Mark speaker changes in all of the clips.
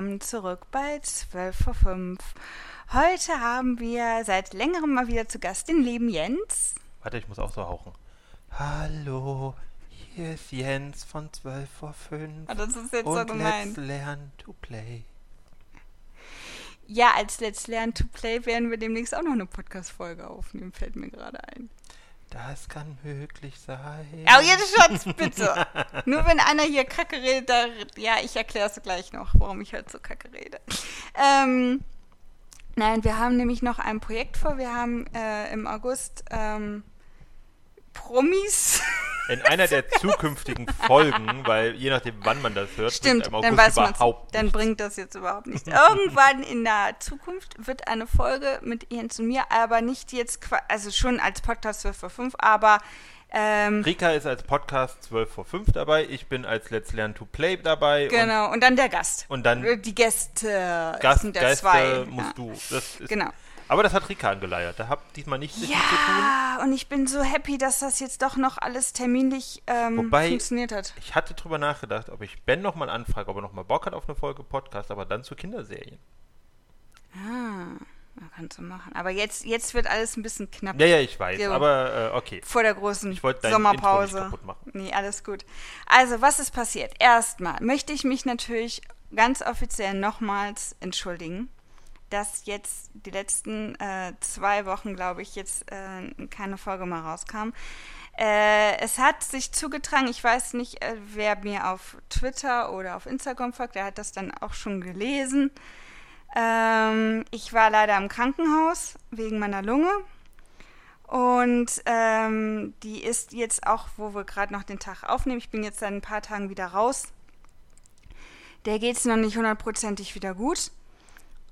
Speaker 1: willkommen zurück bei 12 vor 5. Heute haben wir seit längerem mal wieder zu Gast den lieben Jens.
Speaker 2: Warte, ich muss auch so hauchen. Hallo, hier ist Jens von 12 vor 5.
Speaker 1: Ah, das ist jetzt
Speaker 2: und
Speaker 1: so gemein.
Speaker 2: let's learn to play.
Speaker 1: Ja, als Let's Learn to Play werden wir demnächst auch noch eine Podcast-Folge aufnehmen, fällt mir gerade ein.
Speaker 2: Das kann möglich sein.
Speaker 1: Oh, jetzt Schatz, bitte. Nur wenn einer hier Kacke redet, da, ja, ich erkläre es gleich noch, warum ich halt so Kacke rede. Ähm, nein, wir haben nämlich noch ein Projekt vor. Wir haben äh, im August ähm, Promis.
Speaker 2: In einer der zukünftigen Folgen, weil je nachdem, wann man das hört,
Speaker 1: Stimmt,
Speaker 2: im
Speaker 1: dann
Speaker 2: August
Speaker 1: weiß man
Speaker 2: überhaupt
Speaker 1: Dann bringt das jetzt überhaupt nichts. Irgendwann in der Zukunft wird eine Folge mit Jens und mir, aber nicht jetzt, also schon als Podcast 12 vor 5, aber ähm,
Speaker 2: Rika ist als Podcast 12 vor 5 dabei, ich bin als Let's Learn to Play dabei.
Speaker 1: genau. Und dann der Gast.
Speaker 2: Und, und dann
Speaker 1: Die Gäste
Speaker 2: Gast,
Speaker 1: sind der
Speaker 2: Gäste
Speaker 1: zwei.
Speaker 2: musst
Speaker 1: ja.
Speaker 2: du. Das ist,
Speaker 1: Genau.
Speaker 2: Aber das hat Rika angeleiert. Da habt diesmal nichts mit zu tun.
Speaker 1: Ja, und ich bin so happy, dass das jetzt doch noch alles terminlich ähm,
Speaker 2: Wobei-
Speaker 1: funktioniert hat.
Speaker 2: Ich hatte drüber nachgedacht, ob ich Ben nochmal anfrage, ob er nochmal Bock hat auf eine Folge Podcast, aber dann zu Kinderserien.
Speaker 1: Ah, man kann so machen. Aber jetzt, jetzt wird alles ein bisschen knapp
Speaker 2: Ja, ja, ich weiß,
Speaker 1: Jo.
Speaker 2: aber äh, okay.
Speaker 1: vor der großen
Speaker 2: Ich dein Intro nicht
Speaker 1: Sommerpause.
Speaker 2: kaputt machen.
Speaker 1: Nee, alles gut. Also, was ist passiert? Erstmal möchte ich mich natürlich ganz offiziell nochmals entschuldigen, dass jetzt die letzten äh, zwei Wochen, glaube ich, jetzt äh, keine Folge mehr rauskam. Äh, es hat sich zugetragen, ich weiß nicht, äh, wer mir auf Twitter oder auf Instagram folgt, der hat das dann auch schon gelesen. Ähm, ich war leider im Krankenhaus wegen meiner Lunge. Und ähm, die ist jetzt auch, wo wir gerade noch den Tag aufnehmen, ich bin jetzt seit ein paar Tagen wieder raus. Der geht es noch nicht hundertprozentig wieder gut.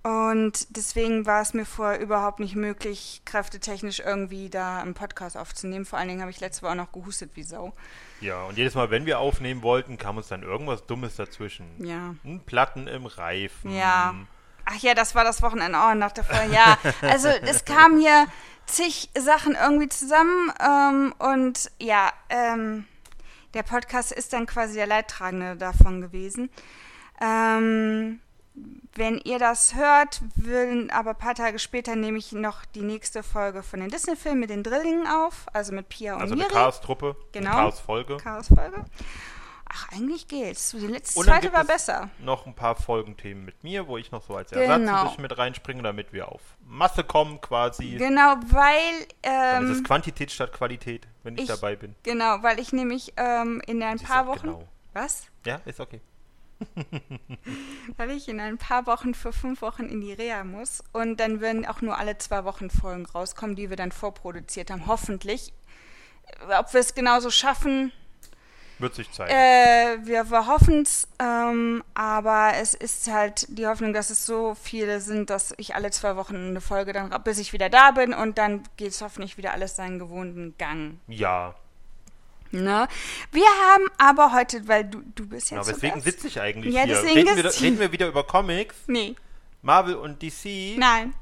Speaker 1: Und deswegen war es mir vorher überhaupt nicht möglich, kräftetechnisch irgendwie da einen Podcast aufzunehmen. Vor allen Dingen habe ich letzte Woche auch noch gehustet wie Sau.
Speaker 2: Ja, und jedes Mal, wenn wir aufnehmen wollten, kam uns dann irgendwas Dummes dazwischen.
Speaker 1: Ja.
Speaker 2: Ein Platten im Reifen.
Speaker 1: Ja. Ach ja, das war das Wochenende. Oh, nach der Folge. Ja, also es kamen hier zig Sachen irgendwie zusammen. Ähm, und ja, ähm, der Podcast ist dann quasi der Leidtragende davon gewesen. Ähm, wenn ihr das hört, will, aber ein paar Tage später nehme ich noch die nächste Folge von den Disney-Filmen mit den Drillingen auf, also mit Pia und
Speaker 2: Also eine. Chaos-Truppe,
Speaker 1: Genau.
Speaker 2: Chaos-Folge.
Speaker 1: Chaos-Folge. Ach, eigentlich geht's. Die letzte
Speaker 2: Und dann
Speaker 1: zweite war
Speaker 2: es
Speaker 1: besser.
Speaker 2: noch ein paar Folgenthemen mit mir, wo ich noch so als
Speaker 1: Genau.
Speaker 2: Ersatz ein bisschen mit reinspringe, damit wir auf Masse kommen quasi.
Speaker 1: Genau, weil
Speaker 2: Dann
Speaker 1: ähm,
Speaker 2: ist es Quantität statt Qualität, wenn ich,
Speaker 1: ich-
Speaker 2: dabei bin.
Speaker 1: Genau, weil ich nämlich ähm, in ein
Speaker 2: Sie
Speaker 1: paar Wochen.
Speaker 2: genau.
Speaker 1: Was?
Speaker 2: Ja, ist okay.
Speaker 1: Weil ich in ein paar Wochen für fünf Wochen in die Reha muss. Und dann werden auch nur alle zwei Wochen Folgen rauskommen, die wir dann vorproduziert haben. Hoffentlich. Ob wir es genauso schaffen,
Speaker 2: Wird sich zeigen.
Speaker 1: äh, wir, wir hoffen es. Ähm, aber es ist halt die Hoffnung, dass es so viele sind, dass ich alle zwei Wochen eine Folge dann, bis ich wieder da bin. Und dann geht es hoffentlich wieder alles seinen gewohnten Gang.
Speaker 2: ja,
Speaker 1: Ne? Wir haben aber heute, weil du, du bist
Speaker 2: genau.
Speaker 1: jetzt.
Speaker 2: Weswegen
Speaker 1: Gast.
Speaker 2: sitze ich eigentlich
Speaker 1: Ja,
Speaker 2: hier?
Speaker 1: deswegen
Speaker 2: Reden wir, reden wir wieder über Comics,
Speaker 1: Nee,
Speaker 2: Marvel und DC.
Speaker 1: nein,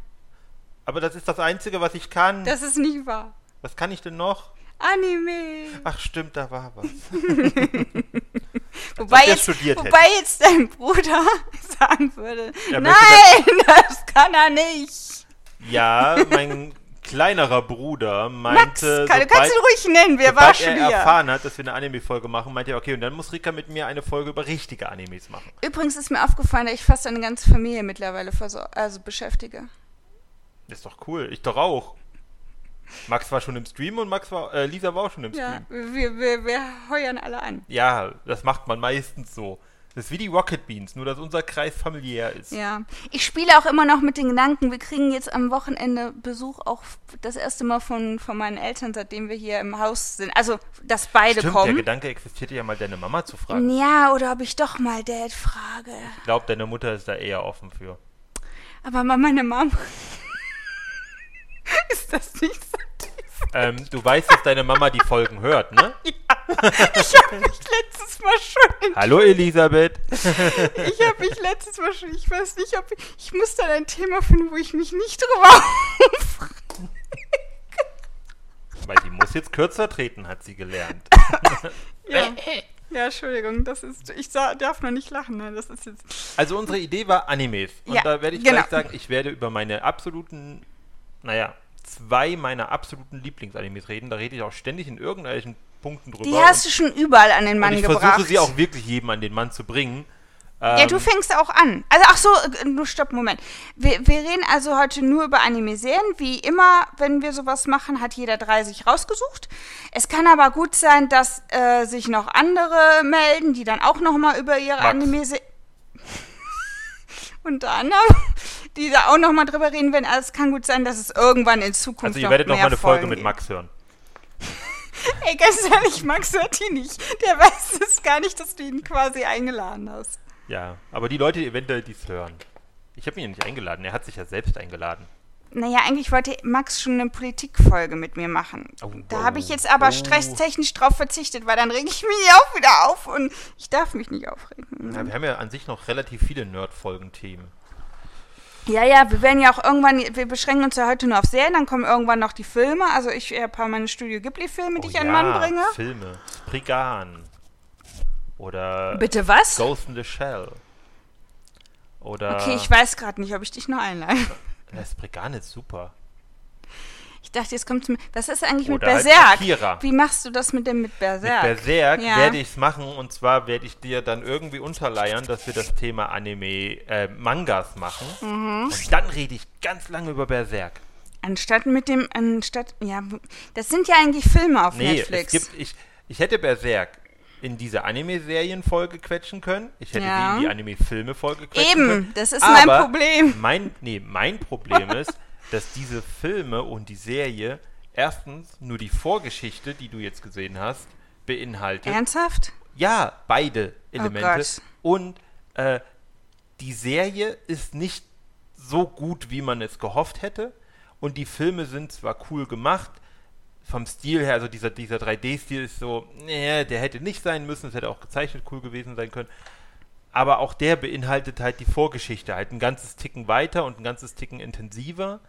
Speaker 2: Aber das ist das Einzige, was ich kann.
Speaker 1: das ist nicht wahr.
Speaker 2: was kann ich denn noch?
Speaker 1: Anime.
Speaker 2: Ach stimmt, da war was.
Speaker 1: Wobei jetzt, wobei jetzt dein Bruder sagen würde, nein, das kann er nicht.
Speaker 2: Ja, mein kleinerer Bruder
Speaker 1: Max,
Speaker 2: meinte,
Speaker 1: kann, du kannst ihn ruhig nennen, wir waren
Speaker 2: sobald
Speaker 1: schon
Speaker 2: er
Speaker 1: hier.
Speaker 2: erfahren hat, dass wir eine Anime-Folge machen, meinte er, okay, und dann muss Rika mit mir eine Folge über richtige Animes machen.
Speaker 1: Übrigens ist mir aufgefallen, dass ich fast eine ganze Familie mittlerweile also beschäftige.
Speaker 2: Ist doch cool. Ich doch auch. Max war schon im Stream und Max war, äh, Lisa war auch schon im
Speaker 1: Ja,
Speaker 2: Stream.
Speaker 1: wir, wir, wir heuern alle an.
Speaker 2: Ja, das macht man meistens so. Das ist wie die Rocket Beans, nur dass unser Kreis familiär ist.
Speaker 1: Ja, ich spiele auch immer noch mit den Gedanken, wir kriegen jetzt am Wochenende Besuch auch das erste Mal von, von meinen Eltern, seitdem wir hier im Haus sind. Also, dass beide
Speaker 2: Stimmt, der
Speaker 1: kommen.
Speaker 2: Gedanke existierte ja mal, deine Mama zu fragen.
Speaker 1: Ja, oder ob ich doch mal Dad frage.
Speaker 2: Ich glaube, deine Mutter ist da eher offen für.
Speaker 1: Aber meine Mom. ist das nicht so tief?
Speaker 2: Ähm, du weißt, dass deine Mama die Folgen hört, ne?
Speaker 1: Ich habe mich letztes Mal schon.
Speaker 2: Hallo Elisabeth.
Speaker 1: Ich habe mich letztes Mal schon. Ich weiß nicht, ob ich. Ich muss dann ein Thema finden, wo ich mich nicht drüber aufrege.
Speaker 2: Weil die muss jetzt kürzer treten, hat sie gelernt.
Speaker 1: Ja. Ja, Entschuldigung, das ist. Ich darf noch nicht lachen, ne? Das ist jetzt.
Speaker 2: Also unsere Idee war Animes. Und
Speaker 1: Ja,
Speaker 2: da werde ich
Speaker 1: genau.
Speaker 2: gleich sagen, ich werde über meine absoluten, naja, zwei meiner absoluten Lieblingsanimes reden. Da rede ich auch ständig in irgendwelchen Punkten drüber.
Speaker 1: Die hast du schon überall an den Mann
Speaker 2: ich
Speaker 1: gebracht.
Speaker 2: versuche sie auch wirklich jedem an den Mann zu bringen.
Speaker 1: Ja,
Speaker 2: Ähm,
Speaker 1: du fängst auch an. Also, ach so, äh, nur stopp, Moment. Wir, wir reden also heute nur über Anime-Serien. Wie immer, wenn wir sowas machen, hat jeder drei sich rausgesucht. Es kann aber gut sein, dass äh, sich noch andere melden, die dann auch noch mal über ihre. Anime-Serien... Unter anderem, die da auch noch mal drüber reden werden. Also, es kann gut sein, dass es irgendwann in Zukunft
Speaker 2: also ihr werdet noch
Speaker 1: mehr
Speaker 2: mal eine Folge mit. Max hören.
Speaker 1: Ey, ganz ehrlich, Max hört die nicht. Der weiß es gar nicht, dass du ihn quasi eingeladen hast.
Speaker 2: Ja, aber die Leute, die eventuell dies hören. Ich habe ihn ja nicht eingeladen, er hat sich ja selbst eingeladen.
Speaker 1: Naja, eigentlich wollte Max schon eine Politikfolge mit mir machen.
Speaker 2: Oh,
Speaker 1: da
Speaker 2: oh,
Speaker 1: habe ich jetzt aber
Speaker 2: oh.
Speaker 1: stresstechnisch drauf verzichtet, weil dann reg ich mich auch wieder auf und ich darf mich nicht aufregen.
Speaker 2: Ja, wir haben ja an sich noch relativ viele Nerd-Folgen-Themen.
Speaker 1: Ja, ja, wir werden ja auch irgendwann, wir beschränken uns ja heute nur auf Serien, dann kommen irgendwann noch die Filme. Also ich habe ein paar meine Studio Ghibli-Filme, die
Speaker 2: Oh
Speaker 1: ich an
Speaker 2: ja,
Speaker 1: Mann bringe.
Speaker 2: Filme. Spriggan. Oder
Speaker 1: Bitte was?
Speaker 2: Ghost in the Shell. Oder.
Speaker 1: Okay, ich weiß gerade nicht, ob ich dich noch einlade.
Speaker 2: Ja, Spriggan ist super.
Speaker 1: Ich dachte, jetzt kommt zum, was ist eigentlich mit
Speaker 2: Oder halt
Speaker 1: Berserk?
Speaker 2: Akira.
Speaker 1: Wie machst du das mit dem mit Berserk?
Speaker 2: Mit Berserk
Speaker 1: Ja.
Speaker 2: werde ich es machen und zwar werde ich dir dann irgendwie unterleiern, dass wir das Thema Anime, äh, Mangas machen.
Speaker 1: Mhm.
Speaker 2: Und dann rede ich ganz lange über Berserk.
Speaker 1: Anstatt mit dem, anstatt, ja, das sind ja eigentlich Filme auf
Speaker 2: Nee,
Speaker 1: Netflix.
Speaker 2: es gibt, ich, ich hätte Berserk in diese Anime-Serien-Folge quetschen können. Ich hätte
Speaker 1: Ja.
Speaker 2: die in die Anime-Filme-Folge quetschen
Speaker 1: Eben,
Speaker 2: können.
Speaker 1: das ist mein
Speaker 2: Aber
Speaker 1: Problem.
Speaker 2: Mein, nee, mein Problem ist, dass diese Filme und die Serie erstens nur die Vorgeschichte, die du jetzt gesehen hast, beinhaltet.
Speaker 1: Ernsthaft?
Speaker 2: Ja, beide Elemente.
Speaker 1: Oh Gott.
Speaker 2: und äh, die Serie ist nicht so gut, wie man es gehofft hätte. Und die Filme sind zwar cool gemacht, vom Stil her, also dieser, dieser 3D-Stil ist so, nee, der hätte nicht sein müssen, es hätte auch gezeichnet cool gewesen sein können. Aber auch der beinhaltet halt die Vorgeschichte, halt ein ganzes Ticken weiter und ein ganzes Ticken intensiver.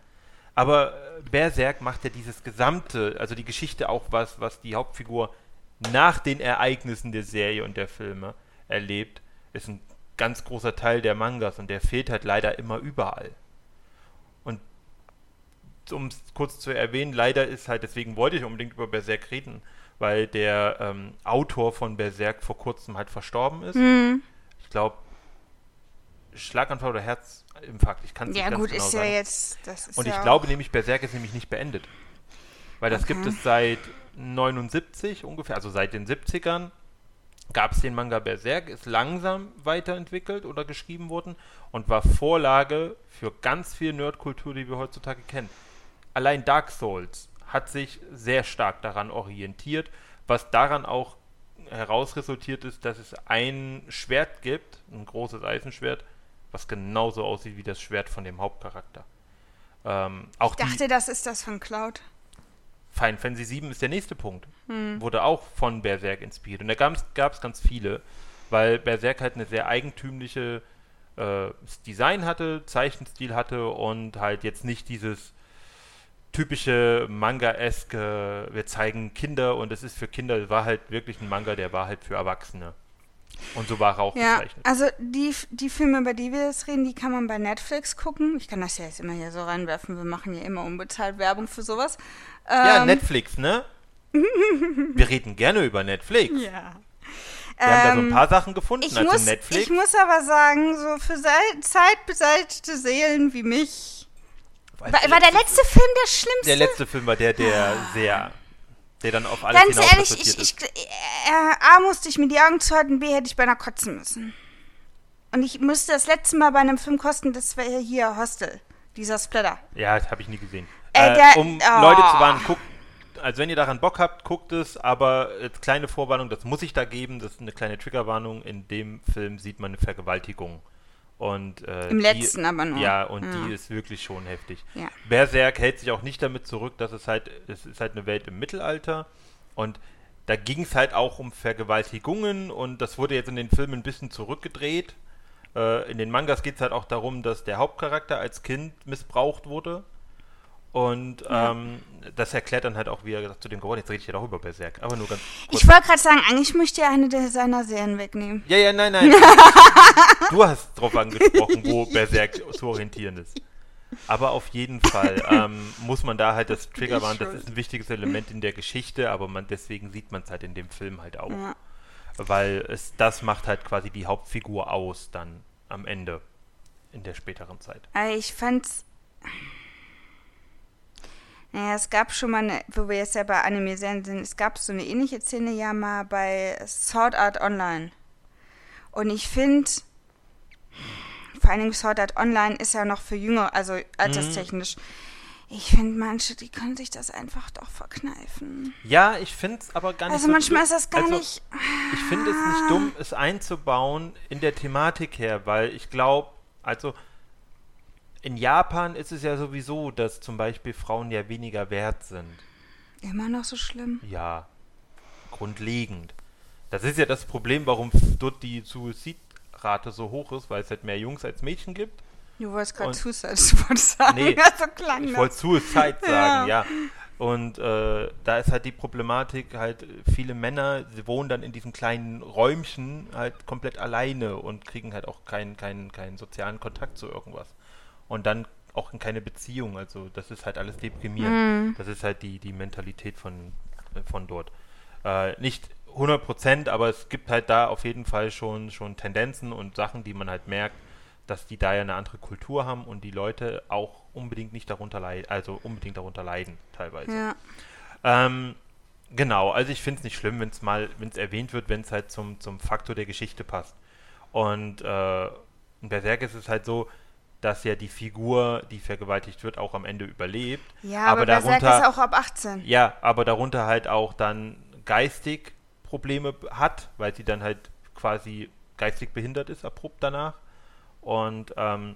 Speaker 2: Aber äh, Berserk macht ja dieses gesamte, also die Geschichte auch was, was die Hauptfigur nach den Ereignissen der Serie und der Filme erlebt, ist ein ganz großer Teil der Mangas und der fehlt halt leider immer überall. Und um es kurz zu erwähnen, leider ist halt, deswegen wollte ich unbedingt über Berserk reden, weil der ähm, Autor von Berserk vor kurzem halt verstorben ist.
Speaker 1: Hm.
Speaker 2: Ich glaube, Schlaganfall oder Herzinfarkt, ich kann es
Speaker 1: Ja,
Speaker 2: nicht ganz
Speaker 1: gut,
Speaker 2: genau
Speaker 1: ist
Speaker 2: sagen.
Speaker 1: ja jetzt. Das ist
Speaker 2: Und ich glaube nämlich, Berserk ist nämlich nicht beendet. Weil das gibt
Speaker 1: Okay.
Speaker 2: es seit 79 ungefähr, also seit den 70ern gab es den Manga Berserk, ist langsam weiterentwickelt oder geschrieben worden und war Vorlage für ganz viel Nerdkultur, die wir heutzutage kennen. Allein Dark Souls hat sich sehr stark daran orientiert, was daran auch herausresultiert ist, dass es ein Schwert gibt, ein großes Eisenschwert, was genauso aussieht wie das Schwert von dem Hauptcharakter. Ähm, auch
Speaker 1: Ich dachte, das ist das von Cloud.
Speaker 2: Final Fantasy 7 ist der nächste Punkt.
Speaker 1: Hm.
Speaker 2: Wurde auch von Berserk inspiriert. Und da gab es ganz viele, weil Berserk halt eine sehr eigentümliche äh, Design hatte, Zeichenstil hatte und halt jetzt nicht dieses typische Manga-eske, wir zeigen Kinder und es ist für Kinder, war halt wirklich ein Manga, der war halt für Erwachsene. Und so war er auch
Speaker 1: Ja,
Speaker 2: gezeichnet.
Speaker 1: also die, die Filme, über die wir jetzt reden, die kann man bei Netflix gucken. Ich kann das ja jetzt immer hier so reinwerfen. Wir machen ja immer unbezahlt Werbung für sowas.
Speaker 2: Ja,
Speaker 1: Ähm,
Speaker 2: Netflix, ne? wir reden gerne über Netflix.
Speaker 1: Ja.
Speaker 2: Wir haben da so
Speaker 1: Ähm,
Speaker 2: ein paar Sachen gefunden,
Speaker 1: Ich
Speaker 2: also
Speaker 1: muss,
Speaker 2: Netflix.
Speaker 1: ich muss aber sagen, so für sei- zeitbeseitete Seelen wie mich. War, war der letzte Film der schlimmste?
Speaker 2: Der letzte Film war der, der sehr, der dann auf alles
Speaker 1: Ganz ehrlich, ich, ich,
Speaker 2: ist.
Speaker 1: äh, A musste ich mir die Augen zuhalten, B hätte ich beinahe kotzen müssen. Und ich musste das letzte Mal bei einem Film kosten, das war hier Hostel, dieser Splatter.
Speaker 2: Ja, das habe ich nie gesehen.
Speaker 1: Äh,
Speaker 2: Äh,
Speaker 1: der-
Speaker 2: um
Speaker 1: oh.
Speaker 2: Leute zu warnen, guckt, also wenn ihr daran Bock habt, guckt es, aber als kleine Vorwarnung, das muss ich da geben, das ist eine kleine Triggerwarnung. In dem Film sieht man eine Vergewaltigung. Und, äh,
Speaker 1: Im
Speaker 2: die,
Speaker 1: letzten aber nur.
Speaker 2: Ja, und
Speaker 1: Ja.
Speaker 2: die ist wirklich schon heftig.
Speaker 1: Ja.
Speaker 2: Berserk hält sich auch nicht damit zurück, dass es halt, es ist halt eine Welt im Mittelalter und da ging es halt auch um Vergewaltigungen und das wurde jetzt in den Filmen ein bisschen zurückgedreht. Äh, in den Mangas geht es halt auch darum, dass der Hauptcharakter als Kind missbraucht wurde Und ähm, das erklärt dann halt auch, wie er gesagt zu dem geworden Jetzt rede ich ja doch über Berserk, aber nur ganz kurz.
Speaker 1: Ich wollte gerade sagen, eigentlich möchte er eine der seiner Serien wegnehmen.
Speaker 2: Ja, ja, nein, nein. du hast drauf angesprochen, wo Berserk zu orientieren ist. Aber auf jeden Fall ähm, muss man da halt das Triggerwarn, das ist ein wichtiges Element in der Geschichte, aber man deswegen sieht man es halt in dem Film halt auch.
Speaker 1: Ja.
Speaker 2: Weil es das macht halt quasi die Hauptfigur aus dann am Ende in der späteren Zeit.
Speaker 1: Also ich fand's. Naja, es gab schon mal, eine, wo wir jetzt ja bei Anime-Serien sind, es gab so eine ähnliche Szene ja mal bei Sword Art Online. Und ich finde, vor allen Dingen Sword Art Online ist ja noch für Jünger, also alterstechnisch. Ich finde, manche, die können sich das einfach doch verkneifen.
Speaker 2: Ja, ich finde es aber gar nicht
Speaker 1: Also
Speaker 2: so
Speaker 1: manchmal ist das gar
Speaker 2: also,
Speaker 1: nicht.
Speaker 2: Ich finde es nicht dumm, es einzubauen in der Thematik her, weil ich glaube, also in Japan ist es ja sowieso, dass zum Beispiel Frauen ja weniger wert sind.
Speaker 1: Immer noch so schlimm.
Speaker 2: Ja, grundlegend. Das ist ja das Problem, warum dort die Suizidrate so hoch ist, weil es halt mehr Jungs als Mädchen gibt.
Speaker 1: Du wolltest gerade Suicide sagen.
Speaker 2: Nee,
Speaker 1: so klang
Speaker 2: Ich wollte Suicide sagen, ja. Und äh, da ist halt die Problematik, halt viele Männer, sie wohnen dann in diesen kleinen Räumchen halt komplett alleine und kriegen halt auch keinen, keinen, keinen sozialen Kontakt zu irgendwas. Und dann auch in keine Beziehung. Also das ist halt alles deprimierend. Das ist halt die, die Mentalität von, von dort. Äh, nicht 100 Prozent, aber es gibt halt da auf jeden Fall schon, schon Tendenzen und Sachen, die man halt merkt, dass die da ja eine andere Kultur haben und die Leute auch unbedingt nicht darunter leiden, also unbedingt darunter leiden teilweise.
Speaker 1: Ja.
Speaker 2: Ähm, genau, also ich finde es nicht schlimm, wenn es mal, wenn es erwähnt wird, wenn es halt zum, zum Faktor der Geschichte passt. Und äh, in Berserk ist es halt so, dass ja die Figur, die vergewaltigt wird, auch am Ende überlebt.
Speaker 1: Ja, aber, Berserk ist auch ab 18.
Speaker 2: Ja, aber darunter halt auch dann geistig Probleme hat, weil sie dann halt quasi geistig behindert ist, abrupt danach. Und ähm,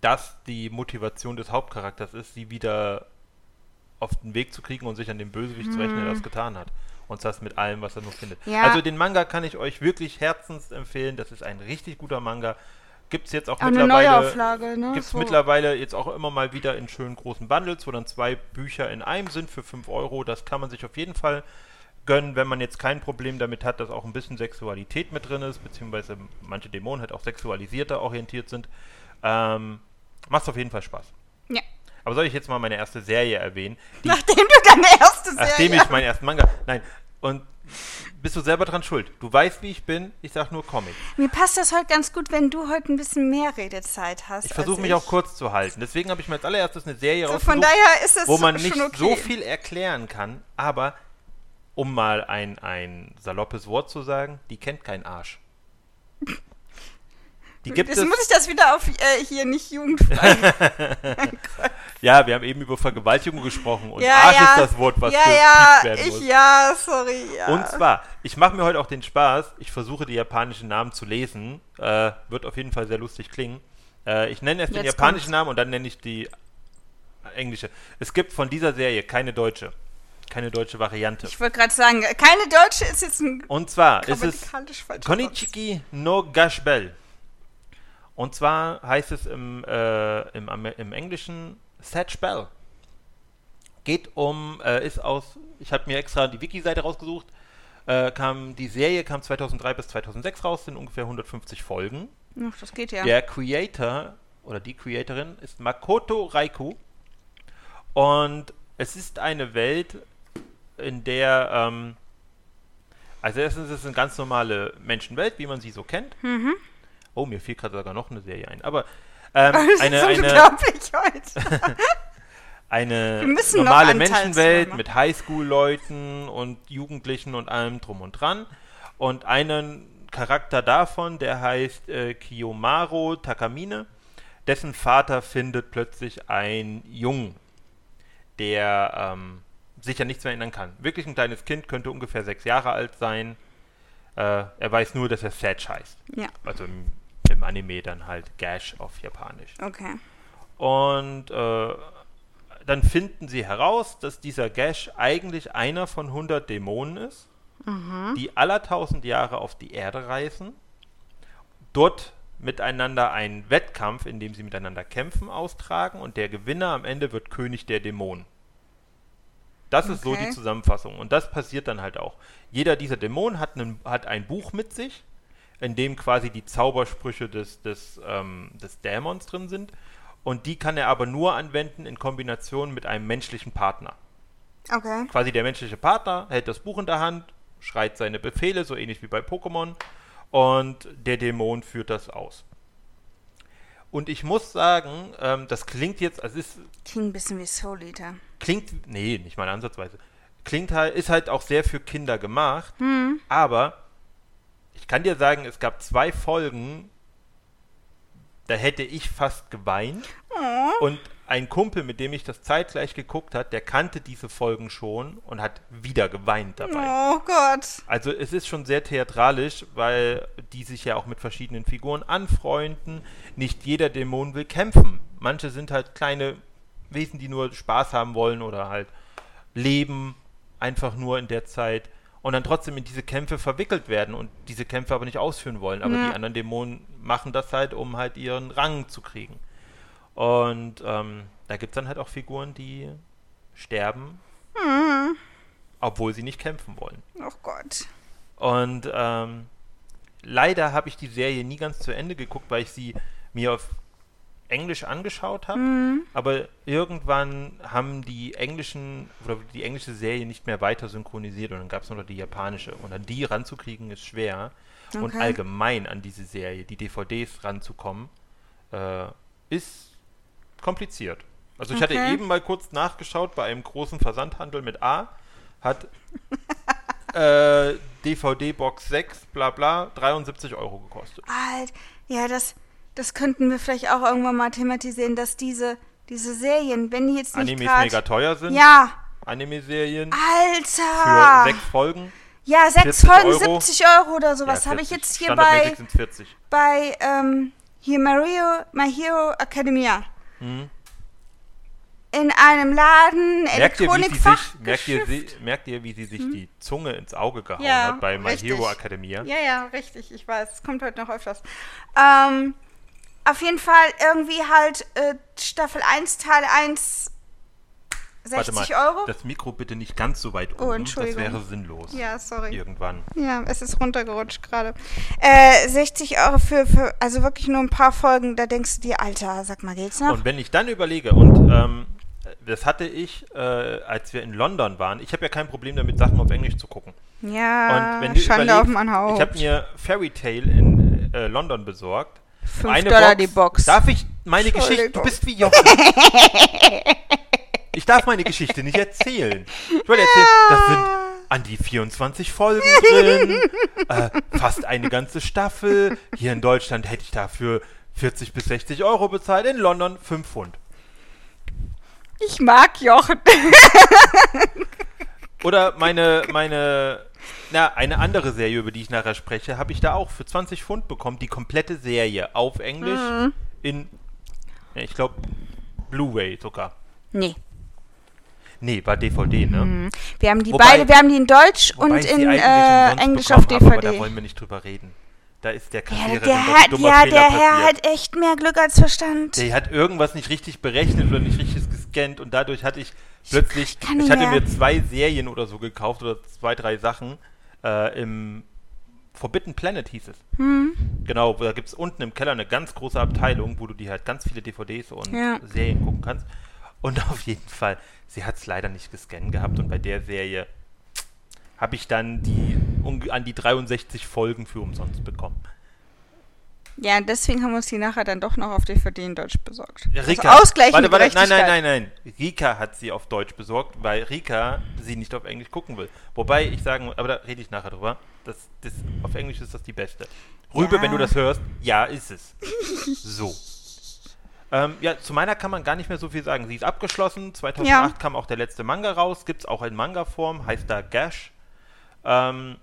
Speaker 2: das die Motivation des Hauptcharakters ist, sie wieder auf den Weg zu kriegen und sich an den Bösewicht zu rechnen, der das getan hat. Und das mit allem, was er nur findet.
Speaker 1: Ja.
Speaker 2: Also den Manga kann ich euch wirklich herzens empfehlen. Das ist ein richtig guter Manga. Gibt es jetzt auch,
Speaker 1: Auch
Speaker 2: mittlerweile.
Speaker 1: Ne?
Speaker 2: Gibt es
Speaker 1: So.
Speaker 2: mittlerweile jetzt auch immer mal wieder in schönen großen Bundles, wo dann zwei Bücher in einem sind für 5 Euro. Das kann man sich auf jeden Fall gönnen, wenn man jetzt kein Problem damit hat, dass auch ein bisschen Sexualität mit drin ist, beziehungsweise manche Dämonen halt auch sexualisierter orientiert sind. Ähm, macht auf jeden Fall Spaß.
Speaker 1: Ja.
Speaker 2: Aber soll ich jetzt mal meine erste Serie erwähnen?
Speaker 1: Nachdem du deine erste
Speaker 2: nachdem
Speaker 1: Serie...
Speaker 2: ich meinen ersten Manga. Nein. Und bist du selber dran schuld? Du weißt, wie ich bin. Ich sag nur Comic.
Speaker 1: Mir passt das heute ganz gut, wenn du heute ein bisschen mehr Redezeit hast.
Speaker 2: Ich versuche mich
Speaker 1: ich.
Speaker 2: auch kurz zu halten. Deswegen habe ich mir als allererstes eine Serie
Speaker 1: So,
Speaker 2: rausgesucht.
Speaker 1: von daher ist es
Speaker 2: wo man nicht
Speaker 1: okay.
Speaker 2: so viel erklären kann, aber um mal ein, ein saloppes Wort zu sagen, die kennt keinen Arsch. Die gibt
Speaker 1: Jetzt
Speaker 2: es.
Speaker 1: muss ich das wieder auf äh, hier nicht jugendfrei.
Speaker 2: Ja, wir haben eben über Vergewaltigung gesprochen und
Speaker 1: ja,
Speaker 2: Arsch
Speaker 1: ja.
Speaker 2: ist das Wort, was
Speaker 1: ja, ja,
Speaker 2: werden
Speaker 1: ich,
Speaker 2: muss.
Speaker 1: ja, sorry, ja.
Speaker 2: Und zwar, ich mache mir heute auch den Spaß, ich versuche die japanischen Namen zu lesen. Äh, wird auf jeden Fall sehr lustig klingen. Äh, ich nenne erst den
Speaker 1: Jetzt
Speaker 2: japanischen
Speaker 1: kommt's.
Speaker 2: Namen und dann nenne ich die englische. Es gibt von dieser Serie keine deutsche. Keine deutsche Variante.
Speaker 1: ich wollte gerade sagen, keine Deutsche ist jetzt ein
Speaker 2: Und zwar ist es. Konichiki no Gashbel. Und zwar heißt es im, äh, im, im Englischen Satch Bell. Geht um, äh, ist aus, ich habe mir extra die Wiki-Seite rausgesucht, äh, kam, die Serie kam 2003 bis 2006 raus, sind ungefähr 150 Folgen.
Speaker 1: Ach, das geht ja.
Speaker 2: Der Creator oder die Creatorin ist Makoto Raiku. Und es ist eine Welt, in der, ähm, also erstens ist es eine ganz normale Menschenwelt, wie man sie so kennt.
Speaker 1: Mhm.
Speaker 2: Oh, mir fiel gerade sogar noch eine Serie ein. Aber ähm,
Speaker 1: Das
Speaker 2: eine,
Speaker 1: ist
Speaker 2: eine,
Speaker 1: unglaublich heute.
Speaker 2: eine normale. Menschenwelt mit Highschool-Leuten und Jugendlichen und allem drum und dran. Und einen Charakter davon, der heißt äh, Kiyomaro Takamine, dessen Vater findet plötzlich einen Jungen, der ähm, sich an nichts mehr erinnern kann. Wirklich ein kleines Kind, könnte ungefähr sechs Jahre alt sein. Äh, er weiß nur, dass er Satch heißt.
Speaker 1: Ja,
Speaker 2: Also im, im Anime dann halt Gash auf Japanisch.
Speaker 1: okay.
Speaker 2: Und äh, dann finden sie heraus, dass dieser Gash eigentlich einer von 100 Dämonen ist, die aller tausend Jahre auf die Erde reisen, dort miteinander einen Wettkampf, in dem sie miteinander kämpfen, austragen und der Gewinner am Ende wird König der Dämonen. Das ist so
Speaker 1: Okay.
Speaker 2: die Zusammenfassung. Und das passiert dann halt auch. Jeder dieser Dämonen hat, einen, hat ein Buch mit sich, in dem quasi die Zaubersprüche des, des, ähm, des Dämons drin sind. Und die kann er aber nur anwenden in Kombination mit einem menschlichen Partner.
Speaker 1: Okay.
Speaker 2: Quasi der menschliche Partner hält das Buch in der Hand, schreit seine Befehle, so ähnlich wie bei Pokémon. Und der Dämon führt das aus. Und ich muss sagen, ähm, das klingt jetzt, also ist
Speaker 1: Klingt ein bisschen wie Soul Eater.
Speaker 2: klingt, nee, nicht mal ansatzweise. Klingt halt, ist halt auch sehr für Kinder gemacht, aber ich kann dir sagen, es gab zwei Folgen, da hätte ich fast geweint. Und ein Kumpel, mit dem ich das zeitgleich geguckt hat, der kannte diese Folgen schon und hat wieder geweint dabei.
Speaker 1: Oh Gott.
Speaker 2: Also es ist schon sehr theatralisch, weil die sich ja auch mit verschiedenen Figuren anfreunden. Nicht jeder Dämon will kämpfen. Manche sind halt kleine Wesen, die nur Spaß haben wollen oder halt leben einfach nur in der Zeit und dann trotzdem in diese Kämpfe verwickelt werden und diese Kämpfe aber nicht ausführen wollen. Aber
Speaker 1: Ja.
Speaker 2: die anderen Dämonen machen das halt, um halt ihren Rang zu kriegen. Und ähm, da gibt es dann halt auch Figuren, die sterben, obwohl sie nicht kämpfen wollen.
Speaker 1: Oh Gott.
Speaker 2: Und ähm, leider habe ich die Serie nie ganz zu Ende geguckt, weil ich sie mir auf Englisch angeschaut habe. Aber irgendwann haben die englischen oder die englische Serie nicht mehr weiter synchronisiert und dann gab es nur noch die japanische. Und an die ranzukriegen ist schwer. Und
Speaker 1: Okay.
Speaker 2: allgemein an diese Serie, die DVDs ranzukommen, äh, ist kompliziert. Also ich hatte
Speaker 1: Okay.
Speaker 2: eben mal kurz nachgeschaut bei einem großen Versandhandel mit A, hat äh, DVD-Box 6, bla bla, 73 Euro gekostet.
Speaker 1: Alt. Ja, das, das könnten wir vielleicht auch irgendwann mal thematisieren, dass diese, diese Serien, wenn die jetzt nicht
Speaker 2: Animes
Speaker 1: grad-
Speaker 2: mega teuer sind.
Speaker 1: Ja.
Speaker 2: Anime-Serien
Speaker 1: Alter.
Speaker 2: für sechs Folgen.
Speaker 1: ja, sechs
Speaker 2: 40
Speaker 1: Folgen,
Speaker 2: Euro.
Speaker 1: 70 Euro oder sowas
Speaker 2: Ja,
Speaker 1: habe ich
Speaker 2: 40.
Speaker 1: jetzt hier bei,
Speaker 2: sind 40.
Speaker 1: bei ähm, hier Mario, My Hero Academia.
Speaker 2: Mhm.
Speaker 1: In einem Laden,
Speaker 2: Merkt ihr, sich,
Speaker 1: Elektronikfach.
Speaker 2: merkt, ihr, sie- merkt ihr, wie sie sich die Zunge ins Auge gehauen
Speaker 1: Ja,
Speaker 2: hat bei My
Speaker 1: richtig.
Speaker 2: Hero Academia?
Speaker 1: Ja, ja, richtig, ich weiß. Es kommt heute noch öfters. Ähm, auf jeden Fall irgendwie halt äh, Staffel 1, Teil 1, 60
Speaker 2: Warte mal,
Speaker 1: Euro.
Speaker 2: das Mikro bitte nicht ganz so weit
Speaker 1: Oh,
Speaker 2: oben, das
Speaker 1: Entschuldigung.
Speaker 2: wäre sinnlos.
Speaker 1: Ja, sorry.
Speaker 2: Irgendwann.
Speaker 1: Ja, es ist runtergerutscht gerade. Äh, 60 Euro für, für, also wirklich nur ein paar Folgen, da denkst du dir, Alter, sag mal, geht's noch?
Speaker 2: Und wenn ich dann überlege, und ähm, das hatte ich, äh, als wir in London waren, ich habe ja kein Problem damit, Sachen auf Englisch zu gucken.
Speaker 1: ja,
Speaker 2: Und wenn du
Speaker 1: Schande
Speaker 2: überlegst,
Speaker 1: auf mein Haupt.
Speaker 2: ich habe mir Fairy Tale in äh, London besorgt.
Speaker 1: 5 Dollar die Box.
Speaker 2: Darf ich meine Geschichte? Du bist wie Jochen. ich darf meine Geschichte nicht erzählen. Ich wollte erzählen, das sind an die 24 Folgen drin, äh, fast eine ganze Staffel. Hier in Deutschland hätte ich dafür 40 bis 60 Euro bezahlt, in London 5 Pfund.
Speaker 1: Ich mag Jochen.
Speaker 2: Oder meine, meine, na, eine andere Serie, über die ich nachher spreche, habe ich da auch für 20 Pfund bekommen. Die komplette Serie auf Englisch
Speaker 1: Mhm.
Speaker 2: in, ja, ich glaube, Blu-ray sogar.
Speaker 1: nee.
Speaker 2: Nee, war DVD, ne?
Speaker 1: Wir haben die
Speaker 2: Wobei-
Speaker 1: beide, wir haben die in Deutsch und in äh, Englisch auf
Speaker 2: habe, Aber da
Speaker 1: DVD.
Speaker 2: wollen wir nicht drüber reden. Da ist der
Speaker 1: Ja,
Speaker 2: Kassiererin
Speaker 1: der hat, ja, der Herr hat echt mehr Glück als Verstand.
Speaker 2: Der hat irgendwas nicht richtig berechnet oder nicht richtig gescannt und dadurch hatte ich plötzlich, ich
Speaker 1: nicht
Speaker 2: hatte
Speaker 1: mehr.
Speaker 2: mir zwei Serien oder so gekauft oder zwei, drei Sachen äh, im Forbidden Planet hieß es.
Speaker 1: Hm.
Speaker 2: Genau, da gibt es unten im Keller eine ganz große Abteilung, wo du dir halt ganz viele DVDs und
Speaker 1: Ja.
Speaker 2: Serien gucken kannst. Und auf jeden Fall, sie hat es leider nicht gescannt gehabt und bei der Serie habe ich dann die an die 63 Folgen für umsonst bekommen.
Speaker 1: Ja, deswegen haben wir uns die nachher dann doch noch auf DVD in Deutsch besorgt.
Speaker 2: Ja,
Speaker 1: Also ausgleichende
Speaker 2: warte, warte, nein, nein, nein, nein. Rika hat sie auf Deutsch besorgt, weil Rika sie nicht auf Englisch gucken will. Wobei ich sagen, aber da rede ich nachher drüber. Das, das, auf Englisch ist das die beste. Rübe,
Speaker 1: Ja.
Speaker 2: wenn du das hörst, ja, ist es. so. Ähm, ja, zu meiner kann man gar nicht mehr so viel sagen. Sie ist abgeschlossen. 2008
Speaker 1: Ja.
Speaker 2: kam auch der letzte Manga raus. Gibt es auch in Manga-Form. Heißt da Gash. Ähm,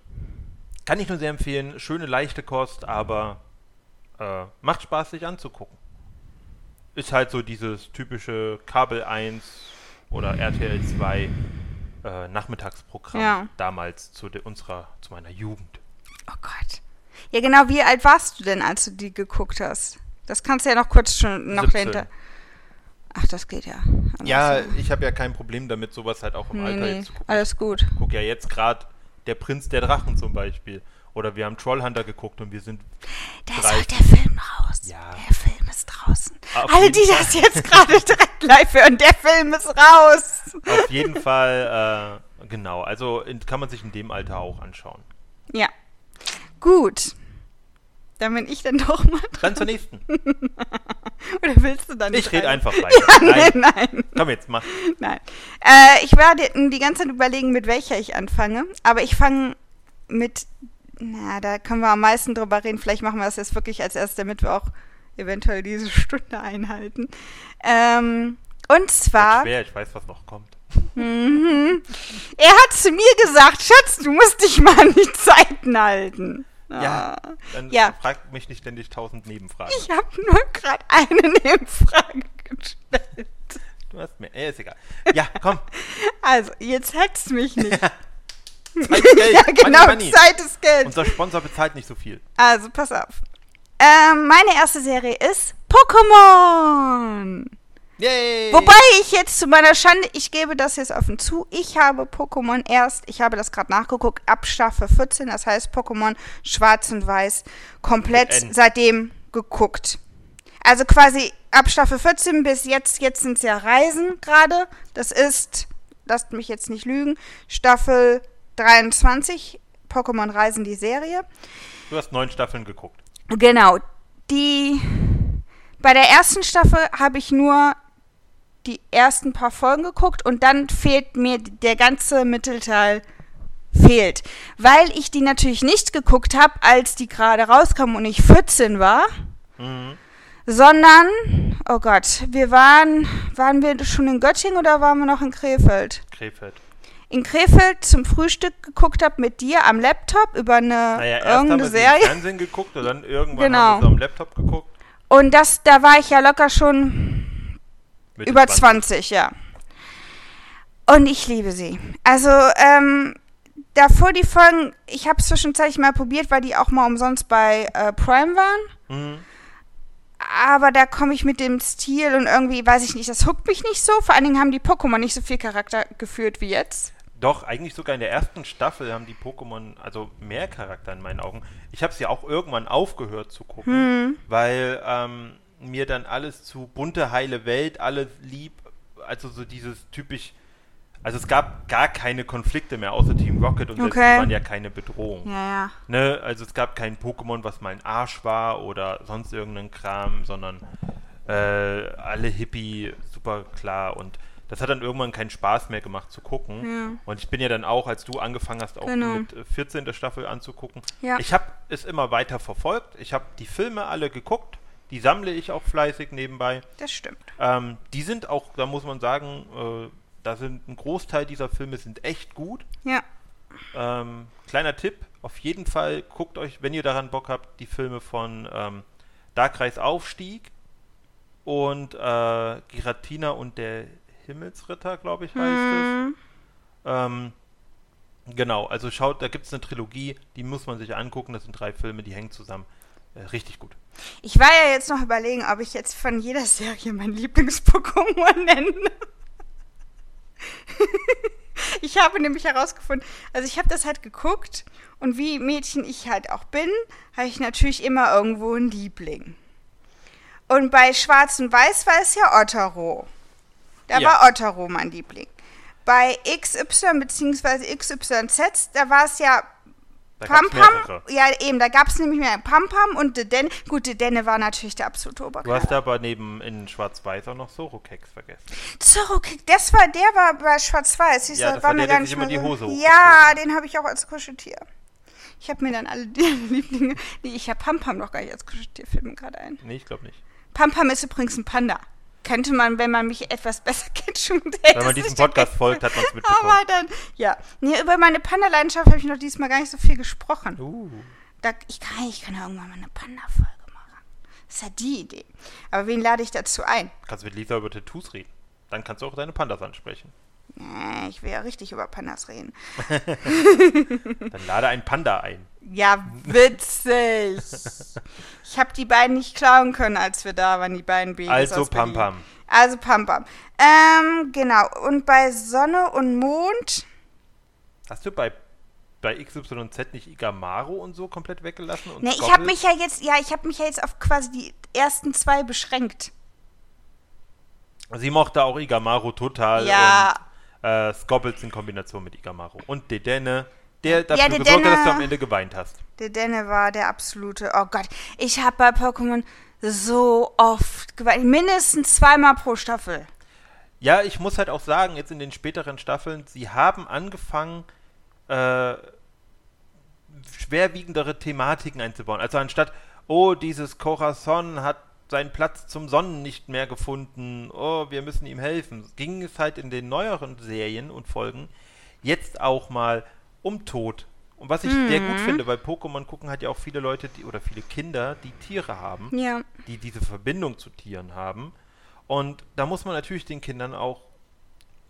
Speaker 2: kann ich nur sehr empfehlen. Schöne, leichte Kost, aber äh, macht Spaß, sich anzugucken. Ist halt so dieses typische Kabel 1 oder RTL 2 äh, Nachmittagsprogramm
Speaker 1: Ja.
Speaker 2: damals zu unserer, zu meiner Jugend.
Speaker 1: Oh Gott. Ja, genau, wie alt warst du denn, als du die geguckt hast? Das kannst du ja noch kurz schon noch
Speaker 2: 17.
Speaker 1: dahinter. Ach, das geht ja. Alles
Speaker 2: Ja, ich habe ja kein Problem damit, sowas halt auch im
Speaker 1: nee,
Speaker 2: Alter
Speaker 1: nee,
Speaker 2: zu gucken.
Speaker 1: alles gut.
Speaker 2: Ich gucke ja jetzt gerade Der Prinz der Drachen zum Beispiel. Oder wir haben Trollhunter geguckt und wir sind
Speaker 1: Da ist heute der Film raus.
Speaker 2: Ja.
Speaker 1: Der Film ist draußen.
Speaker 2: Auf
Speaker 1: Alle, die
Speaker 2: Fall.
Speaker 1: das jetzt gerade direkt live hören, der Film ist raus.
Speaker 2: auf jeden Fall, äh, genau, also in, kann man sich in dem Alter auch anschauen.
Speaker 1: Ja. Gut. Dann bin ich dann doch mal dran.
Speaker 2: Dann zur nächsten.
Speaker 1: Oder willst du dann nicht?
Speaker 2: Ich rede einfach weiter.
Speaker 1: Nein,
Speaker 2: Nein,
Speaker 1: nein,
Speaker 2: komm jetzt, mach.
Speaker 1: nein. Äh, ich werde die ganze Zeit überlegen, mit welcher ich anfange. Aber ich fange mit. Na, da können wir am meisten drüber reden. Vielleicht machen wir das jetzt wirklich als erstes, damit wir auch eventuell diese Stunde einhalten. Ähm, und zwar.
Speaker 2: Schwer, ich weiß, was noch kommt.
Speaker 1: Mhm. Er hat zu mir gesagt, Schatz, du musst dich mal an die Zeiten halten.
Speaker 2: Ja,
Speaker 1: Ah.
Speaker 2: dann
Speaker 1: Ja.
Speaker 2: frag mich nicht ständig tausend Nebenfragen.
Speaker 1: Ich habe nur gerade eine Nebenfrage gestellt.
Speaker 2: Du hast mir, äh, ist egal. Ja, komm.
Speaker 1: Also, jetzt hetzt mich nicht.
Speaker 2: Zeit ist Geld.
Speaker 1: ja, genau,
Speaker 2: money, money.
Speaker 1: Zeit ist Geld.
Speaker 2: Unser Sponsor bezahlt nicht so viel.
Speaker 1: Also, pass auf. Ähm, meine erste Serie ist Pokémon.
Speaker 2: Yay!
Speaker 1: Wobei ich jetzt zu meiner Schande, ich gebe das jetzt offen zu, ich habe Pokémon erst, ich habe das gerade nachgeguckt, ab Staffel 14, das heißt Pokémon Schwarz und Weiß, komplett seitdem geguckt. Also quasi ab Staffel 14 bis jetzt, jetzt sind es ja Reisen gerade. Das ist, lasst mich jetzt nicht lügen, Staffel 23, Pokémon Reisen, die Serie.
Speaker 2: Du hast neun Staffeln geguckt.
Speaker 1: Genau. Die bei der ersten Staffel habe ich nur die ersten paar Folgen geguckt und dann fehlt mir der ganze Mittelteil fehlt, weil ich die natürlich nicht geguckt habe, als die gerade rauskam und ich 14 war,
Speaker 2: Mhm.
Speaker 1: sondern oh Gott, wir waren waren wir schon in Göttingen oder waren wir noch in Krefeld?
Speaker 2: Krefeld.
Speaker 1: In Krefeld zum Frühstück geguckt habe mit dir am Laptop über eine
Speaker 2: Naja, erst haben
Speaker 1: irgendeine
Speaker 2: wir sie im
Speaker 1: Serie.
Speaker 2: Fernsehen geguckt und dann irgendwann
Speaker 1: Genau.
Speaker 2: haben wir am Laptop geguckt.
Speaker 1: Und das, da war ich ja locker schon
Speaker 2: Mitte
Speaker 1: über 20, ja. Und ich liebe sie. Also, ähm, davor die Folgen, ich habe es zwischenzeitlich mal probiert, weil die auch mal umsonst bei äh, Prime waren.
Speaker 2: Mhm.
Speaker 1: Aber da komme ich mit dem Stil und irgendwie, weiß ich nicht, das huckt mich nicht so. Vor allen Dingen haben die Pokémon nicht so viel Charakter geführt wie jetzt.
Speaker 2: Doch, eigentlich sogar in der ersten Staffel haben die Pokémon also mehr Charakter in meinen Augen. Ich habe es ja auch irgendwann aufgehört zu gucken,
Speaker 1: Hm.
Speaker 2: weil ähm, mir dann alles zu bunte, heile Welt, alles lieb, also so dieses typisch, also es gab gar keine Konflikte mehr außer Team Rocket und selbst
Speaker 1: Okay.
Speaker 2: die waren ja keine Bedrohung.
Speaker 1: Ja, ja.
Speaker 2: Ne? Also es gab kein Pokémon, was mal ein Arsch war oder sonst irgendeinen Kram, sondern äh, alle Hippie, super klar und das hat dann irgendwann keinen Spaß mehr gemacht zu gucken.
Speaker 1: Ja.
Speaker 2: Und ich bin ja dann auch, als du angefangen hast, auch
Speaker 1: Genau.
Speaker 2: mit äh, 14. Staffel anzugucken.
Speaker 1: Ja.
Speaker 2: Ich habe es immer weiter verfolgt. Ich habe die Filme alle geguckt. Die sammle ich auch fleißig nebenbei.
Speaker 1: Das stimmt.
Speaker 2: Ähm, die sind auch, da muss man sagen, äh, da sind ein Großteil dieser Filme sind echt gut.
Speaker 1: Ja.
Speaker 2: Ähm, kleiner Tipp, auf jeden Fall guckt euch, wenn ihr daran Bock habt, die Filme von ähm, Darkreis Aufstieg und äh, Giratina und der Himmelsritter, glaube ich, heißt
Speaker 1: Hm.
Speaker 2: es. Ähm, genau, also schaut, da gibt es eine Trilogie, die muss man sich angucken. Das sind drei Filme, die hängen zusammen. Äh, richtig gut.
Speaker 1: Ich war ja jetzt noch überlegen, ob ich jetzt von jeder Serie mein Lieblings-Pokémon nenne. ich habe nämlich herausgefunden, also ich habe das halt geguckt und wie Mädchen ich halt auch bin, habe ich natürlich immer irgendwo einen Liebling. Und bei Schwarz und Weiß war es ja Ottero. Da
Speaker 2: Ja.
Speaker 1: war Ottero mein Liebling. Bei XY bzw. XYZ, da war es ja
Speaker 2: Da
Speaker 1: Pam Pam, ja eben, da gab es nämlich mehr Pam Pam und De Den. Gut, De Denne war natürlich der absolute
Speaker 2: Du
Speaker 1: Oberknaller.
Speaker 2: hast aber neben in Schwarz-Weiß auch noch Sorokex vergessen.
Speaker 1: Zorro-Kick, das war, der war bei Schwarz-Weiß. Du,
Speaker 2: Ja,
Speaker 1: das war
Speaker 2: war
Speaker 1: mir
Speaker 2: der, der sich immer die Hose
Speaker 1: Ja, den habe ich auch als Kuscheltier. Ich habe mir dann alle die Lieblinge. Nee, ich habe Pam Pam noch gar nicht als Kuscheltier, fällt mir gerade ein.
Speaker 2: Nee, ich glaube nicht.
Speaker 1: Pam Pam ist übrigens ein Panda. Könnte man, wenn man mich etwas besser kennt, schon
Speaker 2: Wenn man diesem Podcast folgt, hat man es mitbekommen.
Speaker 1: Aber dann, ja. Nee, über meine Panda-Leidenschaft habe ich noch diesmal gar nicht so viel gesprochen.
Speaker 2: Uh.
Speaker 1: Da, ich, kann, ich kann ja irgendwann mal eine Panda-Folge machen. Das ist ja die Idee. Aber wen lade ich dazu ein?
Speaker 2: Kannst mit Lisa über Tattoos reden. Dann kannst du auch deine Pandas ansprechen.
Speaker 1: Nee, ich will ja richtig über Pandas reden.
Speaker 2: Dann lade ein Panda ein.
Speaker 1: Ja, witzig. ich habe die beiden nicht klauen können, als wir da waren, die beiden Babys
Speaker 2: Also Pam. Pam.
Speaker 1: Also Pam Pam. Ähm, genau. Und bei Sonne und Mond,
Speaker 2: Hast du bei, bei XYZ nicht Igamaru und so komplett weggelassen? Und
Speaker 1: ne, ich
Speaker 2: Skobble?
Speaker 1: habe mich ja jetzt, ja, ich habe mich ja jetzt auf quasi die ersten zwei beschränkt.
Speaker 2: Sie mochte auch Igamaru total.
Speaker 1: Ja.
Speaker 2: Und äh, Skobbles in Kombination mit Igamaru. Und Dedenne, der dafür
Speaker 1: Dedenne-
Speaker 2: gesorgt hat, dass du am Ende geweint hast.
Speaker 1: Der Denne war der absolute, oh Gott, ich habe bei Pokémon so oft geweint, mindestens zweimal pro Staffel.
Speaker 2: Ja, ich muss halt auch sagen, jetzt in den späteren Staffeln, sie haben angefangen, äh, schwerwiegendere Thematiken einzubauen. Also anstatt, oh, dieses Corazon hat seinen Platz zum Sonnen nicht mehr gefunden, oh, wir müssen ihm helfen, ging es halt in den neueren Serien und Folgen jetzt auch mal um Tod. Und was ich sehr gut finde, weil Pokémon gucken hat ja auch viele Leute, die, oder viele Kinder, die Tiere haben
Speaker 1: Ja.
Speaker 2: die diese Verbindung zu Tieren haben. Und da muss man natürlich den Kindern auch,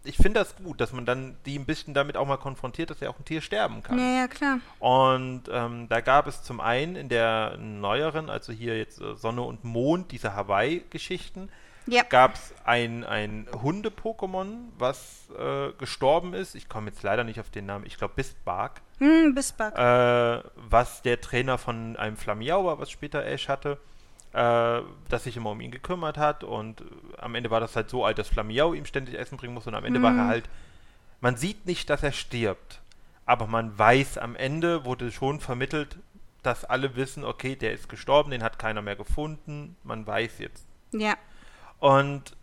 Speaker 2: ich finde das gut, dass man dann die ein bisschen damit auch mal konfrontiert, dass ja auch ein Tier sterben kann.
Speaker 1: Ja, ja, klar.
Speaker 2: Und ähm, da gab es zum einen in der neueren, also hier jetzt äh, Sonne und Mond, diese Hawaii-Geschichten,
Speaker 1: Ja.
Speaker 2: gab es ein, ein Hunde-Pokémon, was äh, gestorben ist. Ich komme jetzt leider nicht auf den Namen, ich glaube Bistbark
Speaker 1: Hm, Bisbak.
Speaker 2: äh, was der Trainer von einem Flamiau war, was später Ash hatte, äh, das sich immer um ihn gekümmert hat und äh, am Ende war das halt so alt, dass Flamiau ihm ständig Essen bringen musste und am Ende war er halt, man sieht nicht, dass er stirbt, aber man weiß, am Ende wurde schon vermittelt, dass alle wissen, okay, der ist gestorben, den hat keiner mehr gefunden, man weiß jetzt.
Speaker 1: Ja.
Speaker 2: Und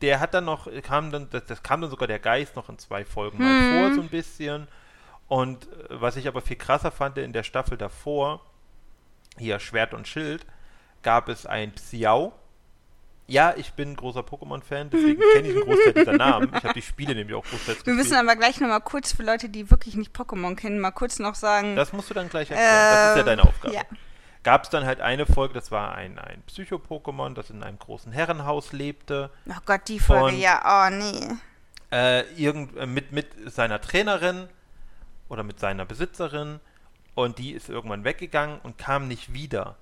Speaker 2: der hat dann noch, kam dann, das, das kam dann sogar der Geist noch in zwei Folgen mal vor, so ein bisschen. Und äh, was ich aber viel krasser fand, in der Staffel davor, hier Schwert und Schild, gab es ein Xiao. Ja, ich bin ein großer Pokémon-Fan, deswegen kenne ich einen Großteil dieser Namen. Ich habe die Spiele nämlich auch großteils
Speaker 1: Wir müssen
Speaker 2: gespielt.
Speaker 1: aber gleich nochmal kurz für Leute, die wirklich nicht Pokémon kennen, mal kurz noch sagen.
Speaker 2: Das musst du dann gleich erklären. das ist ja
Speaker 1: Ähm,
Speaker 2: deine Aufgabe.
Speaker 1: ja.
Speaker 2: Gab es dann halt eine Folge, das war ein, ein Psycho-Pokémon, das in einem großen Herrenhaus lebte.
Speaker 1: oh Gott, die Folge,
Speaker 2: Und-
Speaker 1: ja, oh nee.
Speaker 2: äh, irgend, äh, mit, mit seiner Trainerin oder mit seiner Besitzerin und die ist irgendwann weggegangen und kam nicht wieder.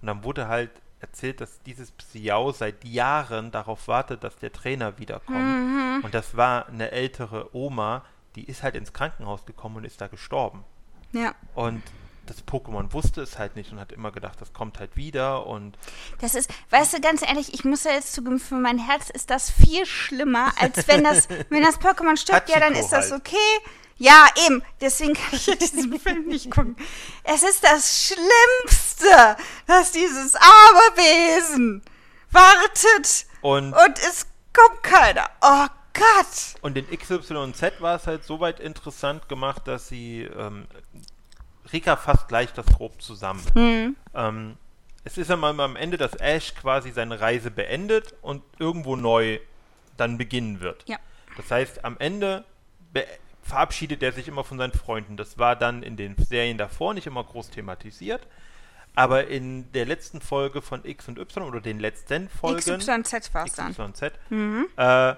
Speaker 2: Und dann wurde halt erzählt, dass dieses Psiau seit Jahren darauf wartet, dass der Trainer wiederkommt. Und das war eine ältere Oma, die ist halt ins Krankenhaus gekommen und ist da gestorben.
Speaker 1: Ja.
Speaker 2: Und das Pokémon wusste es halt nicht und hat immer gedacht, das kommt halt wieder und
Speaker 1: Das ist, weißt du, ganz ehrlich, ich muss ja jetzt zugeben, für mein Herz ist das viel schlimmer, als wenn das, wenn das Pokémon stirbt, ja, dann ist das
Speaker 2: halt.
Speaker 1: okay. Ja, eben. Deswegen kann ich ja diesen Film nicht gucken. Es ist das Schlimmste, dass dieses Aberwesen wartet
Speaker 2: und
Speaker 1: und es kommt keiner. Oh Gott.
Speaker 2: Und in XYZ war es halt soweit interessant gemacht, dass sie ähm, Rika fasst gleich das grob zusammen. Ähm, es ist ja mal am Ende, dass Ash quasi seine Reise beendet und irgendwo neu dann beginnen wird.
Speaker 1: Ja.
Speaker 2: Das heißt, am Ende verabschiedet er sich immer von seinen Freunden. Das war dann in den Serien davor nicht immer groß thematisiert. Aber in der letzten Folge von X und Y oder den letzten Folgen
Speaker 1: XYZ war es dann.
Speaker 2: XYZ, äh,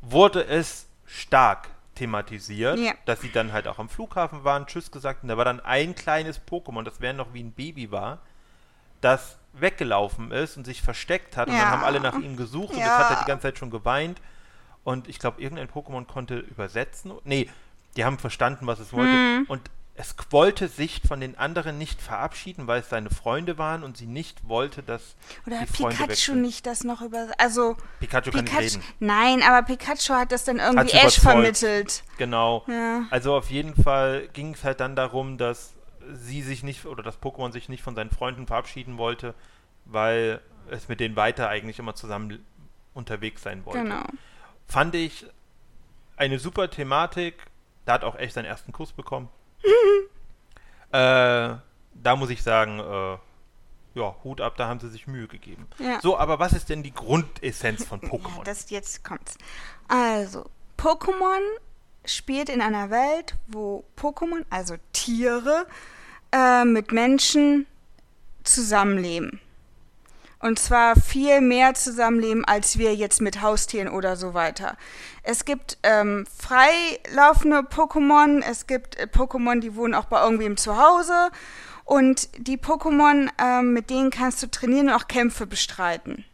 Speaker 2: wurde es stark thematisiert,
Speaker 1: Ja.
Speaker 2: dass sie dann halt auch am Flughafen waren, Tschüss gesagt und da war dann ein kleines Pokémon, das wäre noch wie ein Baby war, das weggelaufen ist und sich versteckt hat und
Speaker 1: Ja.
Speaker 2: dann haben alle nach ihm gesucht und
Speaker 1: Ja.
Speaker 2: das hat er die ganze Zeit schon geweint und ich glaube, irgendein Pokémon konnte übersetzen. Nee, die haben verstanden, was es wollte
Speaker 1: Mhm.
Speaker 2: und es wollte sich von den anderen nicht verabschieden, weil es seine Freunde waren und sie nicht wollte, dass
Speaker 1: Oder
Speaker 2: die Freunde
Speaker 1: Pikachu
Speaker 2: wechseln.
Speaker 1: nicht das noch über. Also.
Speaker 2: Pikachu kann nicht
Speaker 1: Pikachu.
Speaker 2: reden.
Speaker 1: Nein, aber Pikachu hat das dann irgendwie Ash vermittelt.
Speaker 2: Genau.
Speaker 1: Ja.
Speaker 2: Also auf jeden Fall ging es halt dann darum, dass sie sich nicht oder das Pokémon sich nicht von seinen Freunden verabschieden wollte, weil es mit denen weiter eigentlich immer zusammen unterwegs sein wollte.
Speaker 1: Genau.
Speaker 2: Fand ich eine super Thematik. Da hat auch echt seinen ersten Kuss bekommen. äh, da muss ich sagen, äh, ja, Hut ab, da haben sie sich Mühe gegeben.
Speaker 1: Ja.
Speaker 2: So, aber was ist denn die Grundessenz von Pokémon?
Speaker 1: Ja, das jetzt kommt's. Also, Pokémon spielt in einer Welt, wo Pokémon, also Tiere, äh, mit Menschen zusammenleben. Und zwar viel mehr zusammenleben, als wir jetzt mit Haustieren oder so weiter. Es gibt ähm, freilaufende Pokémon, es gibt äh, Pokémon, die wohnen auch bei irgendwem zu Hause. Und die Pokémon, ähm, mit denen kannst du trainieren und auch Kämpfe bestreiten.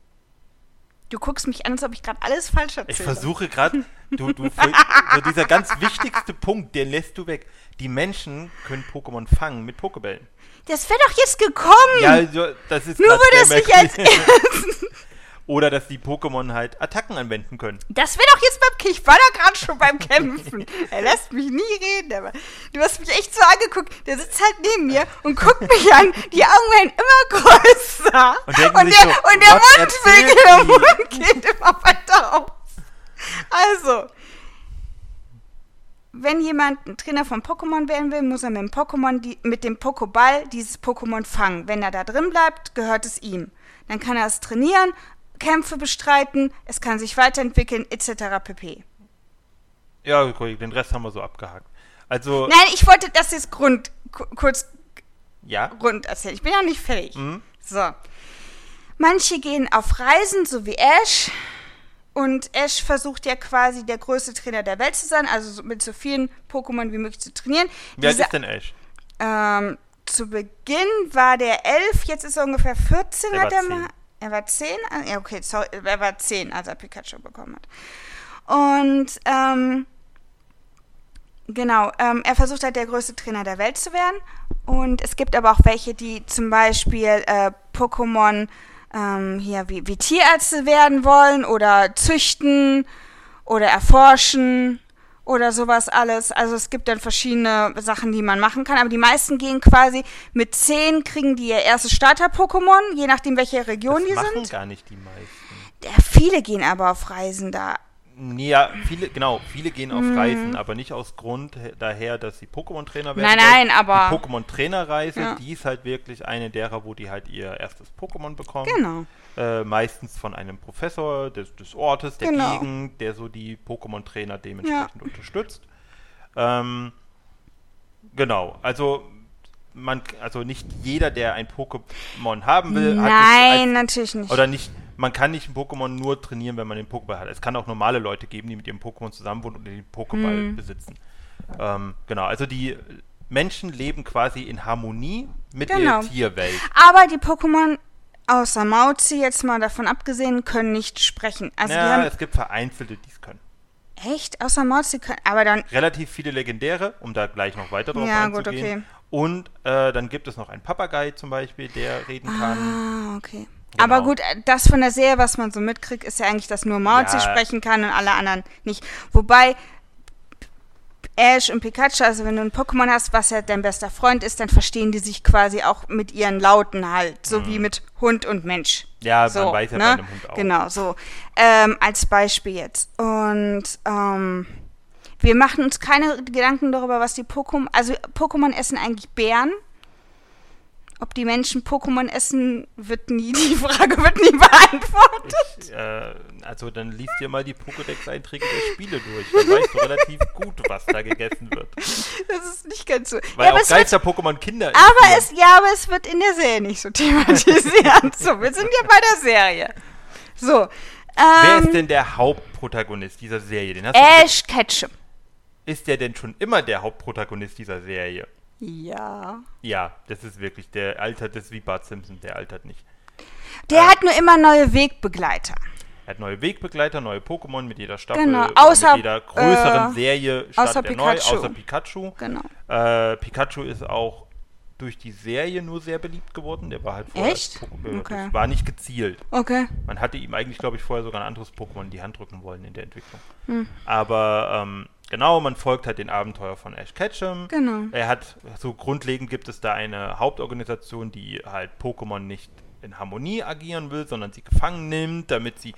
Speaker 1: Du guckst mich an, als ob ich gerade alles falsch erzähle.
Speaker 2: Ich versuche gerade, du, du, so dieser ganz wichtigste Punkt, den lässt du weg. Die Menschen können Pokémon fangen mit Pokebällen.
Speaker 1: Das wäre doch jetzt gekommen.
Speaker 2: Ja, das ist
Speaker 1: Nur würde es nicht als
Speaker 2: Oder dass die Pokémon halt Attacken anwenden können.
Speaker 1: Das wäre doch jetzt beim K- Ich war doch gerade schon beim Kämpfen. er lässt mich nie reden, aber du hast mich echt so angeguckt. Der sitzt halt neben mir und guckt mich an. Die Augen werden immer größer.
Speaker 2: Und
Speaker 1: und der,
Speaker 2: so,
Speaker 1: und der Mundwinkel, der? Mund geht immer weiter auf. Also, wenn jemand ein Trainer von Pokémon werden will, muss er mit dem Pokémon, die, mit dem Pokéball dieses Pokémon fangen. Wenn er da drin bleibt, gehört es ihm. Dann kann er es trainieren, Kämpfe bestreiten, es kann sich weiterentwickeln, etc. pp.
Speaker 2: Ja, Kollege, den Rest haben wir so abgehakt. Also,
Speaker 1: Nein, ich wollte das jetzt Grund, ku- kurz
Speaker 2: ja.
Speaker 1: Grund erzählen. Ich bin ja nicht fertig.
Speaker 2: Mhm.
Speaker 1: So. Manche gehen auf Reisen, so wie Ash. Und Ash versucht ja quasi der größte Trainer der Welt zu sein, also so- mit so vielen Pokémon wie möglich zu trainieren.
Speaker 2: Wie alt
Speaker 1: Diese-
Speaker 2: ist denn Ash?
Speaker 1: ähm, zu Beginn war der 11, jetzt ist er ungefähr 14,
Speaker 2: Er
Speaker 1: hat er mal.
Speaker 2: 10.
Speaker 1: Er war 10? Ah, Ja, okay, sorry, er war 10, als er Pikachu bekommen hat. Und, ähm, genau, ähm, er versucht halt der größte Trainer der Welt zu werden. Und es gibt aber auch welche, die zum Beispiel äh, Pokémon ähm, hier wie, wie Tierärzte werden wollen oder züchten oder erforschen oder sowas alles. Also es gibt dann verschiedene Sachen, die man machen kann. Aber die meisten gehen quasi mit 10 kriegen die ihr erstes Starter-Pokémon, je nachdem welche Region
Speaker 2: Das
Speaker 1: die
Speaker 2: machen
Speaker 1: sind.
Speaker 2: gar nicht die meisten.
Speaker 1: Ja, viele gehen aber auf Reisen da.
Speaker 2: Ja, viele, genau, viele gehen auf Reisen, aber nicht aus Grund he- daher, dass sie Pokémon-Trainer werden.
Speaker 1: Mhm. Nein,
Speaker 2: wollen.
Speaker 1: nein, aber-
Speaker 2: Die Pokémon-Trainerreise,
Speaker 1: Ja.
Speaker 2: die ist halt wirklich eine derer, wo die halt ihr erstes Pokémon bekommen.
Speaker 1: Genau.
Speaker 2: Äh, meistens von einem Professor des, des Ortes, der
Speaker 1: Genau.
Speaker 2: Gegend, der so die Pokémon-Trainer dementsprechend unterstützt. Ähm, genau, also man, also nicht jeder, der ein Pokémon haben will, hat es
Speaker 1: Nein, natürlich nicht.
Speaker 2: oder nicht, man kann nicht ein Pokémon nur trainieren, wenn man den Pokéball hat. Es kann auch normale Leute geben, die mit ihrem Pokémon zusammenwohnen und den Pokéball
Speaker 1: Mhm.
Speaker 2: besitzen. Ähm, genau, also die Menschen leben quasi in Harmonie mit
Speaker 1: Genau.
Speaker 2: der Tierwelt.
Speaker 1: aber die Pokémon, außer Mauzi, jetzt mal davon abgesehen, können nicht sprechen. Also
Speaker 2: ja,
Speaker 1: haben.
Speaker 2: es gibt vereinzelte, die es können.
Speaker 1: Echt? Außer Mauzi können. Aber dann.
Speaker 2: relativ viele legendäre, um da gleich noch weiter drauf
Speaker 1: Ja, gut,
Speaker 2: einzugehen.
Speaker 1: okay.
Speaker 2: Und äh, dann gibt es noch einen Papagei zum Beispiel, der reden kann.
Speaker 1: Ah, okay.
Speaker 2: Genau.
Speaker 1: Aber gut, äh, das von der Serie, was man so mitkriegt, ist ja eigentlich, dass nur Mauzi
Speaker 2: Ja.
Speaker 1: sprechen kann und alle anderen nicht. Wobei Ash und Pikachu, also wenn du ein Pokémon hast, was ja dein bester Freund ist, dann verstehen die sich quasi auch mit ihren Lauten halt, so wie mit Hund und Mensch.
Speaker 2: Mhm. Ja,
Speaker 1: so,
Speaker 2: man weiß ja
Speaker 1: ne?
Speaker 2: bei einem Hund auch.
Speaker 1: Genau, so. Ähm, als Beispiel jetzt. Und ähm, wir machen uns keine Gedanken darüber, was die Pokémon. Also Pokémon essen eigentlich Bären. Ob die Menschen Pokémon essen, wird nie, die Frage wird nie beantwortet.
Speaker 2: Ich, äh, also dann liest dir mal die Pokédex-Einträge der Spiele durch. Dann weißt du relativ gut, was da gegessen wird.
Speaker 1: Das ist nicht ganz so.
Speaker 2: Weil
Speaker 1: ja,
Speaker 2: auch Geister-Pokémon Kinder
Speaker 1: aber es, ja, aber es wird in der Serie nicht so thematisiert. so, wir sind ja bei der Serie. So.
Speaker 2: Wer
Speaker 1: Ähm,
Speaker 2: ist denn der Hauptprotagonist dieser Serie? Den hast
Speaker 1: Ash Ketchum.
Speaker 2: ist der denn schon immer der Hauptprotagonist dieser Serie?
Speaker 1: Ja.
Speaker 2: Ja, das ist wirklich, der altert, das ist wie Bart Simpson, der altert nicht.
Speaker 1: Der hat nur immer neue Wegbegleiter.
Speaker 2: Er hat neue Wegbegleiter, neue Pokémon mit jeder Staffel,
Speaker 1: Genau, außer,
Speaker 2: mit jeder größeren
Speaker 1: äh,
Speaker 2: Serie
Speaker 1: außer
Speaker 2: startet er neu,
Speaker 1: Pikachu.
Speaker 2: außer Pikachu.
Speaker 1: Genau.
Speaker 2: Äh, Pikachu ist auch durch die Serie nur sehr beliebt geworden. Der war halt vorher
Speaker 1: Echt?
Speaker 2: Poké-
Speaker 1: Okay.
Speaker 2: das war nicht gezielt.
Speaker 1: Okay.
Speaker 2: Man hatte ihm eigentlich, glaube ich, vorher sogar ein anderes Pokémon in die Hand drücken wollen in der Entwicklung.
Speaker 1: Hm.
Speaker 2: Aber ähm, genau, man folgt halt den Abenteuer von Ash Ketchum.
Speaker 1: Genau.
Speaker 2: Er hat, so grundlegend gibt es da eine Hauptorganisation, die halt Pokémon nicht in Harmonie agieren will, sondern sie gefangen nimmt, damit sie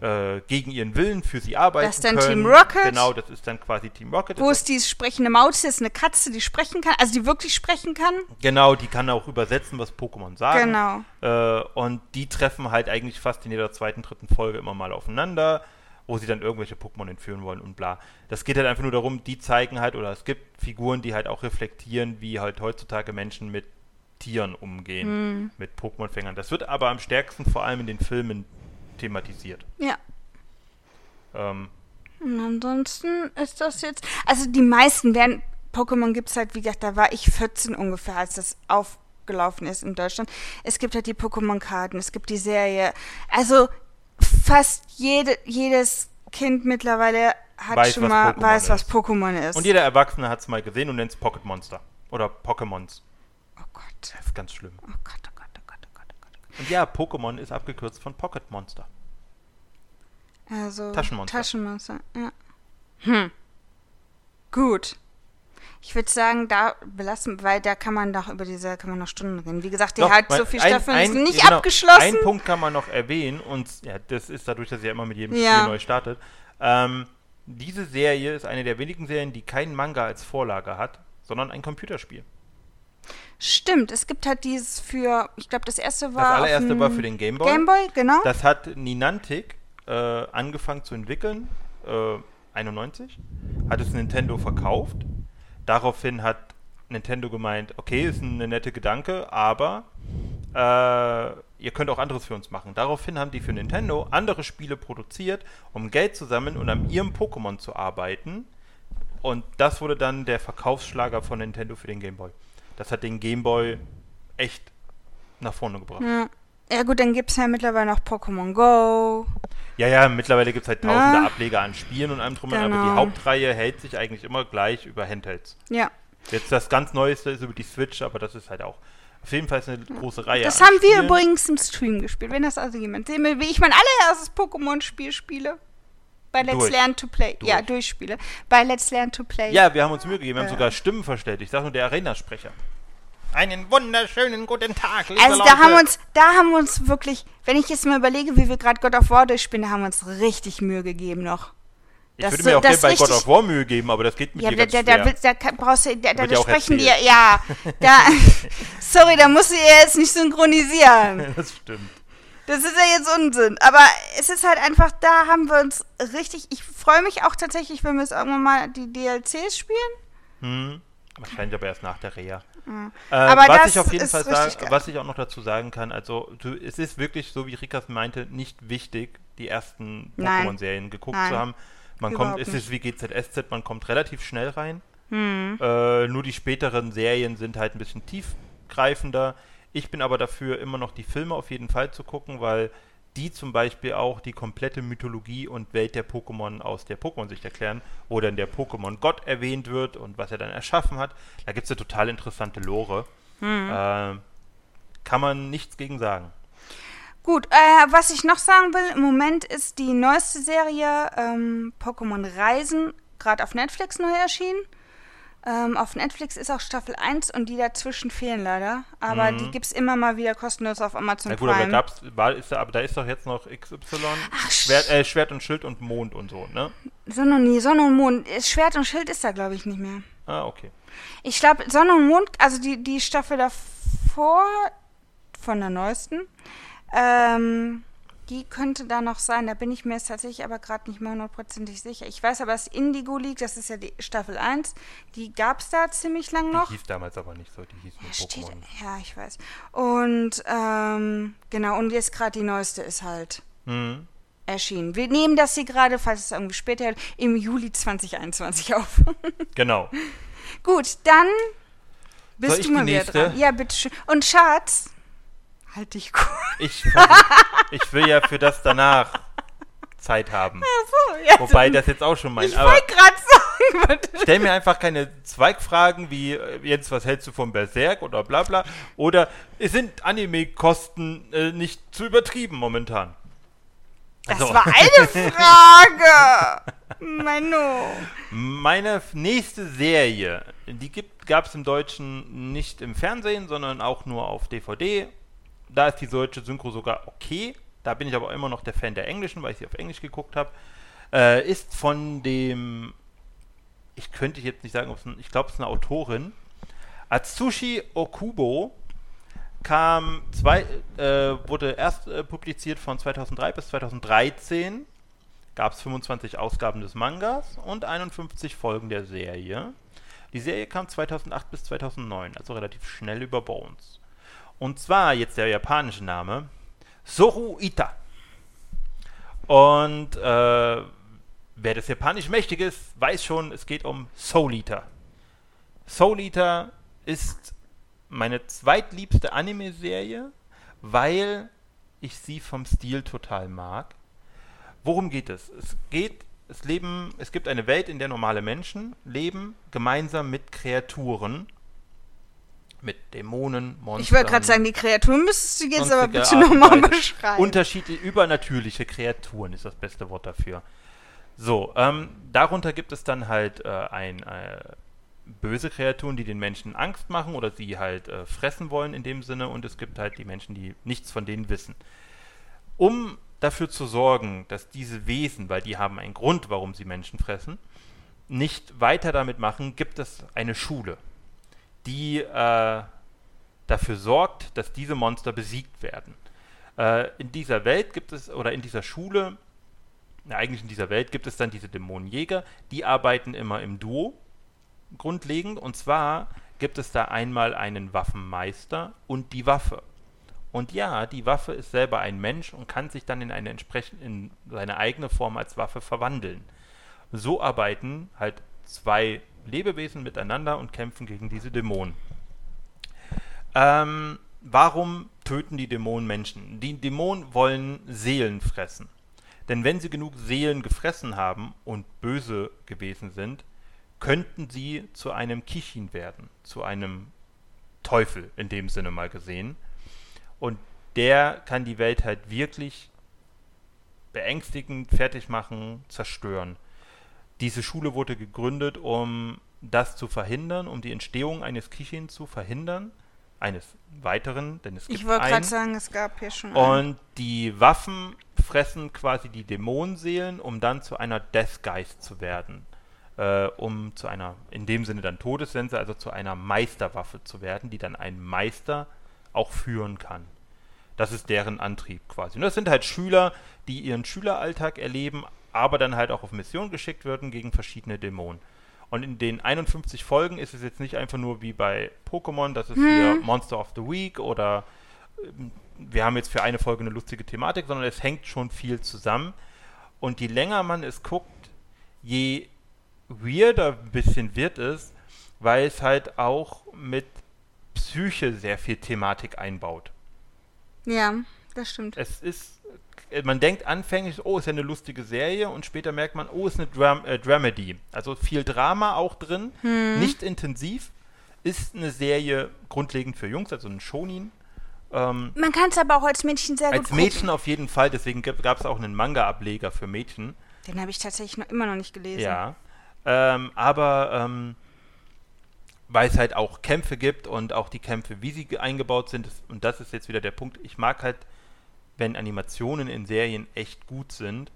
Speaker 2: äh, gegen ihren Willen für sie arbeiten
Speaker 1: Das ist dann
Speaker 2: können.
Speaker 1: Team Rocket?
Speaker 2: Genau, das ist dann quasi Team Rocket.
Speaker 1: Wo ist die sprechende Maus? Ist eine Katze, die sprechen kann, also die wirklich sprechen kann.
Speaker 2: Genau, die kann auch übersetzen, was Pokémon sagen.
Speaker 1: Genau.
Speaker 2: Äh, und die treffen halt eigentlich fast in jeder zweiten, dritten Folge immer mal aufeinander, wo sie dann irgendwelche Pokémon entführen wollen und bla. Das geht halt einfach nur darum, die zeigen halt, oder es gibt Figuren, die halt auch reflektieren, wie halt heutzutage Menschen mit Tieren umgehen, mhm. mit Pokémon-Fängern. Das wird aber am stärksten vor allem in den Filmen thematisiert.
Speaker 1: Ja. Ähm, und ansonsten ist das jetzt, also die meisten werden, Pokémon gibt es halt, wie gesagt, da war ich 14 ungefähr, als das aufgelaufen ist in Deutschland. Es gibt halt die Pokémon-Karten, es gibt die Serie. Also fast jede, jedes Kind mittlerweile hat weiß, schon mal, Pokémon weiß, ist. was Pokémon ist.
Speaker 2: Und jeder Erwachsene hat es mal gesehen und nennt es Pocket Monster. Oder Pokémons.
Speaker 1: Oh Gott.
Speaker 2: Das ist ganz schlimm.
Speaker 1: Oh Gott, oh Gott, oh Gott, oh Gott, oh Gott.
Speaker 2: Und ja, Pokémon ist abgekürzt von Pocket Monster.
Speaker 1: Also
Speaker 2: Taschenmonster.
Speaker 1: Taschenmonster, ja. Hm. Gut. Ich würde sagen, da belassen, weil da kann man doch über diese, kann man noch Stunden reden. Wie gesagt, die Doch, hat so viel Staffeln ist nicht genau, abgeschlossen. Ein
Speaker 2: Punkt kann man noch erwähnen und ja, das ist dadurch, dass sie ja immer mit jedem ja. Spiel neu startet. Ähm, diese Serie ist eine der wenigen Serien, die keinen Manga als Vorlage hat, sondern ein Computerspiel.
Speaker 1: Stimmt, es gibt halt dieses für, ich glaube, das erste war.
Speaker 2: Das allererste war für den Game Boy.
Speaker 1: Game Boy, genau.
Speaker 2: Das hat Niantic äh, angefangen zu entwickeln, äh, 91, hat es Nintendo verkauft. Daraufhin hat Nintendo gemeint, okay, ist ein netter Gedanke, aber äh, ihr könnt auch anderes für uns machen. Daraufhin haben die für Nintendo andere Spiele produziert, um Geld zu sammeln und an ihrem Pokémon zu arbeiten. Und das wurde dann der Verkaufsschlager von Nintendo für den Game Boy. Das hat den Game Boy echt nach vorne gebracht.
Speaker 1: Ja. Ja gut, dann gibt es ja mittlerweile noch Pokémon Go.
Speaker 2: Ja, ja, mittlerweile gibt es halt tausende ja. Ableger an Spielen und allem drum, genau. aber die genau. Hauptreihe hält sich eigentlich immer gleich über Handhelds.
Speaker 1: Ja.
Speaker 2: Jetzt das ganz Neueste ist über die Switch, aber das ist halt auch auf jeden Fall eine große Reihe.
Speaker 1: Das haben wir übrigens im Stream gespielt, wenn das also jemand sehen will, wie ich mein allererstes Pokémon-Spiel spiele. Bei Let's durch. Learn to Play. Durch. Ja, durchspiele. Bei Let's Learn to Play.
Speaker 2: Ja, wir haben uns Mühe gegeben, wir haben sogar Stimmen verstellt. Ich sag nur der Arena-Sprecher. Einen wunderschönen guten Tag,
Speaker 1: liebe Also da Leute. haben wir uns, da haben wir uns wirklich, wenn ich jetzt mal überlege, wie wir gerade God of War durchspielen, da haben wir uns richtig Mühe gegeben noch.
Speaker 2: Ich das würde mir auch gerne bei God of War Mühe geben, aber das geht mit ja, dir
Speaker 1: da, da, da, da, brauchst du, da, da, da sprechen die, ja, da, sorry, da musst du ja jetzt nicht synchronisieren.
Speaker 2: das stimmt.
Speaker 1: Das ist ja jetzt Unsinn. Aber es ist halt einfach, da haben wir uns richtig, ich freue mich auch tatsächlich, wenn wir es irgendwann mal die DLCs spielen.
Speaker 2: Hm. Wahrscheinlich aber erst nach der Reha. Mhm. Äh, aber was ich auf jeden Fall sagen, was ich auch noch dazu sagen kann, also du, es ist wirklich so, wie Rikas meinte, nicht wichtig, die ersten Pokémon-Serien geguckt Nein. zu haben. Man Überhaupt kommt, es ist wie GZSZ, man kommt relativ schnell rein. Mhm. Äh, nur die späteren Serien sind halt ein bisschen tiefgreifender. Ich bin aber dafür, immer noch die Filme auf jeden Fall zu gucken, weil die zum Beispiel auch die komplette Mythologie und Welt der Pokémon aus der Pokémon-Sicht erklären, wo dann der Pokémon-Gott erwähnt wird und was er dann erschaffen hat. Da gibt es eine total interessante Lore. Mhm. Äh, kann man nichts gegen sagen.
Speaker 1: Gut, äh, was ich noch sagen will, im Moment ist die neueste Serie ähm, Pokémon Reisen gerade auf Netflix neu erschienen. Ähm, auf Netflix ist auch Staffel 1 und die dazwischen fehlen leider. Aber mhm. die gibt es immer mal wieder kostenlos auf Amazon
Speaker 2: Na gut, Prime. Aber, gab's, war, ist da, aber da ist doch jetzt noch XY. Ach, Schwert, äh, Schwert und Schild und Mond und so, ne?
Speaker 1: Sonne und, nee, Sonne und Mond. Schwert und Schild ist da, glaube ich, nicht mehr.
Speaker 2: Ah, okay.
Speaker 1: Ich glaube, Sonne und Mond, also die, die Staffel davor, von der neuesten, ähm, die könnte da noch sein, da bin ich mir jetzt tatsächlich aber gerade nicht mehr hundertprozentig sicher. Ich weiß aber, dass Indigo League, das ist ja die Staffel 1, die gab es da ziemlich lang noch.
Speaker 2: Die hieß damals aber nicht so, die hieß nur ja, Pokémon.
Speaker 1: Ja, ich weiß. Und ähm, genau, und jetzt gerade die neueste ist halt mhm. erschienen. Wir nehmen das hier gerade, falls es irgendwie später, im Juli 2021 auf.
Speaker 2: genau.
Speaker 1: Gut, dann bist du mal wieder dran. Ja, bitteschön. Und Schatz, Halt dich gut.
Speaker 2: Ich, ich will ja für das danach Zeit haben.
Speaker 1: So, ja,
Speaker 2: Wobei das jetzt auch schon mein.
Speaker 1: Ich wollte gerade sagen.
Speaker 2: Stell mir einfach keine Zweigfragen wie äh, jetzt, was hältst du vom Berserk oder bla bla. Oder sind Anime-Kosten äh, nicht zu übertrieben momentan?
Speaker 1: Das also. war eine Frage. Mano.
Speaker 2: Meine nächste Serie, die gab es im Deutschen nicht im Fernsehen, sondern auch nur auf DVD da ist die deutsche Synchro sogar okay. Da bin ich aber immer noch der Fan der englischen, weil ich sie auf Englisch geguckt habe. Äh, ist von dem, ich könnte jetzt nicht sagen, ein, ich glaube, es ist eine Autorin. Atsushi Okubo kam zwei, äh, wurde erst äh, publiziert von 2003 bis 2013. Gab es 25 Ausgaben des Mangas und 51 Folgen der Serie. Die Serie kam 2008 bis 2009, also relativ schnell über Bones. Und zwar jetzt der japanische Name Soru Ita. Und äh, wer das Japanisch mächtig ist, weiß schon, es geht um Soul Eater. Soul Eater ist meine zweitliebste Anime-Serie, weil ich sie vom Stil total mag. Worum geht es? Es geht, es leben, es gibt eine Welt, in der normale Menschen leben, gemeinsam mit Kreaturen, mit Dämonen, Monstern.
Speaker 1: Ich wollte gerade sagen, die Kreaturen müsstest du jetzt aber bitte nochmal beschreiben.
Speaker 2: Unterschiedliche, übernatürliche Kreaturen ist das beste Wort dafür. So, ähm, darunter gibt es dann halt äh, ein, äh, böse Kreaturen, die den Menschen Angst machen oder sie halt äh, fressen wollen in dem Sinne und es gibt halt die Menschen, die nichts von denen wissen. Um dafür zu sorgen, dass diese Wesen, weil die haben einen Grund, warum sie Menschen fressen, nicht weiter damit machen, gibt es eine Schule, die äh, dafür sorgt, dass diese Monster besiegt werden. Äh, in dieser Welt gibt es, oder in dieser Schule, na, eigentlich in dieser Welt gibt es dann diese Dämonenjäger, die arbeiten immer im Duo, grundlegend. Und zwar gibt es da einmal einen Waffenmeister und die Waffe. Und ja, die Waffe ist selber ein Mensch und kann sich dann in eine entsprechend in seine eigene Form als Waffe verwandeln. So arbeiten halt zwei Lebewesen miteinander und kämpfen gegen diese Dämonen. Ähm, warum töten die Dämonen Menschen? Die Dämonen wollen Seelen fressen. Denn wenn sie genug Seelen gefressen haben und böse gewesen sind, könnten sie zu einem Kichin werden, zu einem Teufel in dem Sinne mal gesehen. Und der kann die Welt halt wirklich beängstigen, fertig machen, zerstören. Diese Schule wurde gegründet, um das zu verhindern, um die Entstehung eines Kichin zu verhindern, eines weiteren, denn es gibt
Speaker 1: ich wollte gerade sagen, es gab hier schon einen.
Speaker 2: Und die Waffen fressen quasi die Dämonenseelen, um dann zu einer Deathgeist zu werden. Äh, um zu einer, in dem Sinne dann Todessense, also zu einer Meisterwaffe zu werden, die dann ein Meister auch führen kann. Das ist deren Antrieb quasi. Und das sind halt Schüler, die ihren Schüleralltag erleben, aber dann halt auch auf Mission geschickt werden gegen verschiedene Dämonen. Und in den 51 Folgen ist es jetzt nicht einfach nur wie bei Pokémon, dass es hier Monster of the Week oder ähm, wir haben jetzt für eine Folge eine lustige Thematik, sondern es hängt schon viel zusammen. Und je länger man es guckt, je weirder ein bisschen wird es, weil es halt auch mit Psyche sehr viel Thematik einbaut.
Speaker 1: Ja, das stimmt.
Speaker 2: Es ist, man denkt anfänglich, oh, ist ja eine lustige Serie und später merkt man, oh, ist eine Dram äh, Dramedy. Also viel Drama auch drin,
Speaker 1: Hm.
Speaker 2: nicht intensiv. Ist eine Serie grundlegend für Jungs, also ein Shonin. Ähm,
Speaker 1: Man kann es aber auch als Mädchen sehr
Speaker 2: als
Speaker 1: gut
Speaker 2: Mädchen
Speaker 1: gucken.
Speaker 2: auf jeden Fall, deswegen gab es auch einen Manga-Ableger für Mädchen.
Speaker 1: Den habe ich tatsächlich noch, immer noch nicht gelesen.
Speaker 2: Ja. Ähm, aber ähm, weil es halt auch Kämpfe gibt und auch die Kämpfe, wie sie ge- eingebaut sind, und das ist jetzt wieder der Punkt, ich mag halt, wenn Animationen in Serien echt gut sind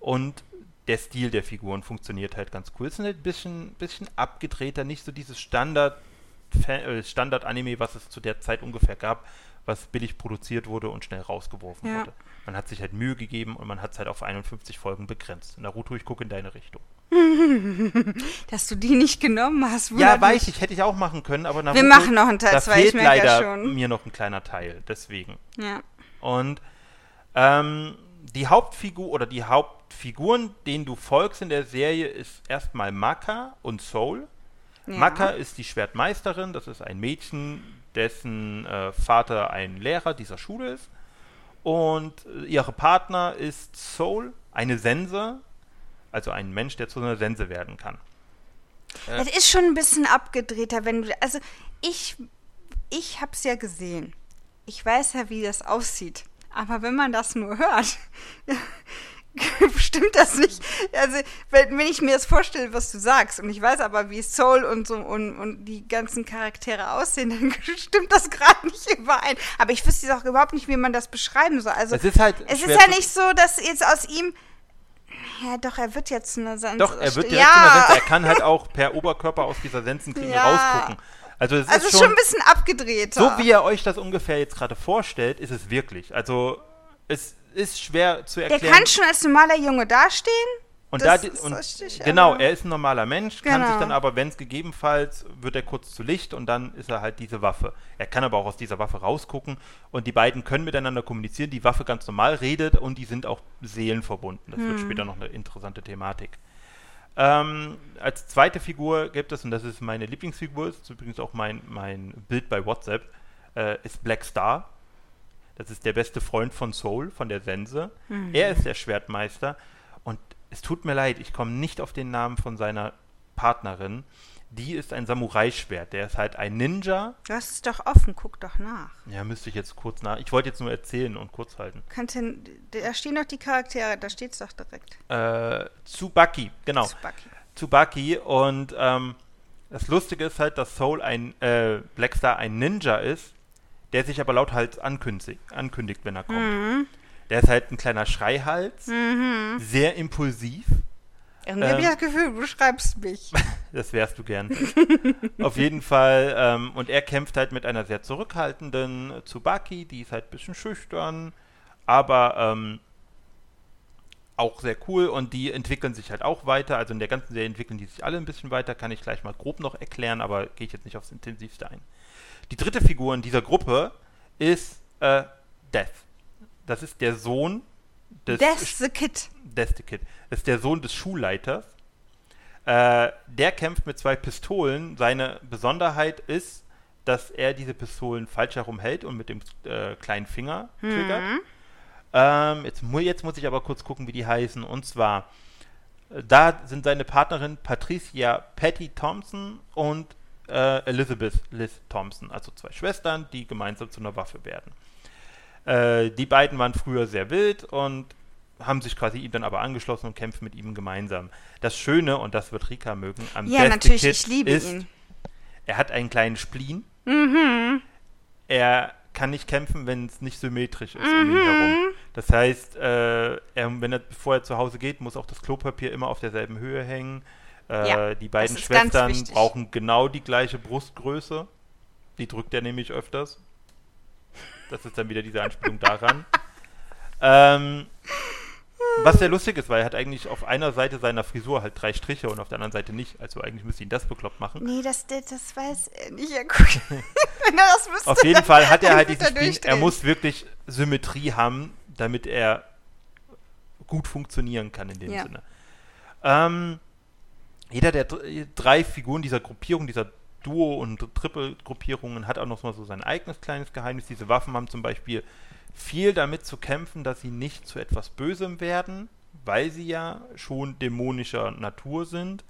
Speaker 2: und der Stil der Figuren funktioniert halt ganz cool. Es ist ein bisschen, bisschen abgedrehter, nicht so dieses Standard äh, Standard-Anime, was es zu der Zeit ungefähr gab, was billig produziert wurde und schnell rausgeworfen
Speaker 1: Ja.
Speaker 2: wurde. Man hat sich halt Mühe gegeben und man hat es halt auf 51 Folgen begrenzt. Naruto, ich gucke in deine Richtung.
Speaker 1: Dass du die nicht genommen hast.
Speaker 2: Ja, weiß ich, hätte ich auch machen können, aber
Speaker 1: Wir machen noch einen Teil
Speaker 2: da
Speaker 1: 2, ich
Speaker 2: fehlt
Speaker 1: merke ja
Speaker 2: leider
Speaker 1: schon.
Speaker 2: mir noch ein kleiner Teil, deswegen.
Speaker 1: Ja.
Speaker 2: Und ähm, die Hauptfigur oder die Hauptfiguren, denen du folgst in der Serie, ist erstmal Maka und Soul.
Speaker 1: ja.
Speaker 2: Maka ist die Schwertmeisterin, das ist ein Mädchen, dessen äh, Vater ein Lehrer dieser Schule ist. Und äh, ihre Partner ist Soul, eine Sense, also ein Mensch, der zu einer Sense werden kann.
Speaker 1: Es ist schon ein bisschen abgedrehter, wenn du. Also, ich, ich hab's ja gesehen. Ich weiß ja, wie das aussieht. Aber wenn man das nur hört, stimmt das nicht. Also, wenn, ich mir das vorstelle, was du sagst, und ich weiß aber, wie Soul und so und, und die ganzen Charaktere aussehen, dann stimmt das gerade nicht überein. Aber ich wüsste auch überhaupt nicht, wie man das beschreiben soll. Also,
Speaker 2: Es ist halt
Speaker 1: es ist ja nicht so, dass jetzt aus ihm. Ja, doch, er wird jetzt eine Sense.
Speaker 2: Doch, er wird direkt
Speaker 1: ja.
Speaker 2: zu einer Sense. Er kann halt auch per Oberkörper aus dieser Sensenklinge
Speaker 1: Ja.
Speaker 2: rausgucken. Also es
Speaker 1: Also
Speaker 2: ist schon,
Speaker 1: schon ein bisschen abgedreht.
Speaker 2: so wie ihr euch das ungefähr jetzt gerade vorstellt, ist es wirklich. Also es ist schwer zu
Speaker 1: Der
Speaker 2: erklären.
Speaker 1: kann schon als normaler Junge dastehen.
Speaker 2: Und
Speaker 1: Das
Speaker 2: da,
Speaker 1: ist
Speaker 2: und
Speaker 1: richtig,
Speaker 2: genau, er ist ein normaler Mensch, kann sich
Speaker 1: Genau.
Speaker 2: dann aber, wenn es gegebenenfalls, wird er kurz zu Licht und dann ist er halt diese Waffe. Er kann aber auch aus dieser Waffe rausgucken und die beiden können miteinander kommunizieren. Die Waffe ganz normal redet und die sind auch seelenverbunden. Das
Speaker 1: Hm.
Speaker 2: wird später noch eine interessante Thematik. Ähm, als zweite Figur gibt es, und das ist meine Lieblingsfigur, ist übrigens auch mein, mein Bild bei WhatsApp, äh, ist Black Star. Das ist der beste Freund von Soul, von der Sense.
Speaker 1: Mhm.
Speaker 2: Er ist der Schwertmeister. Und es tut mir leid, ich komme nicht auf den Namen von seiner Partnerin. Die ist ein Samurai-Schwert. Der ist halt ein Ninja.
Speaker 1: Du hast es doch offen, guck doch nach.
Speaker 2: Ja, müsste ich jetzt kurz nach. Ich wollte jetzt nur erzählen und kurz halten.
Speaker 1: Kannst da stehen doch die Charaktere, da steht es doch direkt.
Speaker 2: Äh, Tsubaki, genau.
Speaker 1: Tsubaki.
Speaker 2: Tsubaki. Und ähm, das Lustige ist halt, dass Soul ein äh, Blackstar ein Ninja ist, der sich aber lauthals ankündigt, ankündigt wenn er kommt.
Speaker 1: Mhm.
Speaker 2: Der ist halt ein kleiner Schreihals, sehr impulsiv.
Speaker 1: Irgendwie habe ich
Speaker 2: Ähm.
Speaker 1: das Gefühl, du beschreibst mich.
Speaker 2: Das wärst du gern. Auf jeden Fall. Ähm, und er kämpft halt mit einer sehr zurückhaltenden Tsubaki, die ist halt ein bisschen schüchtern, aber ähm, auch sehr cool und die entwickeln sich halt auch weiter. Also in der ganzen Serie entwickeln die sich alle ein bisschen weiter, kann ich gleich mal grob noch erklären, aber gehe ich jetzt nicht aufs Intensivste ein. Die dritte Figur in dieser Gruppe ist äh, Death. Das ist der Sohn des
Speaker 1: That's the Kid.
Speaker 2: Death the Kid. Das ist der Sohn des Schulleiters. Äh, der kämpft mit zwei Pistolen. Seine Besonderheit ist, dass er diese Pistolen falsch herum hält und mit dem äh, kleinen Finger triggert. Ähm, jetzt, mu jetzt muss ich aber kurz gucken, wie die heißen. Und zwar, äh, da sind seine Partnerin Patricia Patty Thompson und äh, Elizabeth Liz Thompson, also zwei Schwestern, die gemeinsam zu einer Waffe werden. Äh, die beiden waren früher sehr wild und haben sich quasi ihm dann aber angeschlossen und kämpfen mit ihm gemeinsam. Das Schöne, und das wird Rika mögen, am
Speaker 1: Ja,
Speaker 2: the
Speaker 1: natürlich,
Speaker 2: Kid
Speaker 1: ich liebe
Speaker 2: ist,
Speaker 1: ihn.
Speaker 2: er hat einen kleinen Spleen.
Speaker 1: Mhm.
Speaker 2: Er kann nicht kämpfen, wenn es nicht symmetrisch ist um ihn herum. Das heißt, äh, er, wenn er, bevor er zu Hause geht, muss auch das Klopapier immer auf derselben Höhe hängen. Äh,
Speaker 1: Ja,
Speaker 2: die beiden Schwestern brauchen genau die gleiche Brustgröße. Die drückt er nämlich öfters. Das ist dann wieder diese Anspielung daran. ähm, was sehr lustig ist, weil er hat eigentlich auf einer Seite seiner Frisur halt drei Striche und auf der anderen Seite nicht. Also eigentlich müsste ihn das bekloppt machen.
Speaker 1: Nee, das, das, weiß er nicht. Ja, guck. Wenn er das wüsste.
Speaker 2: Auf jeden Fall hat er halt
Speaker 1: wird
Speaker 2: diesen Spleen. Er muss wirklich Symmetrie haben, damit er gut funktionieren kann in dem
Speaker 1: Ja.
Speaker 2: Sinne. Ähm, jeder der dr- drei Figuren dieser Gruppierung, dieser Duo- und Triple-Gruppierungen hat auch noch mal so sein eigenes kleines Geheimnis. Diese Waffen haben zum Beispiel viel damit zu kämpfen, dass sie nicht zu etwas Bösem werden, weil sie ja schon dämonischer Natur sind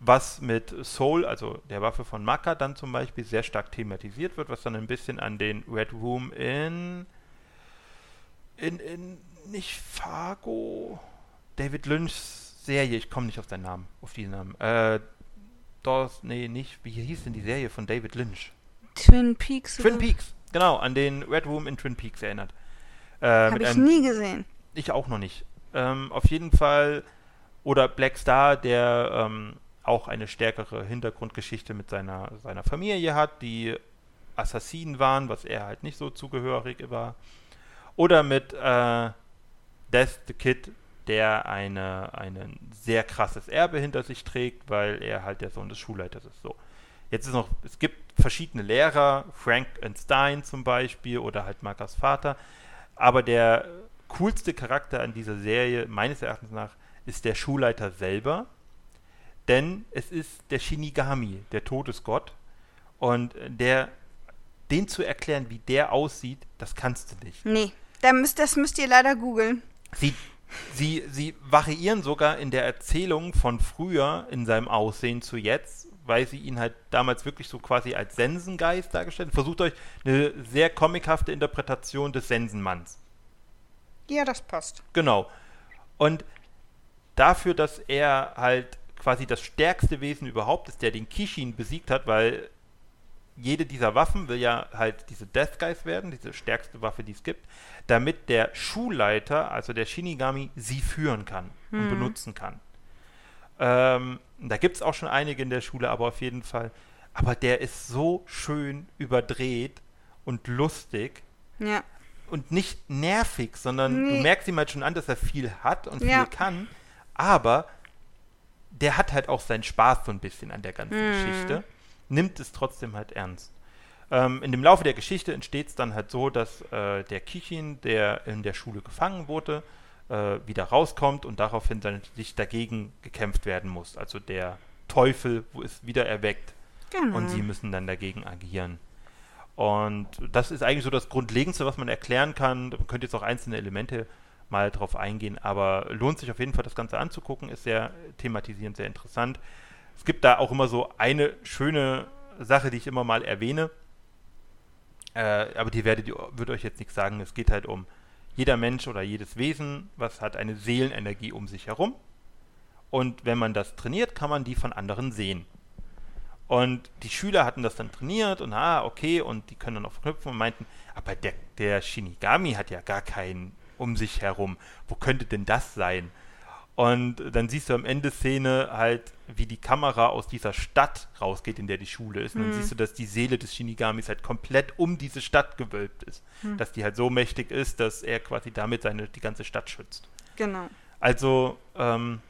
Speaker 2: was mit Soul, also der Waffe von Maka, dann zum Beispiel sehr stark thematisiert wird, was dann ein bisschen an den Red Room in in, in nicht Fargo, David Lynchs Serie, ich komme nicht auf seinen Namen, auf diesen Namen. Äh, Dawes, nee, nicht, wie hieß denn die Serie von David Lynch?
Speaker 1: Twin Peaks.
Speaker 2: Twin
Speaker 1: oder-
Speaker 2: Peaks, genau, an den Red Room in Twin Peaks erinnert. Äh,
Speaker 1: Hab
Speaker 2: mit
Speaker 1: ich
Speaker 2: einem-
Speaker 1: nie gesehen.
Speaker 2: ich auch noch nicht. Ähm, auf jeden Fall, oder Black Star, der ähm, auch eine stärkere Hintergrundgeschichte mit seiner, seiner Familie hat, die Assassinen waren, was er halt nicht so zugehörig war. Oder mit äh, Death the Kid, der eine, ein sehr krasses Erbe hinter sich trägt, weil er halt der Sohn des Schulleiters ist. So. Jetzt ist noch, es gibt verschiedene Lehrer, Frank and Stein zum Beispiel oder halt Markas Vater, aber der coolste Charakter an dieser Serie, meines Erachtens nach, ist der Schulleiter selber, denn es ist der Shinigami, der Todesgott, und der, den zu erklären, wie der aussieht, das kannst du nicht.
Speaker 1: Nee, da müsst, das müsst ihr leider googeln.
Speaker 2: Sie, sie, sie variieren sogar in der Erzählung von früher in seinem Aussehen zu jetzt, weil sie ihn halt damals wirklich so quasi als Sensengeist dargestellt haben. Versucht euch eine sehr comichafte Interpretation des Sensenmanns.
Speaker 1: Ja, das passt.
Speaker 2: Genau. Und dafür, dass er halt quasi das stärkste Wesen überhaupt ist, der den Kishin besiegt hat, weil jede dieser Waffen will ja halt diese Death Guys werden, diese stärkste Waffe, die es gibt, damit der Schulleiter, also der Shinigami, sie führen kann und benutzen kann. Ähm, da gibt es auch schon einige in der Schule, aber auf jeden Fall. Aber der ist so schön überdreht und lustig
Speaker 1: Ja.
Speaker 2: und nicht nervig, sondern
Speaker 1: Nee.
Speaker 2: du merkst ihm halt schon an, dass er viel hat und
Speaker 1: Ja.
Speaker 2: viel kann, Aber der hat halt auch seinen Spaß so ein bisschen an der ganzen
Speaker 1: Mhm.
Speaker 2: Geschichte, nimmt es trotzdem halt ernst. Ähm, in dem Laufe der Geschichte entsteht es dann halt so, dass äh, der Kichin, der in der Schule gefangen wurde, äh, wieder rauskommt und daraufhin dann sich dagegen gekämpft werden muss. Also der Teufel wo ist wieder erweckt
Speaker 1: Genau.
Speaker 2: und sie müssen dann dagegen agieren. Und das ist eigentlich so das Grundlegendste, was man erklären kann. Man könnte jetzt auch einzelne Elemente mal drauf eingehen, aber lohnt sich auf jeden Fall, das Ganze anzugucken. Ist sehr thematisierend, sehr interessant. Es gibt da auch immer so eine schöne Sache, die ich immer mal erwähne. Äh, aber die werdet ihr, wird euch jetzt nichts sagen. Es geht halt um jeder Mensch oder jedes Wesen, was hat eine Seelenenergie um sich herum. Und wenn man das trainiert, kann man die von anderen sehen. Und die Schüler hatten das dann trainiert und ah, okay, und die können dann auch verknüpfen und meinten, aber der, der Shinigami hat ja gar keinen um sich herum. Wo könnte denn das sein? Und dann siehst du am Ende Szene halt, wie die Kamera aus dieser Stadt rausgeht, in der die Schule ist. Und dann siehst du, dass die Seele des Shinigamis halt komplett um diese Stadt gewölbt ist. Dass die halt so mächtig ist, dass er quasi damit seine, die ganze Stadt schützt.
Speaker 1: genau.
Speaker 2: Also, ähm,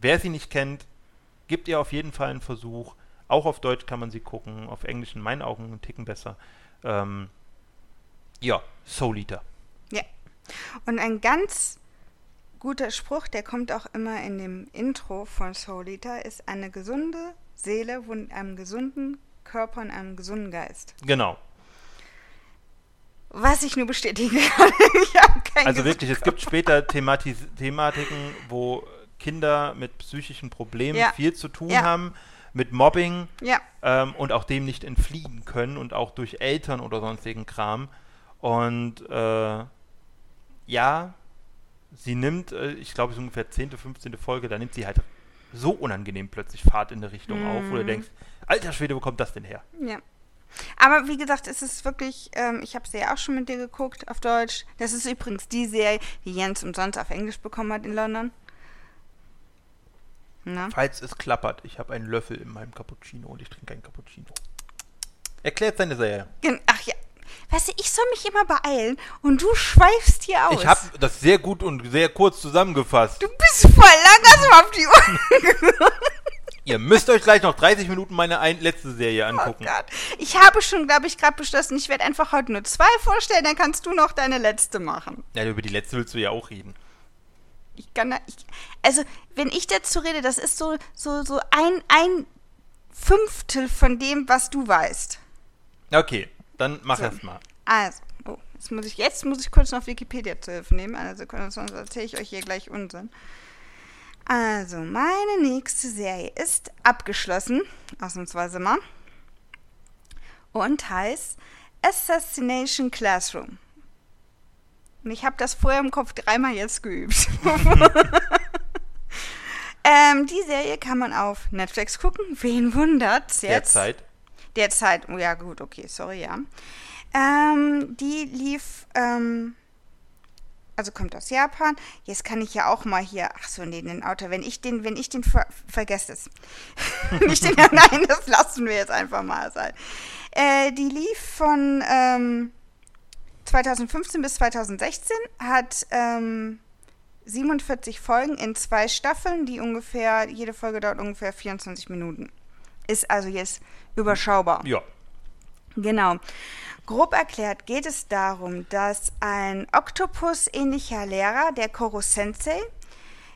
Speaker 2: wer sie nicht kennt, gibt ihr auf jeden Fall einen Versuch. Auch auf Deutsch kann man sie gucken, auf Englisch in meinen Augen einen Ticken besser. Ähm, ja, Soul Eater.
Speaker 1: Ja. Und ein ganz guter Spruch, der kommt auch immer in dem Intro von Soul Eater, ist eine gesunde Seele wohnt in einem gesunden Körper und einem gesunden Geist.
Speaker 2: Genau.
Speaker 1: Was ich nur bestätigen kann.
Speaker 2: Also wirklich, es gibt später Thematis Thematiken, wo Kinder mit psychischen Problemen
Speaker 1: Ja.
Speaker 2: viel zu tun
Speaker 1: Ja.
Speaker 2: haben, mit Mobbing
Speaker 1: Ja,
Speaker 2: ähm, und auch dem nicht entfliehen können und auch durch Eltern oder sonstigen Kram. Und äh, ja, sie nimmt, äh, ich glaube, es ist ungefähr 10., 15. Folge, da nimmt sie halt so unangenehm plötzlich Fahrt in eine Richtung auf, wo du denkst, alter Schwede, wo kommt das denn her?
Speaker 1: ja. Aber wie gesagt, es ist wirklich, ähm, ich habe es ja auch schon mit dir geguckt auf Deutsch. Das ist übrigens die Serie, die Jens umsonst auf Englisch bekommen hat in London. Na?
Speaker 2: Falls es klappert, ich habe einen Löffel in meinem Cappuccino und ich trinke keinen Cappuccino. Erklärt seine Serie.
Speaker 1: Gen- Ach ja. Weißt du, ich soll mich immer beeilen und du schweifst hier aus.
Speaker 2: Ich habe das sehr gut und sehr kurz zusammengefasst.
Speaker 1: Du bist voll lang, hast du auf die Uhr.
Speaker 2: Ihr müsst euch gleich noch 30 Minuten meine ein letzte Serie
Speaker 1: Oh
Speaker 2: angucken.
Speaker 1: Gott. Ich habe schon, glaube ich, gerade beschlossen, ich werde einfach heute nur zwei vorstellen, dann kannst du noch deine letzte machen.
Speaker 2: ja, über die letzte willst du ja auch reden.
Speaker 1: Ich kann da, ich, also, wenn ich dazu rede, das ist so, so, so ein, ein Fünftel von dem, was du weißt.
Speaker 2: Okay, dann mach
Speaker 1: So.
Speaker 2: erst mal.
Speaker 1: Also, oh, jetzt muss ich, jetzt muss ich kurz noch Wikipedia zu Hilfe nehmen, eine Sekunde, sonst erzähle ich euch hier gleich Unsinn. Also, meine nächste Serie ist abgeschlossen, ausnahmsweise mal, und heißt Assassination Classroom. Und ich habe das vorher im Kopf dreimal jetzt geübt. ähm, die Serie kann man auf Netflix gucken. Wen wundert's jetzt?
Speaker 2: Derzeit.
Speaker 1: Derzeit, oh ja, gut, okay, sorry, ja. Ähm, die lief, ähm, also kommt aus Japan. Jetzt kann ich ja auch mal hier, ach so, nee, den Autor, wenn ich den, wenn ich den ver vergesst es. Nicht den, nein, das lassen wir jetzt einfach mal sein. Äh, die lief von ähm, 2015 bis 2016, hat ähm, 47 Folgen in zwei Staffeln, die ungefähr, jede Folge dauert ungefähr 24 Minuten. Ist also jetzt überschaubar.
Speaker 2: Ja.
Speaker 1: Genau. Grob erklärt geht es darum, dass ein Oktopus-ähnlicher Lehrer, der Koro Sensei,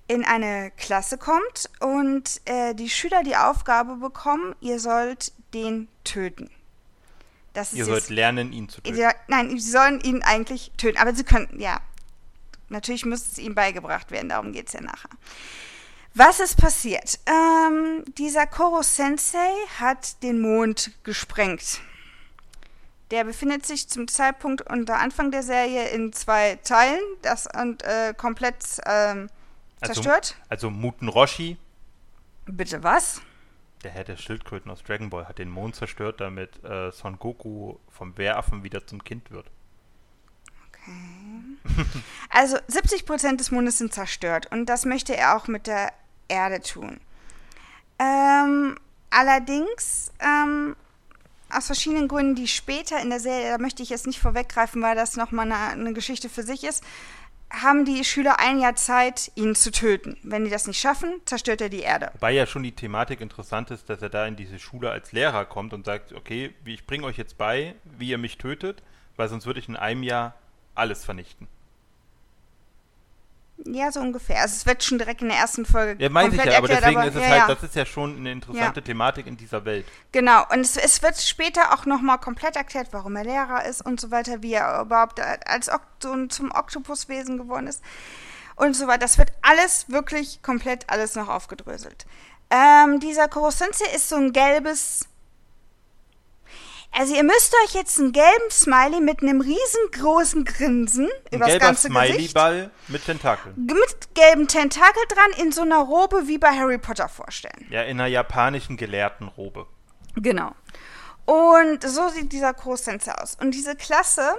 Speaker 1: in eine Klasse kommt und äh, die Schüler die Aufgabe bekommen, ihr sollt den töten. Das
Speaker 2: Ihr
Speaker 1: jetzt-
Speaker 2: sollt lernen, ihn zu töten.
Speaker 1: ja, nein, sie sollen ihn eigentlich töten. Aber sie können, ja. Natürlich muss es ihm beigebracht werden, darum geht es ja nachher. Was ist passiert? Ähm, dieser Koro Sensei hat den Mond gesprengt. Der befindet sich zum Zeitpunkt unter Anfang der Serie in zwei Teilen das und äh, komplett ähm, zerstört.
Speaker 2: Also, also Muten Roshi,
Speaker 1: Bitte was?
Speaker 2: der Herr der Schildkröten aus Dragon Ball, hat den Mond zerstört, damit äh, Son Goku vom Wehraffen wieder zum Kind wird.
Speaker 1: Also 70 Prozent des Mondes sind zerstört und das möchte er auch mit der Erde tun. Ähm, allerdings ähm, aus verschiedenen Gründen, die später in der Serie, da möchte ich jetzt nicht vorweggreifen, weil das nochmal eine, eine Geschichte für sich ist, haben die Schüler ein Jahr Zeit, ihn zu töten. Wenn die das nicht schaffen, zerstört er die Erde.
Speaker 2: Wobei ja schon die Thematik interessant ist, dass er da in diese Schule als Lehrer kommt und sagt, okay, ich bringe euch jetzt bei, wie ihr mich tötet, weil sonst würde ich in einem Jahr alles vernichten.
Speaker 1: Ja, so ungefähr. Also es wird schon direkt in der ersten Folge
Speaker 2: Ja, meine ich ja, aber
Speaker 1: erklärt,
Speaker 2: deswegen
Speaker 1: aber-
Speaker 2: ist es
Speaker 1: ja,
Speaker 2: halt, das ist ja schon eine interessante
Speaker 1: Ja.
Speaker 2: Thematik in dieser Welt.
Speaker 1: Genau, und es, es wird später auch nochmal komplett erklärt, warum er Lehrer ist und so weiter, wie er überhaupt als Ok- so zum Oktopuswesen geworden ist und so weiter. Das wird alles, wirklich komplett alles noch aufgedröselt. Ähm, dieser Korosensei ist so ein gelbes... Also ihr müsst euch jetzt einen gelben Smiley mit einem riesengroßen Grinsen
Speaker 2: Ein
Speaker 1: über das ganze Gesicht
Speaker 2: Smiley-Ball mit Tentakeln.
Speaker 1: mit gelben Tentakel dran in so einer Robe wie bei Harry Potter vorstellen.
Speaker 2: Ja, in einer japanischen Gelehrtenrobe.
Speaker 1: Genau. Und so sieht dieser Kurssensei aus. Und diese Klasse,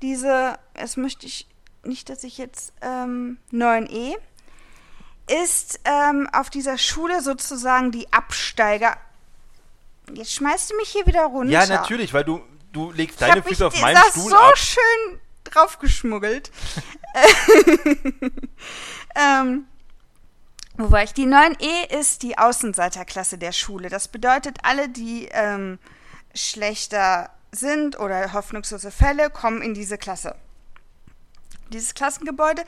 Speaker 1: diese, jetzt möchte ich nicht, dass ich jetzt ähm, 9e, ist ähm, auf dieser Schule sozusagen die Absteiger. Jetzt schmeißt du mich hier wieder runter.
Speaker 2: Ja, natürlich, weil du, du legst
Speaker 1: Ich
Speaker 2: deine Füße auf meinen Stuhl
Speaker 1: so
Speaker 2: ab.
Speaker 1: schön draufgeschmuggelt. ähm, wo war ich? Die 9e ist die Außenseiterklasse der Schule. Das bedeutet, alle, die ähm, schlechter sind oder hoffnungslose Fälle, kommen in diese Klasse. Dieses Klassengebäude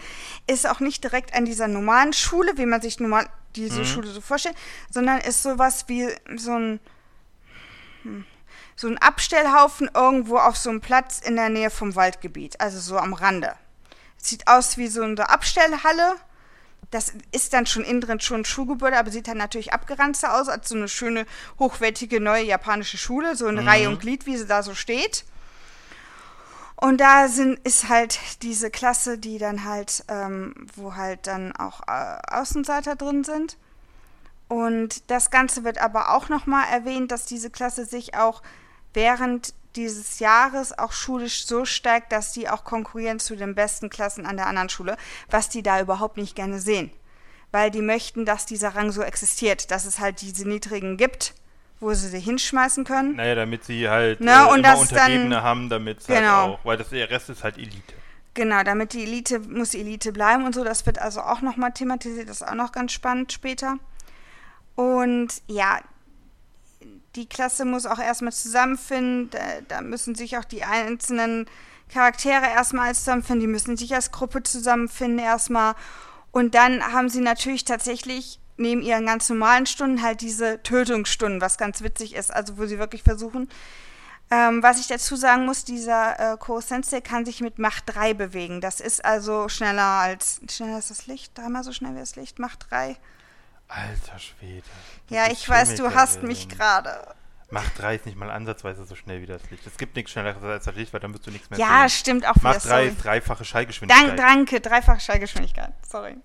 Speaker 1: ist auch nicht direkt an dieser normalen Schule, wie man sich normal diese
Speaker 2: Mhm.
Speaker 1: Schule so vorstellt, sondern ist sowas wie so ein so ein Abstellhaufen irgendwo auf so einem Platz in der Nähe vom Waldgebiet, also so am Rande. Sieht aus wie so eine Abstellhalle. Das ist dann schon innen drin schon ein Schulgebäude, aber sieht dann natürlich abgeranzter aus als so eine schöne, hochwertige, neue japanische Schule, so in Reihe und Glied, wie sie da so steht. Und da sind, ist halt diese Klasse, die dann halt, ähm, wo halt dann auch äh, Außenseiter drin sind. Und das Ganze wird aber auch nochmal erwähnt, dass diese Klasse sich auch während dieses Jahres auch schulisch so steigt, dass die auch konkurrieren zu den besten Klassen an der anderen Schule, was die da überhaupt nicht gerne sehen. Weil die möchten, dass dieser Rang so existiert, dass es halt diese niedrigen gibt, wo sie sie hinschmeißen können.
Speaker 2: Naja, damit sie halt
Speaker 1: Na,
Speaker 2: äh,
Speaker 1: und
Speaker 2: immer Untergebene
Speaker 1: dann-
Speaker 2: haben, damit
Speaker 1: Genau.
Speaker 2: halt auch, weil das, der Rest ist halt Elite.
Speaker 1: Genau, damit die Elite, muss die Elite bleiben und so. Das wird also auch nochmal thematisiert. Das ist auch noch ganz spannend später. Und ja, die Klasse muss auch erstmal zusammenfinden. Da, müssen sich auch die einzelnen Charaktere erstmal als zusammenfinden. Die müssen sich als Gruppe zusammenfinden erstmal. Und dann haben sie natürlich tatsächlich neben ihren ganz normalen Stunden halt diese Tötungsstunden, was ganz witzig ist. Also wo sie wirklich versuchen, ähm, was ich dazu sagen muss, dieser äh, Ko-Sensei kann sich mit Macht 3 bewegen. Das ist also schneller als, schneller ist das Licht, dreimal so schnell wie das Licht, Macht 3.
Speaker 2: Alter Schwede.
Speaker 1: Ja, ich weiß, du
Speaker 2: Chemikerin.
Speaker 1: mich gerade.
Speaker 2: Macht 3 ist nicht mal ansatzweise so schnell wie das Licht. Es gibt nichts schnelleres als das Licht, weil dann wirst du nichts mehr
Speaker 1: Ja,
Speaker 2: sehen.
Speaker 1: stimmt auch.
Speaker 2: Macht 3
Speaker 1: sorry.
Speaker 2: ist dreifache Schallgeschwindigkeit.
Speaker 1: Dank, danke, dreifache Schallgeschwindigkeit. Sorry.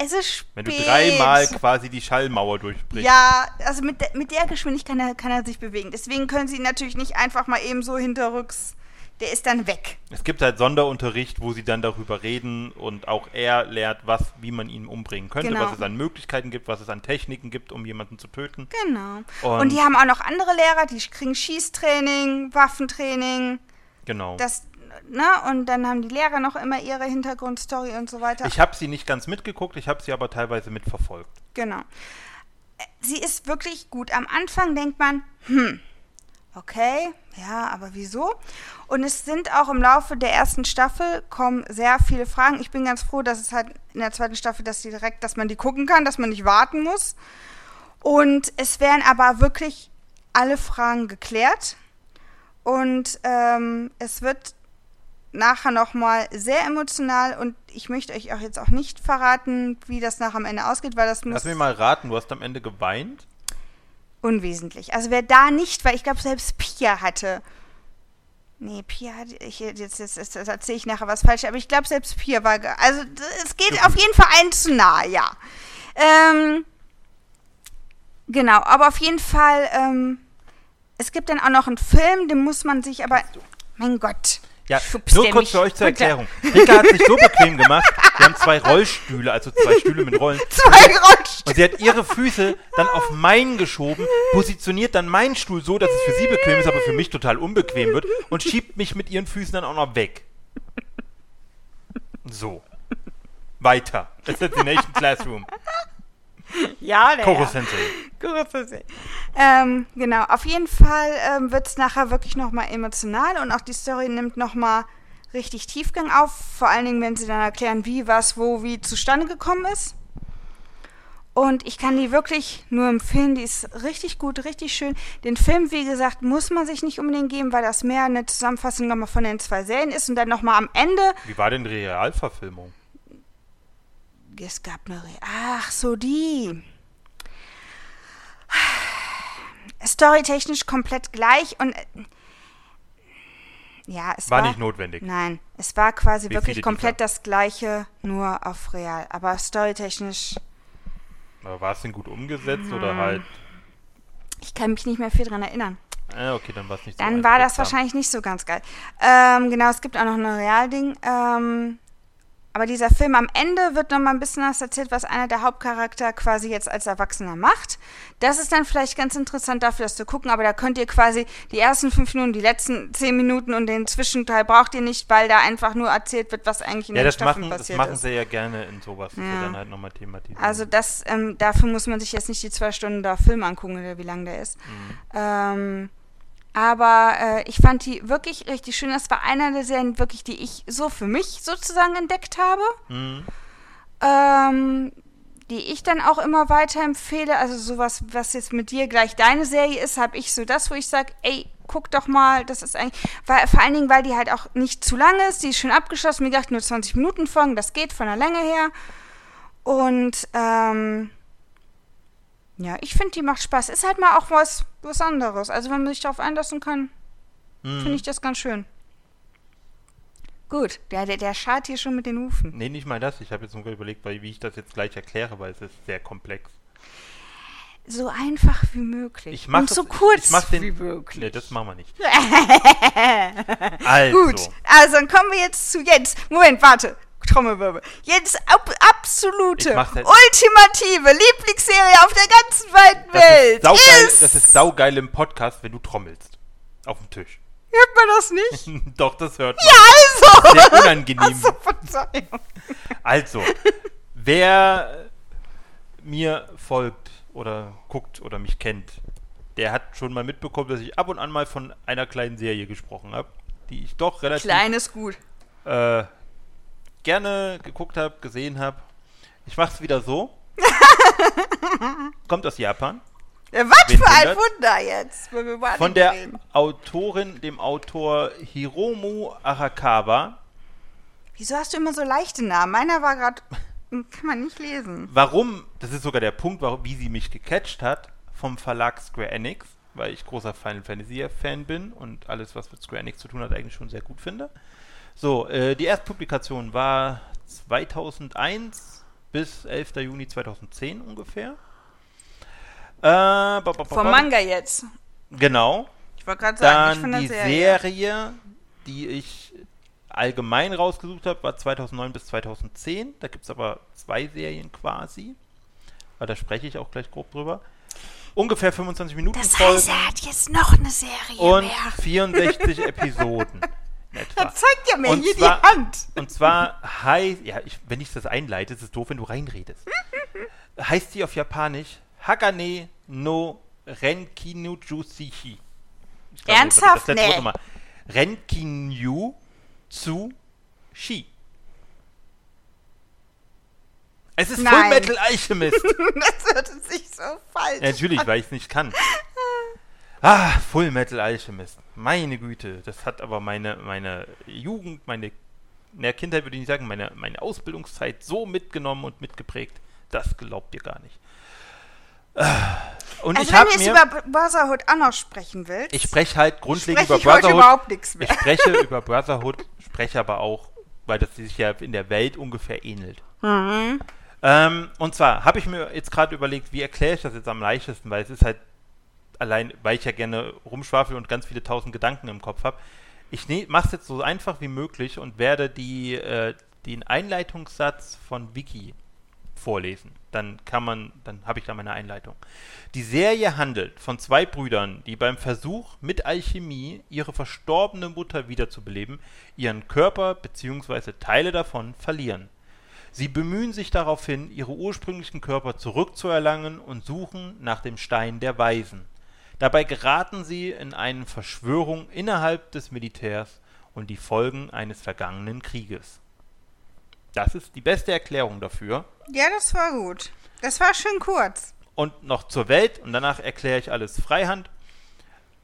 Speaker 1: Es ist spät.
Speaker 2: Wenn du dreimal quasi die Schallmauer durchbrichst.
Speaker 1: Ja, also mit, der- mit der Geschwindigkeit kann er, kann er sich bewegen. Deswegen können sie ihn natürlich nicht einfach mal eben so hinterrücks. Der ist dann weg.
Speaker 2: Es gibt halt Sonderunterricht, wo sie dann darüber reden und auch er lehrt, was, wie man ihn umbringen könnte,
Speaker 1: Genau.
Speaker 2: was es an Möglichkeiten gibt, was es an Techniken gibt, um jemanden zu töten.
Speaker 1: Genau.
Speaker 2: Und-
Speaker 1: Und, die haben auch noch andere Lehrer, die kriegen Schießtraining, Waffentraining.
Speaker 2: Genau.
Speaker 1: Das, ne? Und dann haben die Lehrer noch immer ihre Hintergrundstory und so weiter.
Speaker 2: Ich habe sie nicht ganz mitgeguckt, ich habe sie aber teilweise mitverfolgt.
Speaker 1: Genau. Sie ist wirklich gut. Am Anfang denkt man, hm, okay, ja, aber wieso? Und es sind auch im Laufe der ersten Staffel kommen sehr viele Fragen. Ich bin ganz froh, dass es halt in der zweiten Staffel, dass die direkt, dass man die gucken kann, dass man nicht warten muss. Und es werden aber wirklich alle Fragen geklärt. Und ähm, es wird nachher nochmal sehr emotional und ich möchte euch auch jetzt auch nicht verraten, wie das nachher am Ende ausgeht, weil das muss
Speaker 2: Lass mich mal raten, du hast am Ende geweint?
Speaker 1: unwesentlich. Also wer da nicht, weil ich glaube selbst Pia hatte. Nee, Pia hatte ich jetzt, jetzt, jetzt, erzähle ich nachher was falsch, aber ich glaube selbst Pia war also es geht auf jeden Fall ein zu nah, ja. Ähm, genau, aber auf jeden Fall ähm, es gibt dann auch noch einen Film, den muss man sich aber mein Gott.
Speaker 2: Ja,
Speaker 1: schubst
Speaker 2: nur kurz für euch zur
Speaker 1: runter.
Speaker 2: Erklärung. Rika hat sich so bequem gemacht, wir haben zwei Rollstühle, also zwei Stühle mit Rollen.
Speaker 1: Zwei Geräusche.
Speaker 2: Und sie hat ihre Füße dann auf meinen geschoben, positioniert dann meinen Stuhl so, dass es für sie bequem ist, aber für mich total unbequem wird und schiebt mich mit ihren Füßen dann auch noch weg. So. Weiter. Assassination Classroom.
Speaker 1: Ja, der.
Speaker 2: Koro. Sensei.
Speaker 1: Kurosensei. Ähm, genau, auf jeden Fall ähm, wird es nachher wirklich nochmal emotional und auch die Story nimmt nochmal richtig Tiefgang auf. Vor allen Dingen, wenn sie dann erklären, wie, was, wo, wie zustande gekommen ist. Und ich kann die wirklich nur empfehlen, die ist richtig gut, richtig schön. Den Film, wie gesagt, muss man sich nicht unbedingt geben, weil das mehr eine Zusammenfassung nochmal von den zwei Serien ist und dann nochmal am Ende
Speaker 2: Wie war denn die Realverfilmung?
Speaker 1: Es gab eine. Re Ach, so die. Storytechnisch komplett gleich und. äh, Ja, es
Speaker 2: War
Speaker 1: war.
Speaker 2: nicht notwendig.
Speaker 1: Nein, es war quasi
Speaker 2: Wie
Speaker 1: wirklich komplett das gleiche, nur auf real. Aber storytechnisch.
Speaker 2: Aber war es denn gut umgesetzt oder
Speaker 1: Mhm.
Speaker 2: halt.
Speaker 1: Ich kann mich nicht mehr viel dran erinnern.
Speaker 2: Ah, okay, dann war es nicht so
Speaker 1: Dann war das wahrscheinlich nicht so ganz geil. Ähm, genau, es gibt auch noch ein Realding. Ähm, aber dieser Film am Ende wird noch mal ein bisschen was erzählt, was einer der Hauptcharakter quasi jetzt als Erwachsener macht. Das ist dann vielleicht ganz interessant dafür, das zu gucken, aber da könnt ihr quasi die ersten fünf Minuten, die letzten zehn Minuten und den Zwischenteil braucht ihr nicht, weil da einfach nur erzählt wird, was eigentlich in
Speaker 2: Ja,
Speaker 1: den
Speaker 2: das
Speaker 1: Staffeln
Speaker 2: machen, das
Speaker 1: passiert
Speaker 2: machen
Speaker 1: ist.
Speaker 2: sie ja gerne in sowas.
Speaker 1: Ja.
Speaker 2: dann halt nochmal thematisieren.
Speaker 1: Also das, ähm, dafür muss man sich jetzt nicht die zwei Stunden da Film angucken oder wie lang der ist.
Speaker 2: Mhm.
Speaker 1: Ähm, aber äh, ich fand die wirklich richtig schön. Das war einer der Serien, wirklich, die ich so für mich sozusagen entdeckt habe.
Speaker 2: Mhm.
Speaker 1: Ähm, die ich dann auch immer weiterempfehle. Also sowas, was jetzt mit dir gleich deine Serie ist, habe ich so das, wo ich sage, ey, guck doch mal, das ist eigentlich, weil, vor allen Dingen, weil die halt auch nicht zu lang ist, die ist schön abgeschlossen, wie gesagt, nur 20 Minuten Folgen, das geht von der Länge her. Und ähm, ja, ich finde, die macht Spaß. Ist halt mal auch was, was anderes. Also wenn man sich darauf einlassen kann,
Speaker 2: Mhm.
Speaker 1: finde ich das ganz schön. Gut, der, der, der schart hier schon mit den Hufen.
Speaker 2: Nee, nicht mal das. Ich habe jetzt nur überlegt, weil, wie ich das jetzt gleich erkläre, weil es ist sehr komplex.
Speaker 1: So einfach wie möglich.
Speaker 2: Ich mach
Speaker 1: Und
Speaker 2: das-
Speaker 1: so
Speaker 2: ich-
Speaker 1: kurz
Speaker 2: ich mach den-
Speaker 1: wie möglich.
Speaker 2: Nee, das machen wir nicht. also,
Speaker 1: Gut, also dann kommen wir jetzt zu Jens. Moment, warte. Trommelwirbel. Jens ab, absolute,
Speaker 2: halt-
Speaker 1: ultimative Lieblingsserie auf der ganzen weiten
Speaker 2: das
Speaker 1: Welt
Speaker 2: ist, saugeil,
Speaker 1: ist...
Speaker 2: das ist saugeil im Podcast, wenn du trommelst. Auf dem Tisch.
Speaker 1: Hört man das nicht?
Speaker 2: Doch, das hört man.
Speaker 1: Also!
Speaker 2: Sehr unangenehm.
Speaker 1: Achso, Verzeihung.
Speaker 2: Also, wer mir folgt oder guckt oder mich kennt, der hat schon mal mitbekommen, dass ich ab und an mal von einer kleinen Serie gesprochen habe, die ich doch relativ
Speaker 1: Kleines Gut.
Speaker 2: äh, gerne geguckt habe, gesehen habe. Ich mache es wieder so. Kommt aus Japan.
Speaker 1: Ja, was
Speaker 2: Wen
Speaker 1: für ein? Wunder jetzt,
Speaker 2: Von der
Speaker 1: reden.
Speaker 2: Autorin, dem Autor Hiromu Arakawa.
Speaker 1: Wieso hast du immer so leichte Namen? Meiner war gerade... Kann man nicht lesen.
Speaker 2: Warum, das ist sogar der Punkt, warum, wie sie mich gecatcht hat, vom Verlag Square Enix, weil ich großer Final Fantasy Fan bin und alles, was mit Square Enix zu tun hat, eigentlich schon sehr gut finde. So, äh, die erste Publikation war 2001 bis 11. Juni 2010 ungefähr. Äh,
Speaker 1: Vom. Manga jetzt.
Speaker 2: Genau.
Speaker 1: Ich wollte gerade sagen, ich
Speaker 2: Dann
Speaker 1: von
Speaker 2: die
Speaker 1: Serie.
Speaker 2: Serie, die ich allgemein rausgesucht habe, war 2009 bis 2010. Da gibt es aber zwei Serien quasi. Aber da spreche ich auch gleich grob drüber. Ungefähr 25 Minuten
Speaker 1: Das
Speaker 2: Folgen
Speaker 1: heißt, er hat jetzt noch eine Serie
Speaker 2: und
Speaker 1: mehr.
Speaker 2: 64 Episoden. Etwa.
Speaker 1: Er zeigt ja mir
Speaker 2: Und
Speaker 1: hier
Speaker 2: zwar-
Speaker 1: die Hand.
Speaker 2: Und zwar heißt, ja, ich, wenn ich das einleite, ist es doof, wenn du reinredest. heißt die auf Japanisch Hagane no. Ich glaube,
Speaker 1: Ernsthaft?
Speaker 2: Das letzte
Speaker 1: Nee.
Speaker 2: Wort. Renkinyu zu Shi. Es ist
Speaker 1: Nein.
Speaker 2: Full Metal Alchemist.
Speaker 1: das hört sich so falsch
Speaker 2: Ja, natürlich, weil ich es nicht kann. Ah, Full Metal Alchemist. Meine Güte, das hat aber meine, meine Jugend, meine na, Kindheit würde ich nicht sagen, meine, meine Ausbildungszeit so mitgenommen und mitgeprägt. Das glaubt ihr gar nicht. Ah, Und
Speaker 1: Also
Speaker 2: ich
Speaker 1: wenn du jetzt über Brotherhood auch noch sprechen willst,
Speaker 2: ich spreche halt grundlegend
Speaker 1: spreche
Speaker 2: über
Speaker 1: ich
Speaker 2: Brotherhood.
Speaker 1: überhaupt nichts
Speaker 2: Ich
Speaker 1: mehr.
Speaker 2: spreche über Brotherhood, spreche aber auch, weil das sich ja in der Welt ungefähr ähnelt.
Speaker 1: Mhm.
Speaker 2: Ähm, und zwar habe ich mir jetzt gerade überlegt, wie erkläre ich das jetzt am leichtesten, weil es ist halt allein, weil ich ja gerne rumschwafel und ganz viele tausend Gedanken im Kopf habe. Ich ne, mache es jetzt so einfach wie möglich und werde die, äh, den Einleitungssatz von Wiki vorlesen. Dann kann man, dann habe ich da meine Einleitung. Die Serie handelt von zwei Brüdern, die beim Versuch mit Alchemie ihre verstorbene Mutter wiederzubeleben, ihren Körper bzw. Teile davon verlieren. Sie bemühen sich daraufhin, ihre ursprünglichen Körper zurückzuerlangen und suchen nach dem Stein der Weisen. Dabei geraten sie in eine Verschwörung innerhalb des Militärs und die Folgen eines vergangenen Krieges. Das ist die beste Erklärung dafür.
Speaker 1: Ja, das war gut. Das war schön kurz.
Speaker 2: Und noch zur Welt, und danach erkläre ich alles freihand.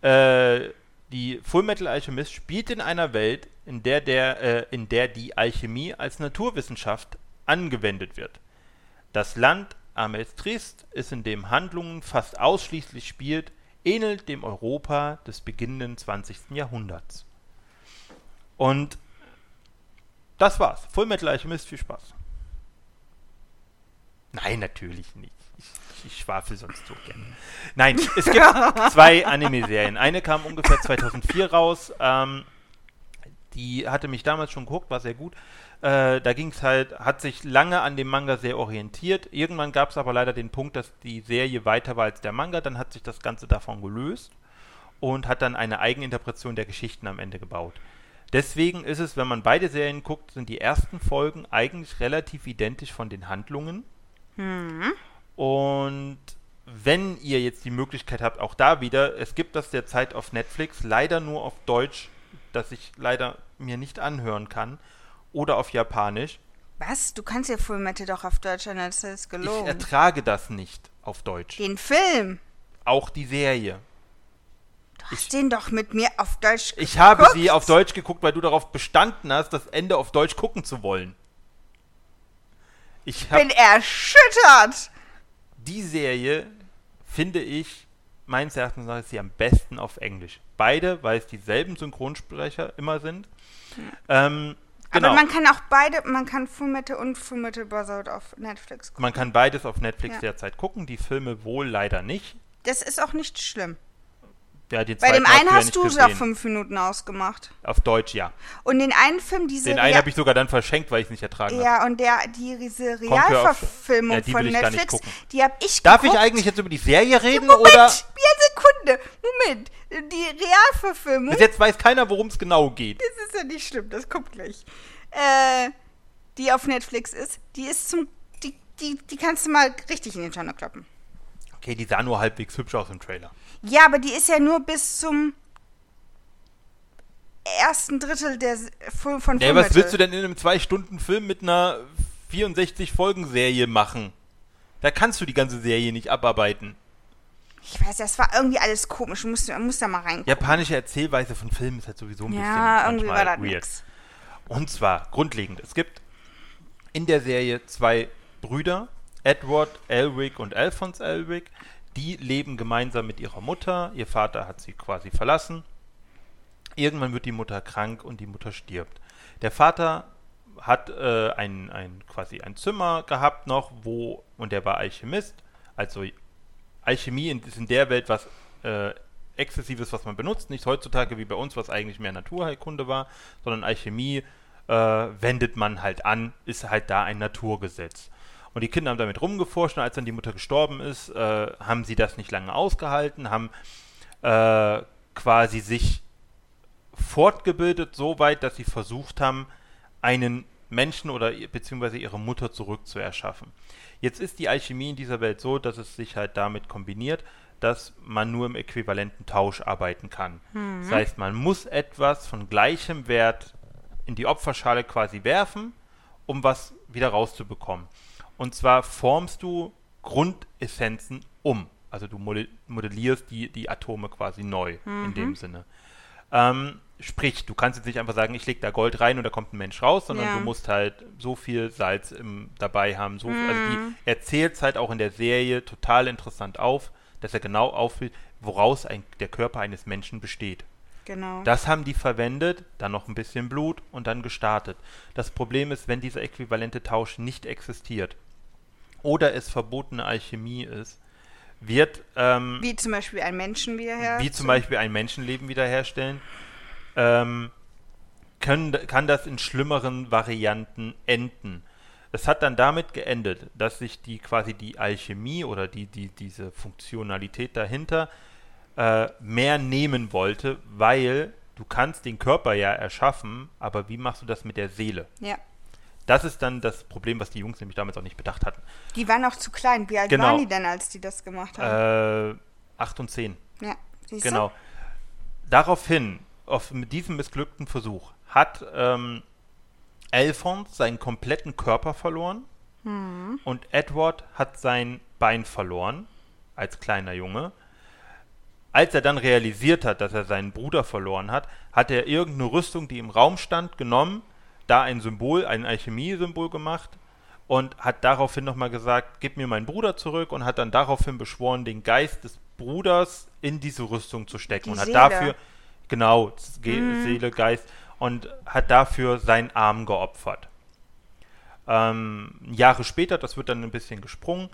Speaker 2: Äh, die Fullmetal Alchemist spielt in einer Welt, in der, der, äh, in der die Alchemie als Naturwissenschaft angewendet wird. Das Land Amelstrist ist, in dem Handlungen fast ausschließlich spielt, ähnelt dem Europa des beginnenden 20. Jahrhunderts. Und das war's. Full Metal Alchemist, viel Spaß. Nein, natürlich nicht. Ich, ich schwafel sonst so gerne. Nein, es gibt zwei Anime-Serien. Eine kam ungefähr 2004 raus. Ähm, die hatte mich damals schon geguckt, war sehr gut. Äh, da ging es halt, hat sich lange an dem Manga sehr orientiert. Irgendwann gab es aber leider den Punkt, dass die Serie weiter war als der Manga. Dann hat sich das Ganze davon gelöst und hat dann eine Eigeninterpretation der Geschichten am Ende gebaut. Deswegen ist es, wenn man beide Serien guckt, sind die ersten Folgen eigentlich relativ identisch von den Handlungen. Mhm. Und wenn ihr jetzt die Möglichkeit habt, auch da wieder, es gibt das derzeit auf Netflix, leider nur auf Deutsch, das ich leider mir nicht anhören kann, oder auf Japanisch.
Speaker 1: Was? Du kannst ja Fullmetal doch auf Deutsch hören, das ist gelogen.
Speaker 2: Ich ertrage das nicht auf Deutsch.
Speaker 1: Den Film?
Speaker 2: Auch die Serie.
Speaker 1: Du hast ich, den doch mit mir auf Deutsch
Speaker 2: geguckt. Ich habe sie auf Deutsch geguckt, weil du darauf bestanden hast, das Ende auf Deutsch gucken zu wollen.
Speaker 1: Ich bin erschüttert.
Speaker 2: Die Serie finde ich, meines Erachtens nach, ist sie am besten auf Englisch. Beide, weil es dieselben Synchronsprecher immer sind. Hm. Ähm,
Speaker 1: genau. Aber man kann auch beide, man kann Fullmetal und Fullmetal Brotherhood auf Netflix
Speaker 2: gucken. Man kann beides auf Netflix ja. derzeit gucken, die Filme wohl leider nicht.
Speaker 1: Das ist auch nicht schlimm.
Speaker 2: Ja,
Speaker 1: Bei dem einen hast du auf fünf Minuten ausgemacht.
Speaker 2: Auf Deutsch, ja.
Speaker 1: Und den einen Film, diese.
Speaker 2: Den einen habe ich sogar dann verschenkt, weil ich es nicht ertragen habe.
Speaker 1: Ja, und der, die, diese Realverfilmung ja, die von Netflix, die habe ich
Speaker 2: Darf geguckt. ich eigentlich jetzt über die Serie reden? Moment, oder?
Speaker 1: Sekunde, Moment. Die Realverfilmung.
Speaker 2: Bis jetzt weiß keiner, worum es genau geht.
Speaker 1: Ist ja nicht schlimm, das kommt gleich. Äh, die auf Netflix ist, die ist zum. Die, die, die kannst du mal richtig in den Tonne kloppen.
Speaker 2: Okay, die sah nur halbwegs hübsch aus im Trailer.
Speaker 1: Ja, aber die ist ja nur bis zum ersten Drittel der von
Speaker 2: Fullmetal. Ja, was willst du denn in einem zwei-Stunden-Film mit einer 64-Folgen-Serie machen? Da kannst du die ganze Serie nicht abarbeiten.
Speaker 1: Ich weiß, das war irgendwie alles komisch. Du musst, musst da mal rein.
Speaker 2: Japanische Erzählweise von Filmen ist halt sowieso ein bisschen
Speaker 1: Ja, irgendwie war das weird. Nix.
Speaker 2: Und zwar grundlegend. Es gibt in der Serie zwei Brüder, Edward Elric und Alphonse Elric. Die leben gemeinsam mit ihrer Mutter. Ihr Vater hat sie quasi verlassen. Irgendwann wird die Mutter krank und die Mutter stirbt. Der Vater hat äh, ein, ein, quasi ein Zimmer gehabt noch, wo, und der war Alchemist. Also Alchemie ist in der Welt was äh, Exzessives, was man benutzt. Nicht heutzutage wie bei uns, was eigentlich mehr Naturheilkunde war, sondern Alchemie äh, wendet man halt an, ist halt da ein Naturgesetz. Und die Kinder haben damit rumgeforscht und als dann die Mutter gestorben ist, äh, haben sie das nicht lange ausgehalten, haben äh, quasi sich fortgebildet so weit, dass sie versucht haben, einen Menschen oder beziehungsweise ihre Mutter zurückzuerschaffen. Jetzt ist die Alchemie in dieser Welt so, dass es sich halt damit kombiniert, dass man nur im äquivalenten Tausch arbeiten kann. Mhm. Das heißt, man muss etwas von gleichem Wert in die Opferschale quasi werfen, um was wieder rauszubekommen. Und zwar formst du Grundessenzen um. Also du modellierst die, die Atome quasi neu mhm. in dem mhm. Sinne. Ähm, sprich, du kannst jetzt nicht einfach sagen, ich lege da Gold rein und da kommt ein Mensch raus, sondern ja. du musst halt so viel Salz im, dabei haben. So, mhm. Also die mhm. erzählt es halt auch in der Serie total interessant auf, dass er genau auffühlt, woraus ein, der Körper eines Menschen besteht.
Speaker 1: Genau.
Speaker 2: Das haben die verwendet, dann noch ein bisschen Blut und dann gestartet. Das Problem ist, wenn dieser äquivalente Tausch nicht existiert, oder es verbotene Alchemie ist, wird. Ähm,
Speaker 1: wie zum Beispiel ein Menschen wiederherstellen.
Speaker 2: Wie zum Beispiel ein Menschenleben wiederherstellen. Ähm, können, kann das in schlimmeren Varianten enden. es hat dann damit geendet, dass sich die quasi die Alchemie oder die, die, diese Funktionalität dahinter äh, mehr nehmen wollte, weil du kannst den Körper ja erschaffen, aber wie machst du das mit der Seele?
Speaker 1: Ja.
Speaker 2: Das ist dann das Problem, was die Jungs nämlich damals auch nicht bedacht hatten.
Speaker 1: Die waren auch zu klein. Wie alt
Speaker 2: Genau.
Speaker 1: waren die denn, als die das gemacht haben?
Speaker 2: Äh, 8 und 10.
Speaker 1: ja, siehst
Speaker 2: Genau. Daraufhin, auf, mit diesem missglückten Versuch, hat ähm, Alphonse seinen kompletten Körper verloren
Speaker 1: Mhm.
Speaker 2: und Edward hat sein Bein verloren als kleiner Junge. Als er dann realisiert hat, dass er seinen Bruder verloren hat, hat er irgendeine Rüstung, die im Raum stand, genommen, da ein Symbol, ein Alchemie-Symbol gemacht und hat daraufhin nochmal gesagt, gib mir meinen Bruder zurück und hat dann daraufhin beschworen, den Geist des Bruders in diese Rüstung zu stecken
Speaker 1: Die
Speaker 2: und hat
Speaker 1: Seele.
Speaker 2: dafür, genau, Ge Seele, Geist, und hat dafür seinen Arm geopfert. Ähm, Jahre später, das wird dann ein bisschen gesprungen,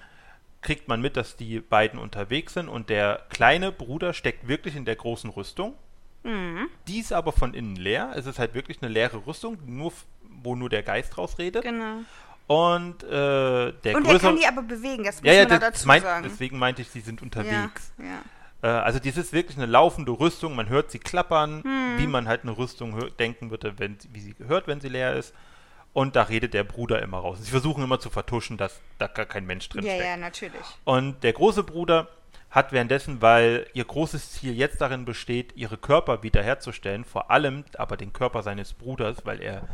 Speaker 2: kriegt man mit, dass die beiden unterwegs sind und der kleine Bruder steckt wirklich in der großen Rüstung.
Speaker 1: Mhm.
Speaker 2: Die ist aber von innen leer. Es ist halt wirklich eine leere Rüstung, nur, wo nur der Geist rausredet.
Speaker 1: Genau.
Speaker 2: Und äh, der
Speaker 1: Und er
Speaker 2: größere.
Speaker 1: kann die aber bewegen, das muss
Speaker 2: ja, ja,
Speaker 1: man da
Speaker 2: das
Speaker 1: dazu
Speaker 2: meint,
Speaker 1: sagen.
Speaker 2: deswegen meinte ich, sie sind unterwegs.
Speaker 1: Ja, ja.
Speaker 2: Äh, also dies ist wirklich eine laufende Rüstung. Man hört sie klappern,
Speaker 1: Hm.
Speaker 2: wie man halt eine Rüstung hör- denken würde, wenn, wie sie hört, wenn sie leer ist. Und da redet der Bruder immer raus. Sie versuchen immer zu vertuschen, dass da gar kein Mensch drin
Speaker 1: Ja,
Speaker 2: steckt.
Speaker 1: ja, natürlich.
Speaker 2: Und der große Bruder hat währenddessen, weil ihr großes Ziel jetzt darin besteht, ihre Körper wiederherzustellen, vor allem aber den Körper seines Bruders, weil er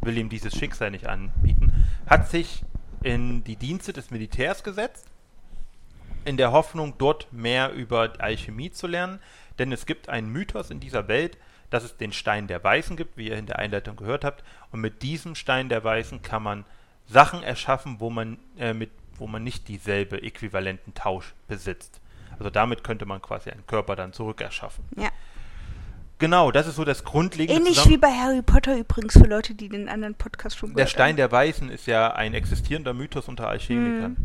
Speaker 2: will ihm dieses Schicksal nicht anbieten, hat sich in die Dienste des Militärs gesetzt, in der Hoffnung, dort mehr über Alchemie zu lernen. Denn es gibt einen Mythos in dieser Welt, dass es den Stein der Weißen gibt, wie ihr in der Einleitung gehört habt. Und mit diesem Stein der Weißen kann man Sachen erschaffen, wo man, äh, mit, wo man nicht dieselbe äquivalenten Tausch besitzt. Also damit könnte man quasi einen Körper dann zurückerschaffen.
Speaker 1: Ja.
Speaker 2: Genau, das ist so das grundlegende
Speaker 1: Ähnlich
Speaker 2: Zusammen-
Speaker 1: wie bei Harry Potter übrigens für Leute, die den anderen Podcast schon
Speaker 2: Der Stein
Speaker 1: haben.
Speaker 2: der Weißen ist ja ein existierender Mythos unter Alchemikern.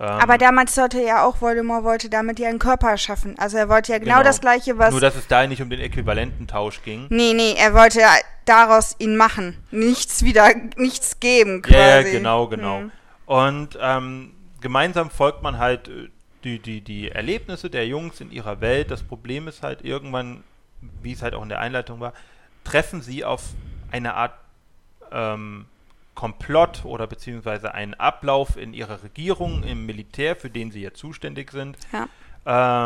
Speaker 2: Ähm,
Speaker 1: Aber damals sollte ja auch Voldemort wollte damit ja einen Körper erschaffen. Also er wollte ja genau,
Speaker 2: Genau.
Speaker 1: das gleiche, was.
Speaker 2: Nur, dass es da nicht um den Äquivalententausch ging.
Speaker 1: nee, nee, er wollte ja daraus ihn machen. Nichts wieder, nichts geben quasi.
Speaker 2: Ja, ja, genau, genau.
Speaker 1: Hm.
Speaker 2: Und ähm, gemeinsam folgt man halt äh, die, die, die Erlebnisse der Jungs in ihrer Welt. Das Problem ist halt irgendwann, wie es halt auch in der Einleitung war, treffen sie auf eine Art ähm, Komplott oder beziehungsweise einen Ablauf in ihrer Regierung, im Militär, für den sie ja zuständig sind,
Speaker 1: Ja.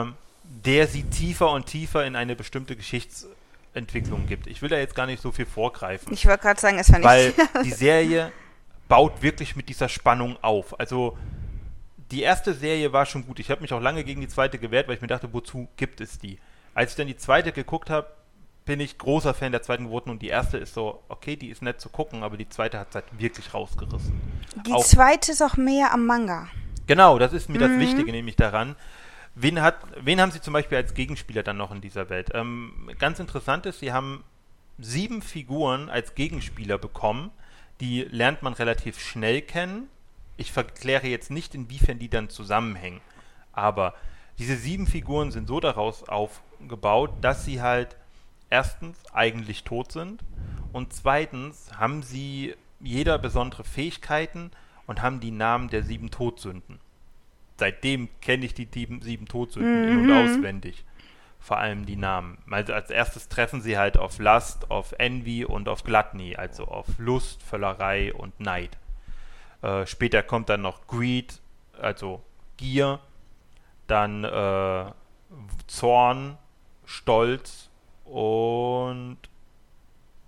Speaker 2: ähm, der sie tiefer und tiefer in eine bestimmte Geschichtsentwicklung gibt. Ich will da jetzt gar nicht so viel vorgreifen
Speaker 1: Ich wollte gerade sagen, es war nicht.
Speaker 2: weil die Serie baut wirklich mit dieser Spannung auf. Also die erste Serie war schon gut. Ich habe mich auch lange gegen die zweite gewehrt, weil ich mir dachte, wozu gibt es die? Als ich dann die zweite geguckt habe, bin ich großer Fan der zweiten geworden und die erste ist so, okay, die ist nett zu gucken, aber die zweite hat es halt wirklich rausgerissen.
Speaker 1: die
Speaker 2: auch-
Speaker 1: zweite ist auch mehr am Manga.
Speaker 2: Genau, das ist mir das
Speaker 1: Mhm.
Speaker 2: Wichtige nämlich daran. Wen, hat, wen haben sie zum Beispiel als Gegenspieler dann noch in dieser Welt? Ähm, ganz interessant ist, sie haben sieben Figuren als Gegenspieler bekommen. Die lernt man relativ schnell kennen. Ich verkläre jetzt nicht, inwiefern die dann zusammenhängen. Aber diese sieben Figuren sind so daraus aufgebaut, dass sie halt erstens eigentlich tot sind und zweitens haben sie jeder besondere Fähigkeiten und haben die Namen der sieben Todsünden. Seitdem kenne ich die sieben, Todsünden in- und
Speaker 1: Mhm.
Speaker 2: auswendig. Vor allem die Namen. Also als erstes treffen sie halt auf Lust, auf Envy und auf Gluttony, also auf Lust, Völlerei und Neid. Äh, später kommt dann noch Greed, also Gier, dann äh, Zorn, Stolz und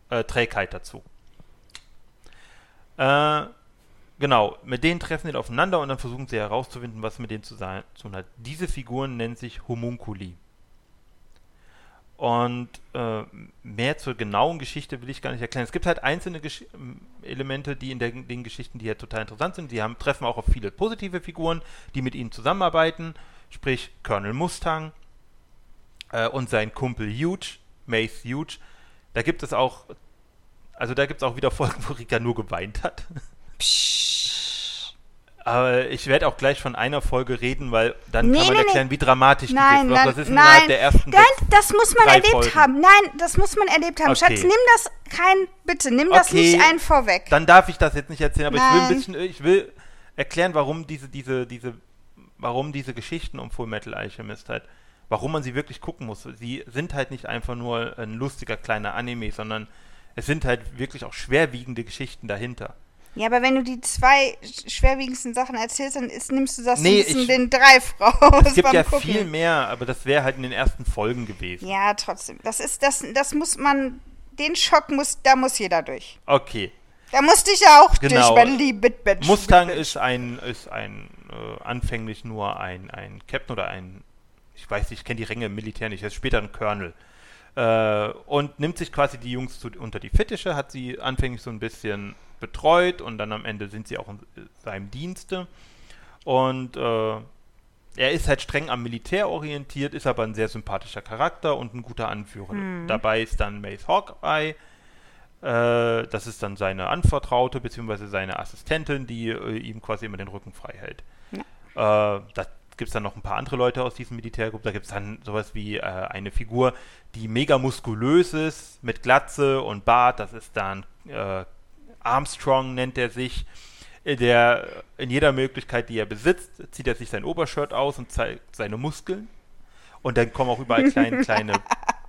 Speaker 2: äh, Trägheit dazu. Äh, genau, mit denen treffen sie aufeinander und dann versuchen sie herauszufinden, was mit denen zu sein- zu tun hat. Diese Figuren nennen sich Homunculi. Und äh, mehr zur genauen Geschichte will ich gar nicht erklären. Es gibt halt einzelne Gesch ähm, Elemente, die in der, den Geschichten, die ja total interessant sind. Sie haben, treffen auch auf viele positive Figuren, die mit ihnen zusammenarbeiten. Sprich Colonel Mustang äh, und sein Kumpel Huge, Mace Huge. Da gibt es auch, also da gibt es auch wieder Folgen, wo Rika nur geweint hat. Aber ich werde auch gleich von einer Folge reden, weil dann
Speaker 1: Nee,
Speaker 2: kann man
Speaker 1: nee,
Speaker 2: erklären, wie dramatisch
Speaker 1: Nein,
Speaker 2: die ist.
Speaker 1: nein,
Speaker 2: das ist
Speaker 1: nein,
Speaker 2: der ersten
Speaker 1: Nein, das muss man erlebt
Speaker 2: Folgen.
Speaker 1: haben. Nein, das muss man erlebt haben.
Speaker 2: Okay.
Speaker 1: Schatz, nimm das kein, bitte, nimm das
Speaker 2: Okay,
Speaker 1: nicht ein vorweg.
Speaker 2: Dann darf ich das jetzt nicht erzählen, aber ich will ein
Speaker 1: Nein.
Speaker 2: bisschen, ich will erklären, warum diese, diese, diese, warum diese Geschichten um Full Metal Alchemist halt, warum man sie wirklich gucken muss. Sie sind halt nicht einfach nur ein lustiger kleiner Anime, sondern es sind halt wirklich auch schwerwiegende Geschichten dahinter.
Speaker 1: Ja, aber wenn du die zwei sch- schwerwiegendsten Sachen erzählst, dann ist, nimmst du das
Speaker 2: Nee,
Speaker 1: ein bisschen
Speaker 2: ich-
Speaker 1: den Dreif raus
Speaker 2: Es gibt ja
Speaker 1: Gucken.
Speaker 2: viel mehr, aber das wäre halt in den ersten Folgen gewesen.
Speaker 1: Ja, trotzdem. Das ist, das, das muss man, den Schock muss, da muss jeder durch.
Speaker 2: Okay.
Speaker 1: Da musste ich ja auch
Speaker 2: Genau.
Speaker 1: durch, mein lieb Bitbitch.
Speaker 2: Mustang ist ein, ist ein äh, anfänglich nur ein, ein Captain oder ein, ich weiß nicht, ich kenne die Ränge im Militär nicht, er ist später ein Colonel. Äh, und nimmt sich quasi die Jungs zu, unter die Fittiche, hat sie anfänglich so ein bisschen betreut und dann am Ende sind sie auch in seinem Dienste. Und äh, er ist halt streng am Militär orientiert, ist aber ein sehr sympathischer Charakter und ein guter Anführer. Dabei ist dann Mace Hawkeye, äh, das ist dann seine Anvertraute bzw. seine Assistentin, die äh, ihm quasi immer den Rücken frei hält. Äh, da gibt es dann noch ein paar andere Leute aus diesem Militärgruppe. Da gibt es dann sowas wie äh, eine Figur, die mega muskulös ist, mit Glatze und Bart. Das ist dann äh, Armstrong, nennt er sich. Äh, Der in jeder Möglichkeit, die er besitzt, zieht er sich sein Obershirt aus und zeigt seine Muskeln. Und dann kommen auch überall kleine, kleine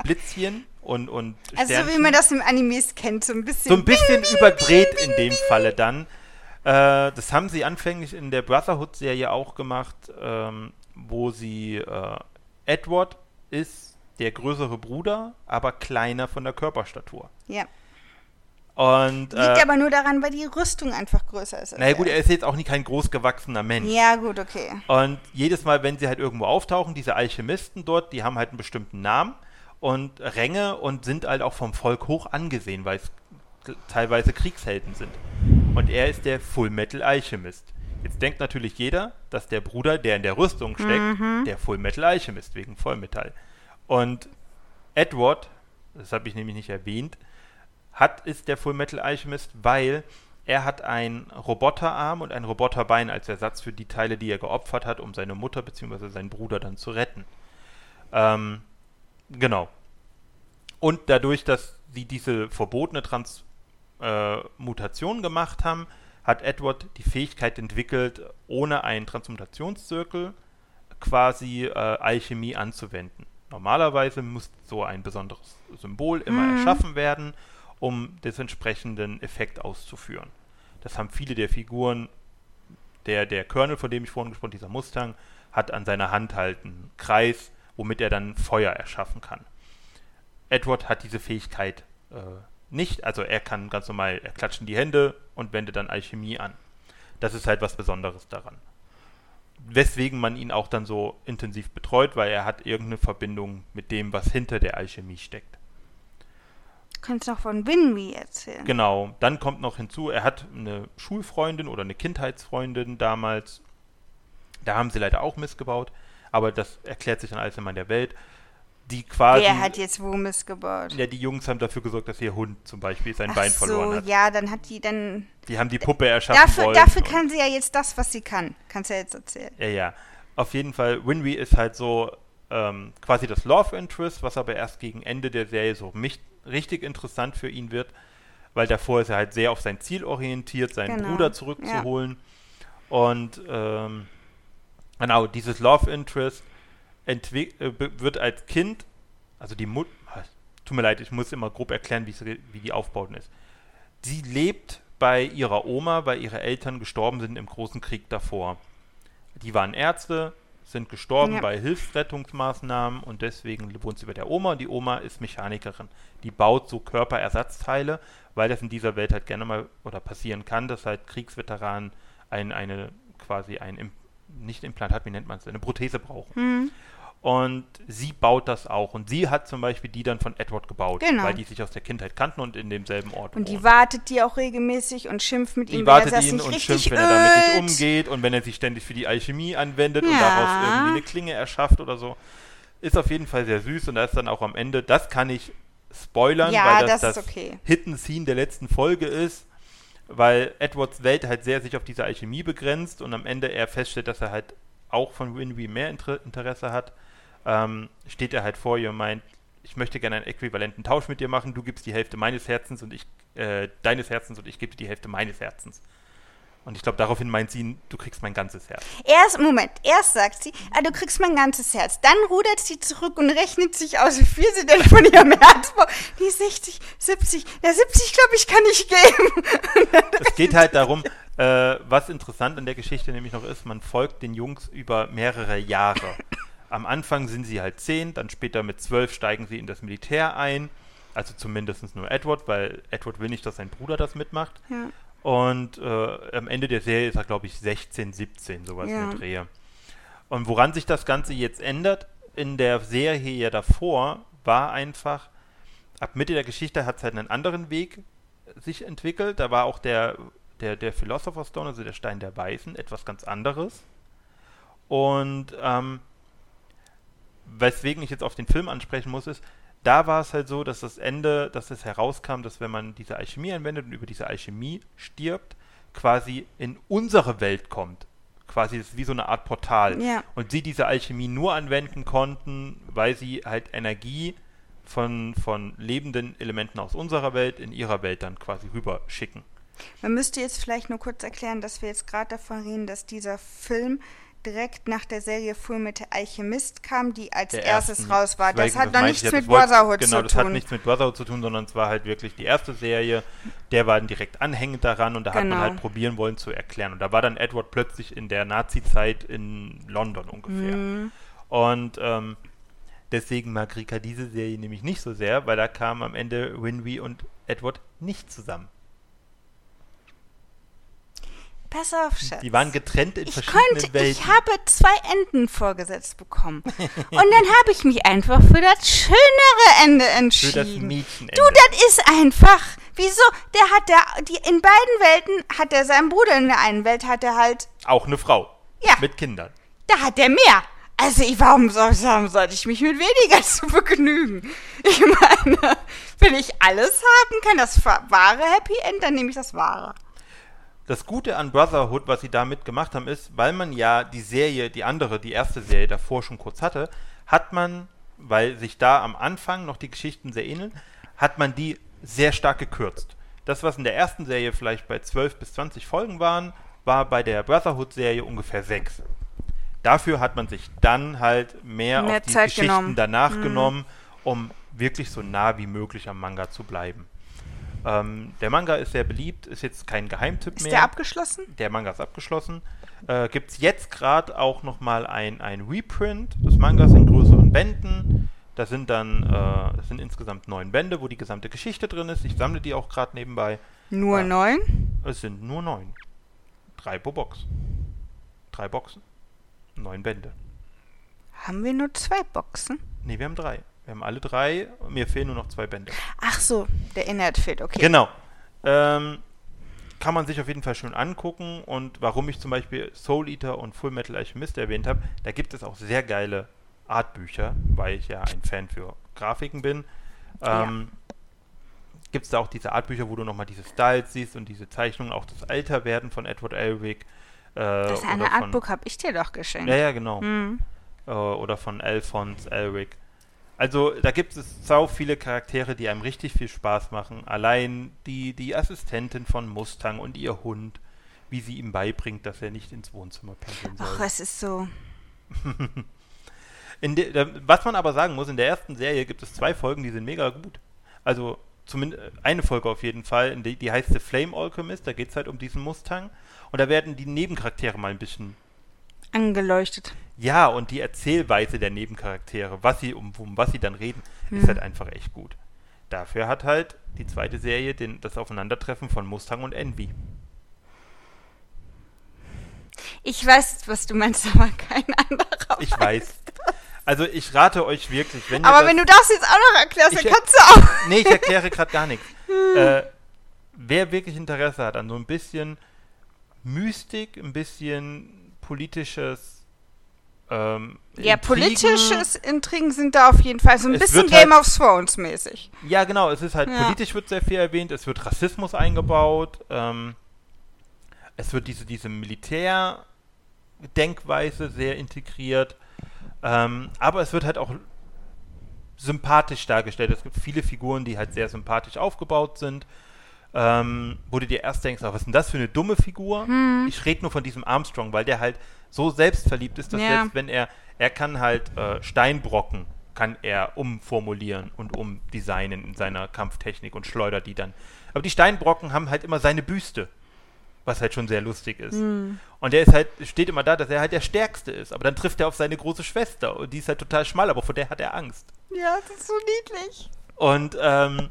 Speaker 2: Blitzchen und, und
Speaker 1: Also so wie man das im Animes kennt, so ein bisschen.
Speaker 2: So ein bisschen überdreht in dem Falle dann. Äh, das haben sie anfänglich in der Brotherhood-Serie auch gemacht, ähm, wo sie äh, Edward ist der größere Bruder, aber kleiner von der Körperstatur.
Speaker 1: Ja.
Speaker 2: Und
Speaker 1: Liegt
Speaker 2: äh,
Speaker 1: aber nur daran, weil die Rüstung einfach größer ist.
Speaker 2: naja gut,
Speaker 1: er.
Speaker 2: ist jetzt auch nicht kein großgewachsener Mensch.
Speaker 1: Ja, gut, okay.
Speaker 2: Und jedes Mal, wenn sie halt irgendwo auftauchen, diese Alchemisten dort, die haben halt einen bestimmten Namen und Ränge und sind halt auch vom Volk hoch angesehen, weil es teilweise Kriegshelden sind. Und er ist der Full Metal Alchemist. Jetzt denkt natürlich jeder, dass der Bruder, der in der Rüstung steckt, der Full Metal Alchemist wegen Vollmetall. Und Edward, das habe ich nämlich nicht erwähnt, hat ist der Full Metal Alchemist, weil er hat einen Roboterarm und ein Roboterbein als Ersatz für die Teile, die er geopfert hat, um seine Mutter bzw. seinen Bruder dann zu retten. Ähm, genau. Und dadurch, dass sie diese verbotene Transmutation gemacht haben, hat Edward die Fähigkeit entwickelt, ohne einen Transmutationszirkel quasi äh, Alchemie anzuwenden. Normalerweise muss so ein besonderes Symbol immer erschaffen werden, um des entsprechenden Effekt auszuführen. Das haben viele der Figuren. Der, der Colonel, von dem ich vorhin gesprochen habe, dieser Mustang, hat an seiner Hand halt einen Kreis, womit er dann Feuer erschaffen kann. Edward hat diese Fähigkeit äh, nicht, also er kann ganz normal, er klatscht die Hände und wendet dann Alchemie an. Das ist halt was Besonderes daran. Weswegen man ihn auch dann so intensiv betreut, weil er hat irgendeine Verbindung mit dem, was hinter der Alchemie steckt.
Speaker 1: Du kannst noch von Winry erzählen.
Speaker 2: Genau, dann kommt noch hinzu, er hat eine Schulfreundin oder eine Kindheitsfreundin damals. Da haben sie leider auch missgebaut, aber das erklärt sich dann alles immer in der Welt. Die quasi.
Speaker 1: Wer hat jetzt wo missgebaut?
Speaker 2: ja, die Jungs haben dafür gesorgt, dass ihr Hund zum Beispiel sein
Speaker 1: Ach
Speaker 2: Bein
Speaker 1: so,
Speaker 2: verloren hat.
Speaker 1: ja, dann hat die dann.
Speaker 2: Die haben die Puppe erschaffen
Speaker 1: Dafür,
Speaker 2: wollen.
Speaker 1: dafür kann sie ja jetzt das, was sie kann. Kannst du ja jetzt erzählen.
Speaker 2: Ja, ja. Auf jeden Fall, Winry ist halt so ähm, quasi das Love Interest, was aber erst gegen Ende der Serie so mich richtig interessant für ihn wird, weil davor ist er halt sehr auf sein Ziel orientiert, seinen
Speaker 1: Genau,
Speaker 2: Bruder zurückzuholen. Und ähm, genau, dieses Love Interest äh, wird als Kind, also die Mutter, tut mir leid, ich muss immer grob erklären, wie die Aufbauten ist. Sie lebt bei ihrer Oma, weil ihre Eltern gestorben sind im großen Krieg davor. Die waren Ärzte, sind gestorben
Speaker 1: Ja.
Speaker 2: bei Hilfsrettungsmaßnahmen und deswegen wohnt sie bei der Oma und die Oma ist Mechanikerin. Die baut so Körperersatzteile, weil das in dieser Welt halt gerne mal oder passieren kann, dass halt Kriegsveteranen ein, eine quasi ein nicht Implantat, wie nennt man es, eine Prothese brauchen.
Speaker 1: Hm.
Speaker 2: Und sie baut das auch. Und sie hat zum Beispiel die dann von Edward gebaut,
Speaker 1: Genau.
Speaker 2: weil die sich aus der Kindheit kannten und in demselben Ort
Speaker 1: Und die
Speaker 2: wohnen.
Speaker 1: wartet die auch regelmäßig und schimpft mit
Speaker 2: Die
Speaker 1: ihm,
Speaker 2: wartet
Speaker 1: wenn er das
Speaker 2: ihn
Speaker 1: nicht
Speaker 2: und
Speaker 1: richtig
Speaker 2: schimpft, wenn er damit nicht
Speaker 1: ölt.
Speaker 2: umgeht und wenn er sich ständig für die Alchemie anwendet und
Speaker 1: Ja.
Speaker 2: daraus irgendwie eine Klinge erschafft oder so. Ist auf jeden Fall sehr süß und da ist dann auch am Ende, das kann ich spoilern,
Speaker 1: Ja,
Speaker 2: weil das
Speaker 1: das
Speaker 2: das,
Speaker 1: okay.
Speaker 2: Hidden Scene der letzten Folge ist, weil Edwards Welt halt sehr sich auf diese Alchemie begrenzt und am Ende er feststellt, dass er halt auch von Winry mehr Inter Interesse hat, ähm, steht er halt vor ihr und meint, ich möchte gerne einen äquivalenten Tausch mit dir machen, du gibst die Hälfte meines Herzens und ich, äh, deines Herzens und ich gebe dir die Hälfte meines Herzens. Und ich glaube, daraufhin meint sie, du kriegst mein ganzes Herz.
Speaker 1: Erst, Moment, erst sagt sie, ah, du kriegst mein ganzes Herz. Dann rudert sie zurück und rechnet sich aus, wie viel sie denn von ihrem Herz braucht. Die 60, 70, ja 70 glaube ich kann ich geben.
Speaker 2: es geht halt darum, äh, was interessant an der Geschichte nämlich noch ist, man folgt den Jungs über mehrere Jahre. Am Anfang sind sie halt zehn, dann später mit zwölf steigen sie in das Militär ein. Also zumindest nur Edward, weil Edward will nicht, dass sein Bruder das mitmacht. Ja. Und äh, am Ende der Serie ist er, glaube ich, 16, 17, sowas ja. mit Drehe. Und woran sich das Ganze jetzt ändert, in der Serie ja davor, war einfach, ab Mitte der Geschichte hat es halt einen anderen Weg sich entwickelt. Da war auch der, der, der Philosopher's Stone, also der Stein der Weisen, etwas ganz anderes. Und ähm, weswegen ich jetzt auf den Film ansprechen muss, ist, da war es halt so, dass das Ende, dass es herauskam, dass wenn man diese Alchemie anwendet und über diese Alchemie stirbt, quasi in unsere Welt kommt. Quasi ist wie so eine Art Portal. Ja. Und sie diese Alchemie nur anwenden konnten, weil sie halt Energie von, von lebenden Elementen aus unserer Welt in ihrer Welt dann quasi rüber schicken.
Speaker 1: Man müsste jetzt vielleicht nur kurz erklären, dass wir jetzt gerade davon reden, dass dieser Film direkt nach der Serie Full Metal Alchemist kam, die als der erstes ersten, raus war. Das hat noch nichts mit Brotherhood
Speaker 2: genau, zu tun. Genau, das hat nichts mit Brotherhood zu tun, sondern es war halt wirklich die erste Serie. Der war dann direkt anhängend daran und da genau. hat man genau. halt probieren wollen zu erklären. Und da war dann Edward plötzlich in der Nazi-Zeit in London ungefähr. Mhm. Und ähm, deswegen mag Rika diese Serie nämlich nicht so sehr, weil da kamen am Ende Winry und Edward nicht zusammen.
Speaker 1: Pass auf, Schatz.
Speaker 2: Die waren getrennt in ich verschiedenen konnte, Welten.
Speaker 1: Ich habe zwei Enden vorgesetzt bekommen. Und dann habe ich mich einfach für das schönere Ende entschieden. Für das Mädchenende. Du, das ist einfach. Wieso? Der hat der, die, in beiden Welten hat er seinen Bruder, in der einen Welt hat er halt.
Speaker 2: Auch eine Frau. Ja. Mit Kindern.
Speaker 1: Da hat er mehr. Also, ich, warum, soll, warum sollte ich mich mit weniger zu begnügen? Ich meine, wenn ich alles haben kann, das wahre Happy End, dann nehme ich das wahre.
Speaker 2: Das Gute an Brotherhood, was sie damit gemacht haben, ist, weil man ja die Serie, die andere, die erste Serie davor schon kurz hatte, hat man, weil sich da am Anfang noch die Geschichten sehr ähneln, hat man die sehr stark gekürzt. Das, was in der ersten Serie vielleicht bei 12 bis 20 Folgen waren, war bei der Brotherhood-Serie ungefähr 6. Dafür hat man sich dann halt mehr, mehr auf die Zeit Geschichten genommen. danach mhm. genommen, um wirklich so nah wie möglich am Manga zu bleiben. Ähm, der Manga ist sehr beliebt, ist jetzt kein Geheimtipp
Speaker 1: ist
Speaker 2: mehr.
Speaker 1: Ist der abgeschlossen?
Speaker 2: Der Manga ist abgeschlossen. Äh, Gibt es jetzt gerade auch nochmal ein, ein Reprint des Mangas in größeren Bänden. Da sind dann, äh, das sind insgesamt neun Bände, wo die gesamte Geschichte drin ist. Ich sammle die auch gerade nebenbei.
Speaker 1: Nur äh, neun?
Speaker 2: Es sind nur neun. Drei pro Box. Drei Boxen. Neun Bände.
Speaker 1: Haben wir nur zwei Boxen?
Speaker 2: Ne, wir haben drei. Wir haben alle drei, mir fehlen nur noch zwei Bände.
Speaker 1: Ach so, der Inhalt fehlt, okay.
Speaker 2: Genau. Ähm, kann man sich auf jeden Fall schön angucken und warum ich zum Beispiel Soul Eater und Full Metal Alchemist erwähnt habe, da gibt es auch sehr geile Artbücher, weil ich ja ein Fan für Grafiken bin. Ähm, ja. Gibt es da auch diese Artbücher, wo du nochmal diese Styles siehst und diese Zeichnungen, auch das Alterwerden von Edward Elric.
Speaker 1: Äh, das eine Artbook habe ich dir doch geschenkt.
Speaker 2: Ja, ja, genau. Mhm. Äh, oder von Alphonse Elric. Also da gibt es sau viele Charaktere, die einem richtig viel Spaß machen. Allein die, die Assistentin von Mustang und ihr Hund, wie sie ihm beibringt, dass er nicht ins Wohnzimmer pinkeln soll.
Speaker 1: Ach, es ist so.
Speaker 2: de, was man aber sagen muss, in der ersten Serie gibt es zwei Folgen, die sind mega gut. Also zumindest eine Folge auf jeden Fall, die, die heißt The Flame Alchemist, da geht es halt um diesen Mustang. Und da werden die Nebencharaktere mal ein bisschen
Speaker 1: angeleuchtet.
Speaker 2: Ja, und die Erzählweise der Nebencharaktere, was sie um, um was sie dann reden, mhm. ist halt einfach echt gut. Dafür hat halt die zweite Serie den, das Aufeinandertreffen von Mustang und Envy.
Speaker 1: Ich weiß, was du meinst, aber kein anderer.
Speaker 2: Ich weiß. Also ich rate euch wirklich, wenn
Speaker 1: Aber das, wenn du das jetzt auch noch erklärst, dann kannst du auch.
Speaker 2: Nee, ich erkläre gerade gar nichts. äh, wer wirklich Interesse hat an so ein bisschen Mystik, ein bisschen politisches
Speaker 1: ähm, ja, Intrigen. politisches Intrigen sind da auf jeden Fall so ein es bisschen Game halt, of Thrones mäßig.
Speaker 2: Ja, genau. Es ist halt ja. politisch wird sehr viel erwähnt. Es wird Rassismus eingebaut. Ähm, es wird diese diese Militärdenkweise sehr integriert. Ähm, aber es wird halt auch sympathisch dargestellt. Es gibt viele Figuren, die halt sehr sympathisch aufgebaut sind. Ähm, wo du dir erst denkst, ach, was ist denn das für eine dumme Figur?
Speaker 1: Hm.
Speaker 2: Ich rede nur von diesem Armstrong, weil der halt so selbstverliebt ist, dass
Speaker 1: Ja.
Speaker 2: selbst wenn er, er kann halt äh, Steinbrocken, kann er umformulieren und umdesignen in seiner Kampftechnik und schleudert die dann. Aber die Steinbrocken haben halt immer seine Büste, was halt schon sehr lustig ist.
Speaker 1: Hm.
Speaker 2: Und der ist halt, steht immer da, dass er halt der Stärkste ist. Aber dann trifft er auf seine große Schwester und die ist halt total schmal, aber vor der hat er Angst.
Speaker 1: Ja, das ist so niedlich.
Speaker 2: Und ähm,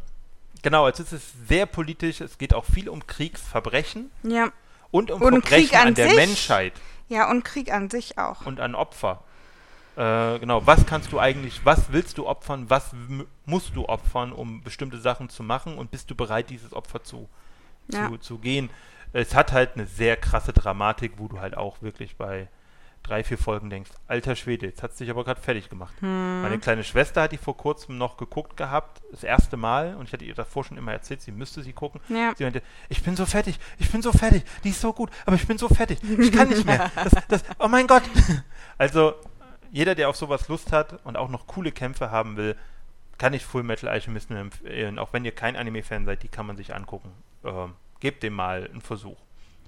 Speaker 2: genau, also es ist sehr politisch, es geht auch viel um Kriegsverbrechen
Speaker 1: Ja.
Speaker 2: und um
Speaker 1: Und
Speaker 2: Verbrechen
Speaker 1: Krieg an
Speaker 2: an der
Speaker 1: sich.
Speaker 2: Menschheit
Speaker 1: Ja, und Krieg an sich auch.
Speaker 2: und an Opfer. Äh, genau, was kannst du eigentlich, was willst du opfern, was musst du opfern, um bestimmte Sachen zu machen und bist du bereit, dieses Opfer zu,
Speaker 1: Ja.
Speaker 2: zu, zu gehen? Es hat halt eine sehr krasse Dramatik, wo du halt auch wirklich bei drei, vier Folgen denkst, alter Schwede, jetzt hat es dich aber gerade fertig gemacht.
Speaker 1: Hm.
Speaker 2: Meine kleine Schwester hat die vor kurzem noch geguckt gehabt, das erste Mal, und ich hatte ihr davor schon immer erzählt, sie müsste sie gucken.
Speaker 1: Ja.
Speaker 2: Sie meinte, ich bin so fertig, ich bin so fertig, die ist so gut, aber ich bin so fertig, ich kann nicht mehr. Das, das, oh mein Gott. Also, jeder, der auf sowas Lust hat und auch noch coole Kämpfe haben will, kann ich Full Metal Alchemist empfehlen. Auch wenn ihr kein Anime-Fan seid, die kann man sich angucken. Ähm, gebt dem mal einen Versuch.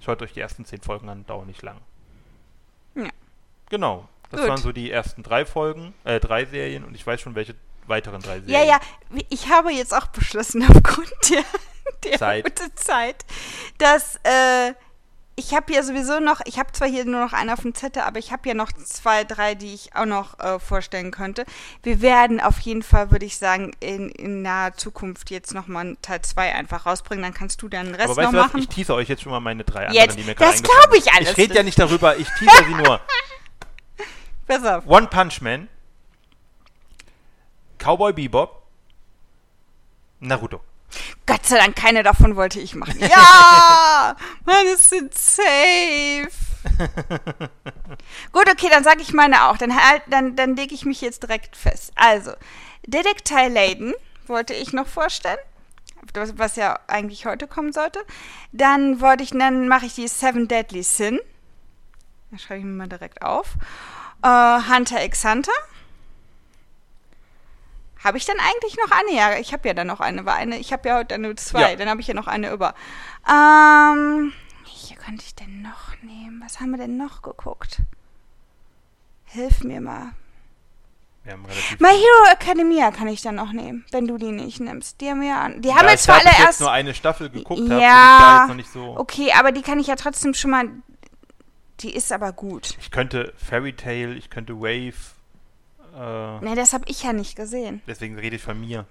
Speaker 2: Schaut euch die ersten zehn Folgen an, dauern nicht lang.
Speaker 1: Ja.
Speaker 2: Genau. Das
Speaker 1: Gut.
Speaker 2: waren so die ersten drei Folgen, äh, drei Serien und ich weiß schon, welche weiteren drei Serien.
Speaker 1: Ja, ja, ich habe jetzt auch beschlossen, aufgrund der, der
Speaker 2: Zeit.
Speaker 1: guten Zeit, dass äh, ich habe ja sowieso noch, ich habe zwar hier nur noch einen auf dem Zettel, aber ich habe ja noch zwei, drei, die ich auch noch äh, vorstellen könnte. Wir werden auf jeden Fall, würde ich sagen, in, in naher Zukunft jetzt nochmal Teil 2 einfach rausbringen. Dann kannst du dann den Rest
Speaker 2: Aber weißt
Speaker 1: noch
Speaker 2: du was?
Speaker 1: machen.
Speaker 2: Ich teaser euch jetzt schon mal meine drei
Speaker 1: Jetzt?
Speaker 2: anderen, die mir gerade
Speaker 1: Das
Speaker 2: eingefallen
Speaker 1: glaub ich alles
Speaker 2: Ich rede ja
Speaker 1: nicht.
Speaker 2: darüber, ich teaser sie nur.
Speaker 1: Auf.
Speaker 2: One Punch Man, Cowboy Bebop, Naruto.
Speaker 1: Gott sei Dank, keine davon wollte ich machen. Ja! Mann, es sind safe. Gut, okay, dann sage ich meine auch. Dann, halt, dann, dann lege ich mich jetzt direkt fest. Also, Detektiv Layden wollte ich noch vorstellen. Was ja eigentlich heute kommen sollte. Dann wollte ich, dann mache ich die Seven Deadly Sin. Das schreibe ich mir mal direkt auf. Äh, Hunter x Hunter. Habe ich dann eigentlich noch eine? Ja, ich habe ja dann noch eine. War eine ich habe ja heute nur zwei.
Speaker 2: Ja.
Speaker 1: Dann habe ich ja noch eine über. Ähm, hier könnte ich denn noch nehmen? Was haben wir denn noch geguckt? Hilf mir mal.
Speaker 2: Wir haben relativ
Speaker 1: My Hero Academia kann ich dann noch nehmen, wenn du die nicht nimmst. Die haben wir ja, die haben
Speaker 2: ich
Speaker 1: zwar alle
Speaker 2: jetzt
Speaker 1: erst.
Speaker 2: nur eine Staffel geguckt
Speaker 1: Ja.
Speaker 2: jetzt nicht so.
Speaker 1: Okay, aber die kann ich ja trotzdem schon mal. Die ist aber gut.
Speaker 2: Ich könnte Fairy Tale, ich könnte Wave. Äh,
Speaker 1: Ne, das habe ich ja nicht gesehen.
Speaker 2: deswegen rede ich von mir.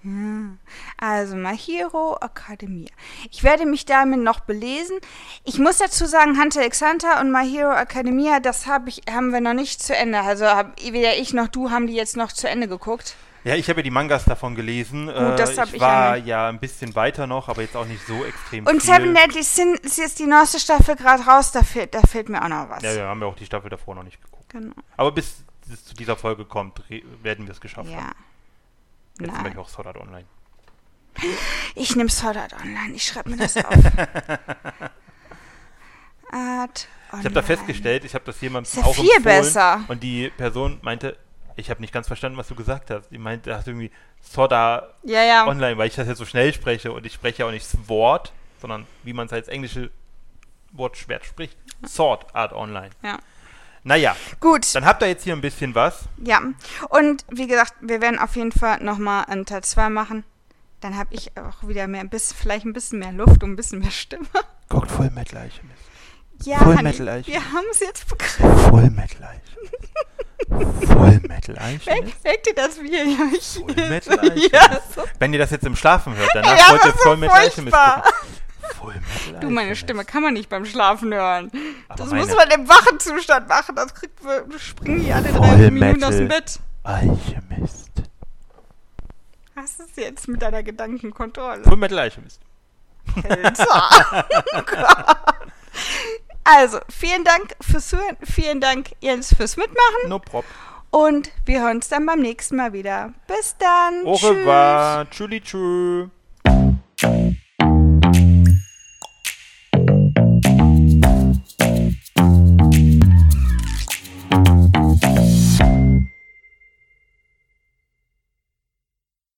Speaker 1: Also My Hero Academia. Ich werde mich damit noch belesen. Ich muss dazu sagen, Hunter x Hunter und My Hero Academia, das hab ich, haben wir noch nicht zu Ende. Also hab, weder ich noch du haben die jetzt noch zu Ende geguckt.
Speaker 2: Ja, ich habe ja die Mangas davon gelesen. äh,
Speaker 1: das hab
Speaker 2: ich
Speaker 1: ich ja
Speaker 2: war
Speaker 1: nicht.
Speaker 2: ja ein bisschen weiter noch, aber jetzt auch nicht so extrem
Speaker 1: Und
Speaker 2: viel.
Speaker 1: Seven Deadly Sin ist jetzt die neueste Staffel gerade raus. Da fehlt, da fehlt mir auch noch was.
Speaker 2: Ja, ja, haben wir auch die Staffel davor noch nicht geguckt.
Speaker 1: Genau.
Speaker 2: Aber bis es zu dieser Folge kommt, werden wir es geschafft
Speaker 1: Ja.
Speaker 2: haben. Jetzt
Speaker 1: Nein.
Speaker 2: ich auch Sword Art Online.
Speaker 1: Ich nehme Sword Art Online. Ich schreibe mir das auf. Art Online.
Speaker 2: Ich habe da festgestellt, ich habe das jemandem
Speaker 1: Ist ja
Speaker 2: auch
Speaker 1: viel
Speaker 2: empfohlen
Speaker 1: besser.
Speaker 2: und die Person meinte, ich habe nicht ganz verstanden, was du gesagt hast. Die meinte, hast irgendwie Sword Art
Speaker 1: Ja, ja.
Speaker 2: Online, weil ich das jetzt so schnell spreche und ich spreche ja auch nicht Sword, sondern wie man es als englische Wort Schwert spricht. Sword Art Online.
Speaker 1: ja.
Speaker 2: Naja,
Speaker 1: Gut.
Speaker 2: dann habt ihr jetzt hier ein bisschen was.
Speaker 1: Ja, und wie gesagt, wir werden auf jeden Fall nochmal einen Teil 2 machen. Dann habe ich auch wieder mehr, bisschen, vielleicht ein bisschen mehr Luft und ein bisschen mehr Stimme.
Speaker 2: Guckt Full Metal Alchemist.
Speaker 1: Ja,
Speaker 2: Full
Speaker 1: Hanni,
Speaker 2: Metal Alchemist.
Speaker 1: wir haben es jetzt begriffen.
Speaker 2: Full Metal Alchemist. Full Metal
Speaker 1: Merkt ihr das, wie ihr euch
Speaker 2: Full Metal Alchemist.
Speaker 1: Ja, so.
Speaker 2: Wenn ihr das jetzt im Schlafen hört, danach
Speaker 1: Ja,
Speaker 2: wollt ihr
Speaker 1: so
Speaker 2: Metal Alchemist
Speaker 1: furchtbar.
Speaker 2: gucken. Full Metal
Speaker 1: Du, meine. Stimme kann man nicht beim Schlafen hören.
Speaker 2: Aber
Speaker 1: das
Speaker 2: meine
Speaker 1: muss man im wachen Zustand machen. Das kriegt, springen die alle drei Minuten aus dem. Bett.
Speaker 2: Alchemist.
Speaker 1: Was ist jetzt mit deiner Gedankenkontrolle?
Speaker 2: Full Metal Alchemist.
Speaker 1: Alter. Oh Gott. Also, vielen Dank fürs Hören, Vielen Dank, Jens, fürs Mitmachen.
Speaker 2: No prop.
Speaker 1: Und wir hören uns dann beim nächsten Mal wieder. Bis dann.
Speaker 2: Au revoir. Tschüss. Tschüss.